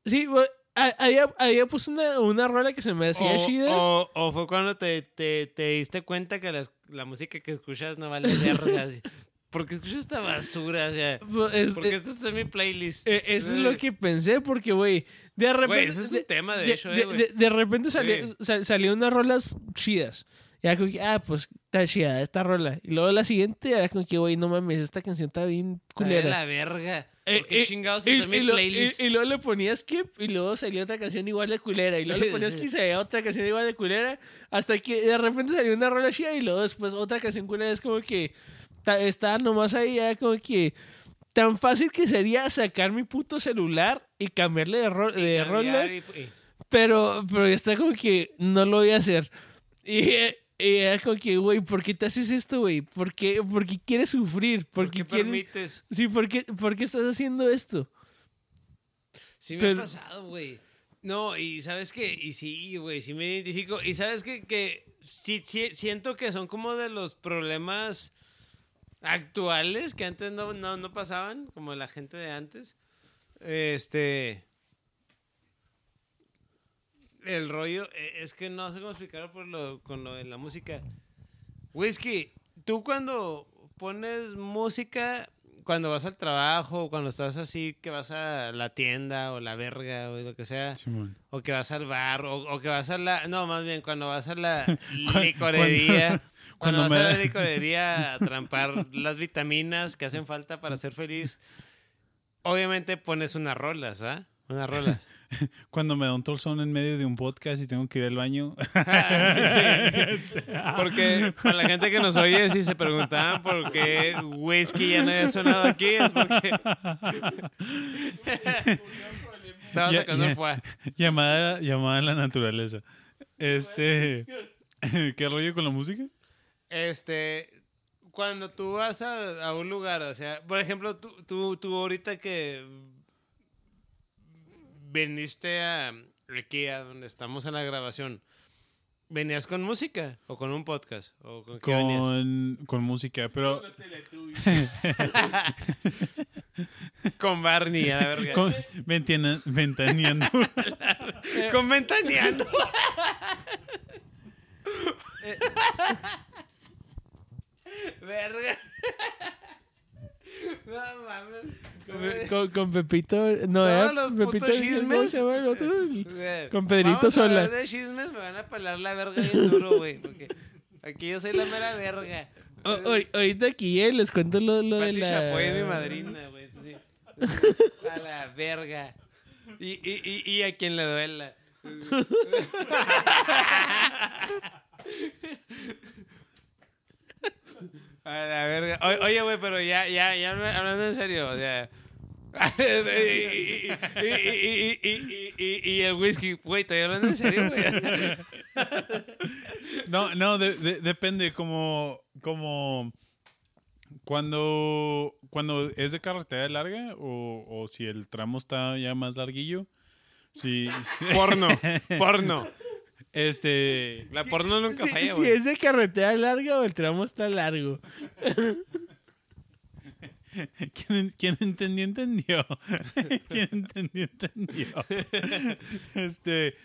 Sí, había, puesto una, una rola que se me hacía chida. o- o fue cuando te, te, te diste cuenta que las- la música que escuchas no vale verga. así. ¿Por qué escuchas esta basura? O sea, Pues, es- porque eh, esto está en mi playlist. eh, eso es lo que pensé, porque, güey, de repente... Güey, eso es un de- tema, de, de, hecho, de- eh, de- repente salió, Sí. sal- salieron unas rolas chidas. Ya como que, ah, pues está chida esta rola. Y luego la siguiente era como que, güey, no mames, esta canción está bien culera. la verga. Eh, ¿Por qué eh, chingados y, mi y lo- playlist? y- y luego le ponía skip y luego salía otra canción igual de culera. Y luego le ponías skip y salía otra canción igual de culera. Hasta que de repente salió una rola chida y luego después otra canción culera. Es como que ta- está nomás ahí, ya como que tan fácil que sería sacar mi puto celular y cambiarle de, ro- de rola. y- y- Pero, pero está como que no lo voy a hacer. Y, eh, y era como que, güey, ¿por qué te haces esto, güey? ¿Por qué, por qué quieres sufrir? ¿Por, ¿Por qué qué quieres- permites? Sí, ¿por qué, ¿por qué estás haciendo esto? Sí me Pero- ha pasado, güey. No, y sabes qué, y sí, güey, sí me identifico. Y sabes qué? que sí, sí, siento que son como de los problemas actuales que antes no, no, no pasaban, como la gente de antes. Este. El rollo, eh, es que no sé cómo explicarlo por lo, con lo de la música. Whisky, tú cuando pones música, cuando vas al trabajo, cuando estás así, que vas a la tienda o la verga o lo que sea, Simón. o que vas al bar, o, o que vas a la... No, más bien, cuando vas a la licorería... Cuando, cuando vas me a la licorería a trampar las vitaminas que hacen falta para ser feliz, obviamente pones unas rolas, ¿va? Unas rolas. Cuando me da un torzón en medio de un podcast y tengo que ir al baño. Porque para la gente que nos oye, si se preguntaban por qué whisky ya no había sonado aquí, es porque estaba sacando ya. llamada, llamada a la naturaleza. Este. ¿Qué rollo con la música? Este, cuando tú vas a, a un lugar, o sea, por ejemplo, tú, tú, tú ahorita que viniste a, aquí a donde estamos en la grabación, ¿venías con música o con un podcast? ¿O con qué? Con, con música, pero Con Barney, a la verga. con, ventana- ventaneando. Con Ventaneando. Verga. No mames. Con, con Pepito. No, Todos era los Pepito. putos ¿cómo chismes. se el otro? Con Pedrito vamos a Sola. hablar de chismes, me van a pelar la verga bien duro, güey. Porque aquí yo soy la mera verga. O- ahor- ahorita aquí eh, les cuento lo, lo de Pati la. Chapoy es mi madrina, güey. sí. A la verga. Y, y, y, y a quien le duela. A la verga. O- Oye, güey, pero ya, ya, ya hablando en serio, o sea. y, y- y- y- y- y- y el whisky, güey, estoy hablando en serio, güey. No, no, de- de- depende como, como cuando, cuando es de carretera larga o, o si el tramo está ya más larguillo. Sí, sí. Porno, porno. Este, La porno nunca Si, falla, si güey. es de carretera larga o el tramo está largo. ¿quién, quién entendió, entendió. ¿Quién entendió, entendió. Este,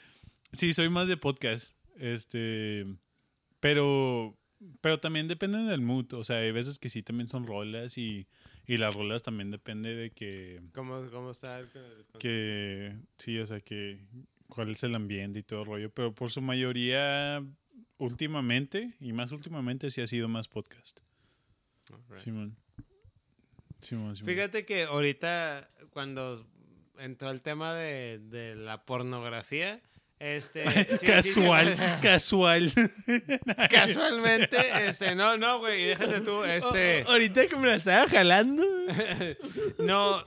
sí, soy más de podcast. Este, pero, pero también depende del mood. O sea, hay veces que sí también son rolas y, y las rolas también depende de que, ¿Cómo, cómo está? el- que, sí, o sea, que cuál es el ambiente y todo el rollo. Pero por su mayoría, últimamente, y más últimamente, sí ha sido más podcast. Simón. Simón, Simón. Fíjate que ahorita cuando entró el tema de, de la pornografía, este sí- sí- Casual, casual. casualmente, este, no, no, güey, déjate tú, este, O- ahorita que me la estaba jalando. no,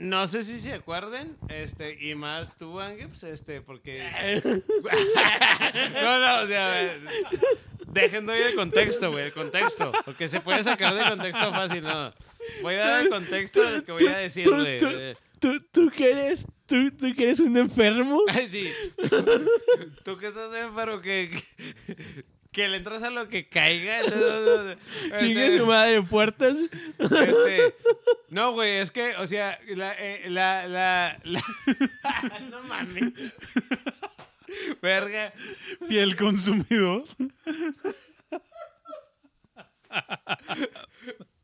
no sé si se acuerden, este, y más tú, Angips, este, porque, no, no, o sea, dejen doy el contexto, güey, el contexto, porque se puede sacar de contexto fácil, no, voy a dar el contexto de lo que voy a decir, Tú- tú- eh. ¿Tú, tú que eres, tú, tú que eres un enfermo. Ay, sí. Tú que estás enfermo, que, que, le entras a lo que caiga. entonces, Chingue Este, su madre, puertas. este, No, güey, es que, o sea, la, eh, la, la, la- no mames. Verga. Fiel consumidor.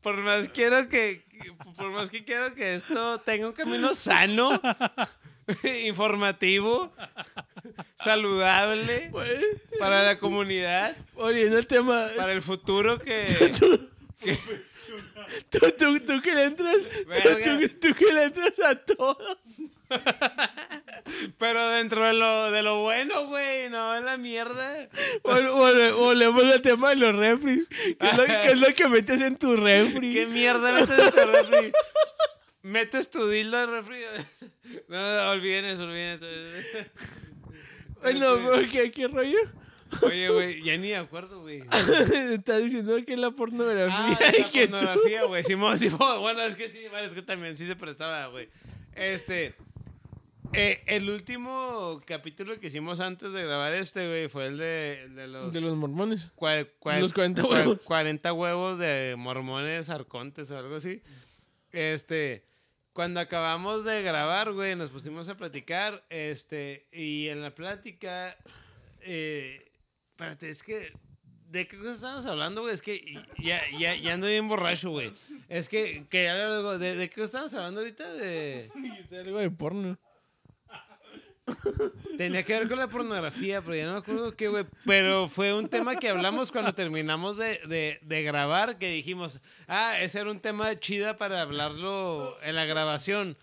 Por más quiero que, por más que quiero que esto tenga un camino sano, informativo, saludable Pues, para la comunidad, Volviendo al tema, para el futuro que... tú, tú, tú que le entras, tú, tú- tú que le entras a todo. Pero dentro de lo, de lo bueno, güey, no en la mierda. Vol- vol- Volvemos al tema de los refris. ¿Qué es lo, qué es lo que metes en tu refri? ¿Qué mierda metes en tu refri? ¿Metes tu dildo en refri? No, no, olviden eso, olviden eso. Bueno, pero ¿qué, qué rollo? Oye, güey, ya ni de acuerdo, güey. Estás diciendo que la pornografía. Ah, la que pornografía, güey. Simón, Simón. Bueno, es que sí, bueno, es que también sí se prestaba, güey. Este. eh, el último capítulo que hicimos antes de grabar este, güey, fue el de, el de los. De los mormones. cua- cua- los 40 cua- huevos. 40 huevos de mormones arcontes o algo así. Este. Cuando acabamos de grabar, güey, nos pusimos a platicar. Este. Y en la plática. Eh, espérate, es que. ¿De qué cosa estamos hablando, güey? Es que ya, ya, ya ando bien borracho, güey. Es que, que algo. ¿De, ¿De qué cosa estamos hablando ahorita? De. Algo de porno. Tenía que ver con la pornografía, pero ya no me acuerdo qué, güey. Pero fue un tema que hablamos cuando terminamos de, de- de grabar, que dijimos, ah, ese era un tema chida para hablarlo en la grabación.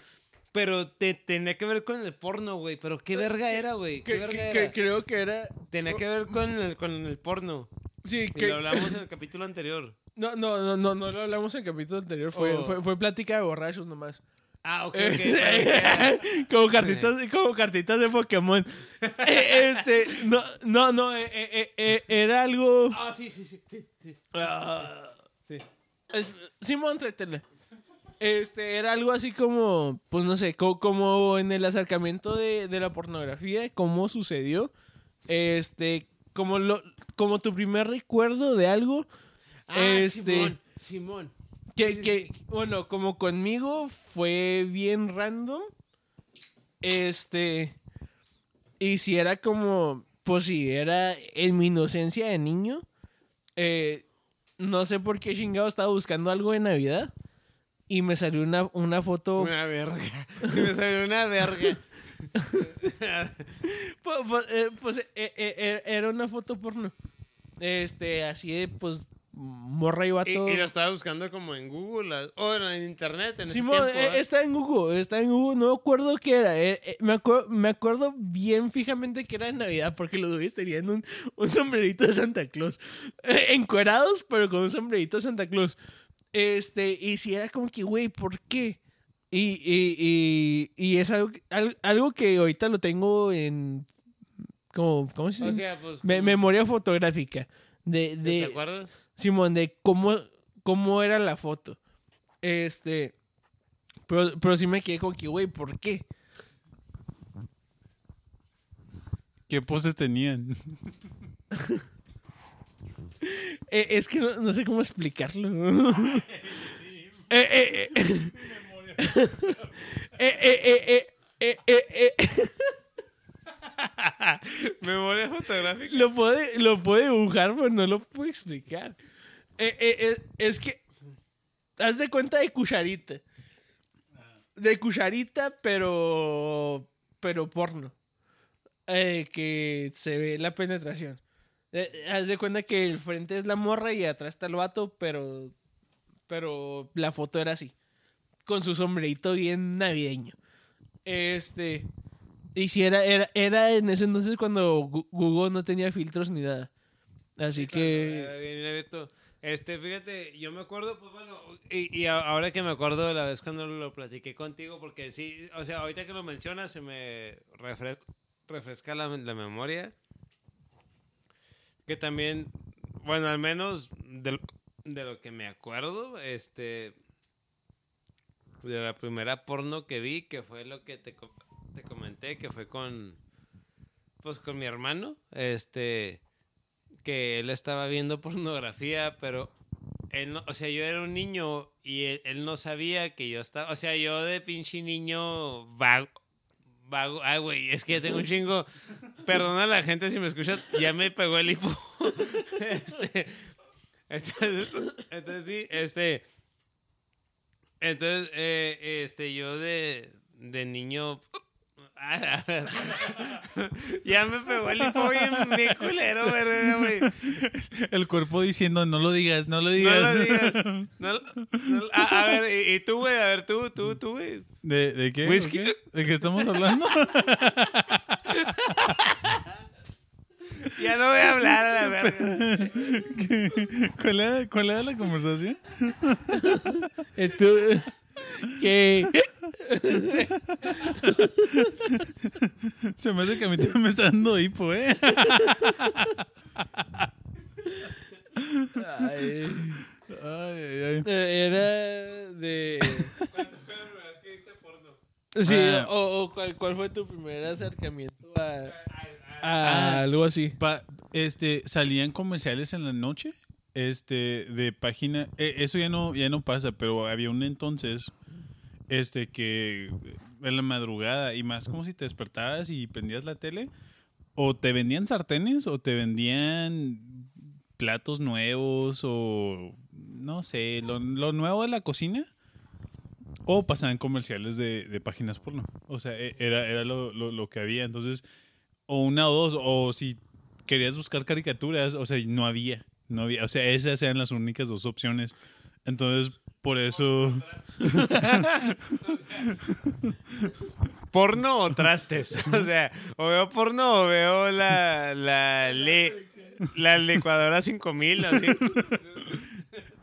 Pero te, tenía que ver con el porno, güey. Pero qué verga era, güey. ¿Qué Que, verga que- era? que creo que era. Tenía que ver con el, con el porno. Sí, Y que. lo hablamos en el capítulo anterior. No, no, no, no, no lo hablamos en el capítulo anterior. Fue, Oh. fue, fue plática de borrachos nomás. Ah, ok, ok. Eh, como cartitas, como cartitas de Pokémon. Eh, este, no, no, no, eh, era algo. Ah, sí, sí, sí. sí, sí, ah, sí. es- Simón, tráetela. Este, era algo así como, pues no sé, co- como, en el acercamiento de, de la pornografía, cómo sucedió. Este, como lo, como tu primer recuerdo de algo. Ah, Este- Simón, Simón. Que, que, bueno, como conmigo fue bien random. Este. Y si era como. Pues si era en mi inocencia de niño. eh, no sé por qué chingado estaba buscando algo de Navidad. Y me salió una, una foto. Una verga. Me salió una verga. Pues, pues, eh, pues, eh, era una foto porno. Este, así de, pues, morra y Y, vato. y lo estaba buscando como en Google o en internet en Simón, ese tiempo. eh, ¿ah? está en Google, está en Google, no me acuerdo qué era. eh, eh, me, acuerdo, me acuerdo bien fijamente que era de Navidad porque los güeyes tenían un, un sombrerito de Santa Claus. Eh, encuerados, pero con un sombrerito de Santa Claus. Este, y si era como que, güey, ¿por qué? Y, y, y, y es algo, algo que ahorita lo tengo en. Como, ¿Cómo se O dice? sea, pues. Me- ¿cómo- memoria fotográfica. De, ¿Te de, acuerdas? Simón, de cómo, cómo era la foto. Este. Pero, pero sí me quedé como que, güey, ¿por qué? ¿Qué pose tenían? Eh, es que no, no sé cómo explicarlo. Eh, eh, eh. Eh, eh, eh, eh, eh, eh, eh. Memoria fotográfica. Lo puede, lo puede dibujar, pero no lo puedo explicar. Eh, eh, eh, es que. Haz de cuenta de cucharita. De cucharita, pero. Pero porno. Que se ve la penetración. Haz de cuenta que el frente es la morra y atrás está el vato, pero. Pero la foto era así. Con su sombrerito bien navideño. Este. Y si era, era, era en ese entonces cuando Google no tenía filtros ni nada. Así que. Eh, bien abierto. Este, fíjate, yo me acuerdo, pues bueno, y, y ahora que me acuerdo de la vez cuando lo platiqué contigo, porque sí, o sea, ahorita que lo mencionas se me refres- refresca la, la memoria. Que también, bueno, al menos de, de lo que me acuerdo, este, de la primera porno que vi, que fue lo que te, que fue con, pues con mi hermano, este, que él estaba viendo pornografía, pero él no- o sea, yo era un niño y él, no sabía que yo estaba, o sea, yo de pinche niño vago, vago, ay, güey, es que tengo un chingo, perdona a la gente si me escuchas, ya me pegó el hipo. este, entonces, entonces sí, este, entonces, eh, este, yo de, de niño... ya me pegó el hipo bien, bien culero, verga, güey. El cuerpo diciendo, no lo digas, no lo No digas. lo digas. No lo- no lo- a, a ver, ¿y, y tú, güey? A ver, tú, tú, tú, güey. ¿De, de qué? Whisky. ¿De qué? ¿De qué estamos hablando? Ya no voy a hablar a la verga. ¿Cuál era, ¿Cuál era la conversación? Tú- que Se me hace que a mí también me está dando hipo, ¿eh? ay, Ay, eh, era de sí Ah. o, o cuál, cuál fue tu primer acercamiento a, a Ah. algo así Pa- este, salían comerciales en la noche, este, de página, eh, eso ya no, ya no pasa, pero había un entonces, este, que en la madrugada, y más como si te despertabas y prendías la tele, o te vendían sartenes, o te vendían platos nuevos, o no sé, lo, lo nuevo de la cocina, o pasaban comerciales de, de páginas porno. O sea, e- era, era lo, lo- lo que había. Entonces, o una o dos, o si querías buscar caricaturas, o sea, no había, no había, o sea, esas eran las únicas dos opciones. Entonces, por eso, ¿Porno o trastes? O sea, o veo porno o veo la, la, le- la licuadora 5000, así.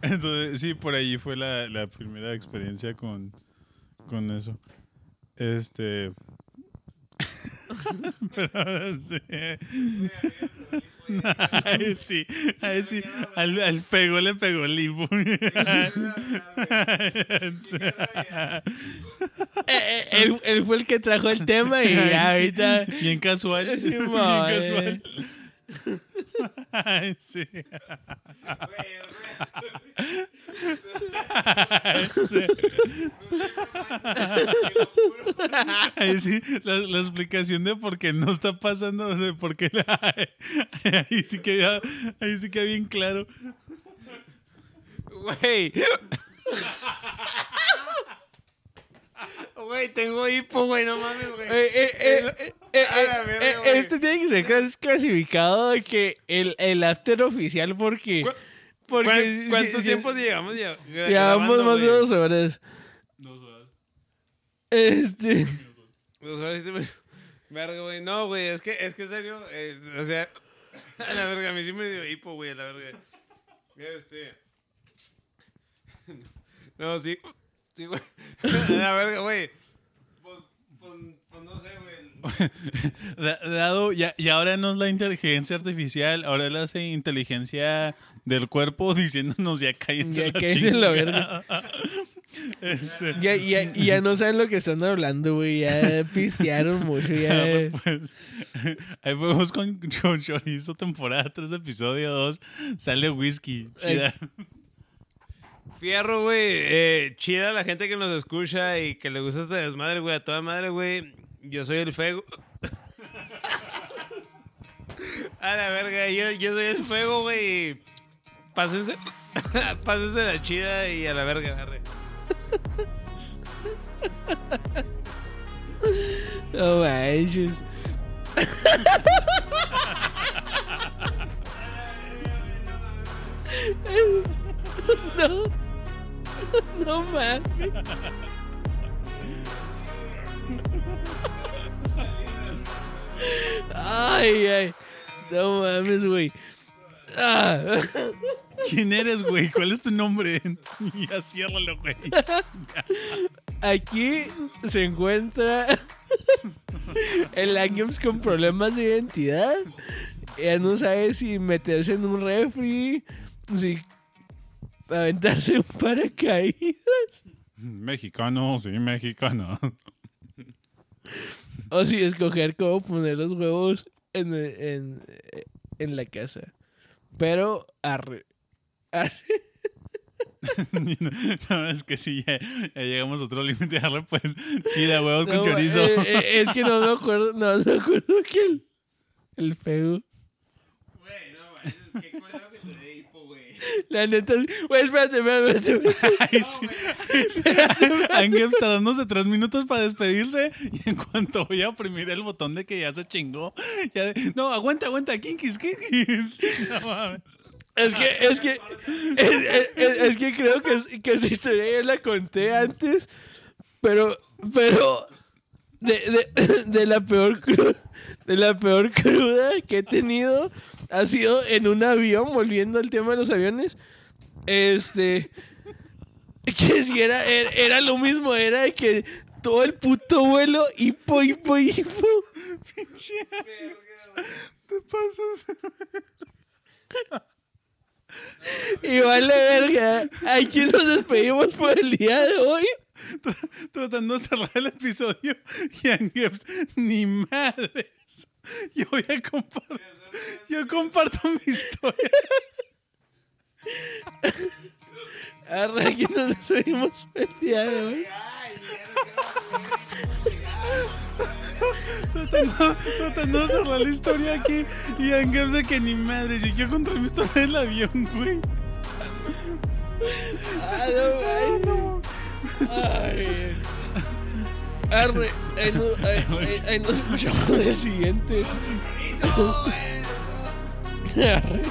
entonces sí, por ahí fue la, la primera experiencia con, con eso. Este, pero sí. Ay, sí, ay, sí. Al, al pego le pegó el hipo. Eh, eh, él, él fue el que trajo el tema y ahorita. Bien casual. Sí, bien casual. Sí. Ay, sí, la, la explicación de por qué no está pasando, de por qué ahí sí que había, ahí sí que bien claro. Güey. Güey, tengo hipo, güey, no mames, güey. Eh, eh, eh, eh, eh, eh, este tiene que ser clas- clasificado de que el, el after oficial porque, ¿Cu- porque ¿Cuán- si- ¿Cuánto si- tiempo llevamos ya? Llevamos más de güey? dos horas. Este, Dos horas y minutos. Verga, güey. No, güey, es que, es que en serio, eh, o sea, a la verga, a mí sí me dio hipo, güey, a la verga. Este. No, sí. Sí, güey. A la verga, güey. Pues, pues, pues no sé, güey. Da- Dado, ya, y ahora no es la inteligencia artificial, ahora es la inteligencia del cuerpo diciéndonos ya cállense Ya la cállense la chingada. Este, ya, ya, y ya no saben lo que están hablando, güey. Ya pistearon mucho. Ya. pues, ahí fuimos con, con Chorizo, temporada 3, episodio 2. Sale whisky. Chida. Fierro, güey. Eh, chida la gente que nos escucha y que le gusta este desmadre, güey. A toda madre, güey. Yo soy el fuego. A la verga, yo, yo soy el fuego, güey. Pásense. Pásense la chida y a la verga, arre. No manches. No. No mames. Ay, ay. No mames, güey. Ah. ¿Quién eres, güey? ¿Cuál es tu nombre? ya ciérralo, güey. Aquí se encuentra el Angams con problemas de identidad. Ella no sabe si meterse en un refri, si aventarse un paracaídas Mexicano, sí, mexicano. o si escoger cómo poner los huevos en, en, en la casa. Pero arre, arre. no, es que sí, ya, ya llegamos a otro límite. Arre, pues, chida, huevos con No, chorizo. eh, eh, es que no me acuerdo, no me acuerdo que el, el feo. Güey, no culero que te dé hipo, güey. La neta, güey, espérate, espérate, espérate. Ay, sí. Angeps tardándose tres minutos para despedirse y en cuanto voy a oprimir el botón de que ya se chingó, ya de- no, aguanta, aguanta, kinkis, kinkis. No mames. Es que, es que, es, es- es que creo que, que esa historia ya la conté antes, pero, pero, de, de, de la peor cruda, de la peor cruda que he tenido ha sido en un avión, volviendo al tema de los aviones, este, que si era, era, era lo mismo, era de que todo el puto vuelo, hipo, hipo, hipo. Te pasas. Y vale verga. Aquí nos despedimos por el día de hoy. Tratando de cerrar el episodio y Angeps, ni madres. Yo voy a compartir. Yo comparto mi historia. Arre, aquí nos despedimos el día de hoy. Tratando, tratando de cerrar la historia aquí y Angeps de que ni madres. Yo quiero contar mi historia del avión, güey. Ah, no, no. Ay. Arre, ahí, no- ahí- ahí- ahí nos escuchamos el siguiente. Arre.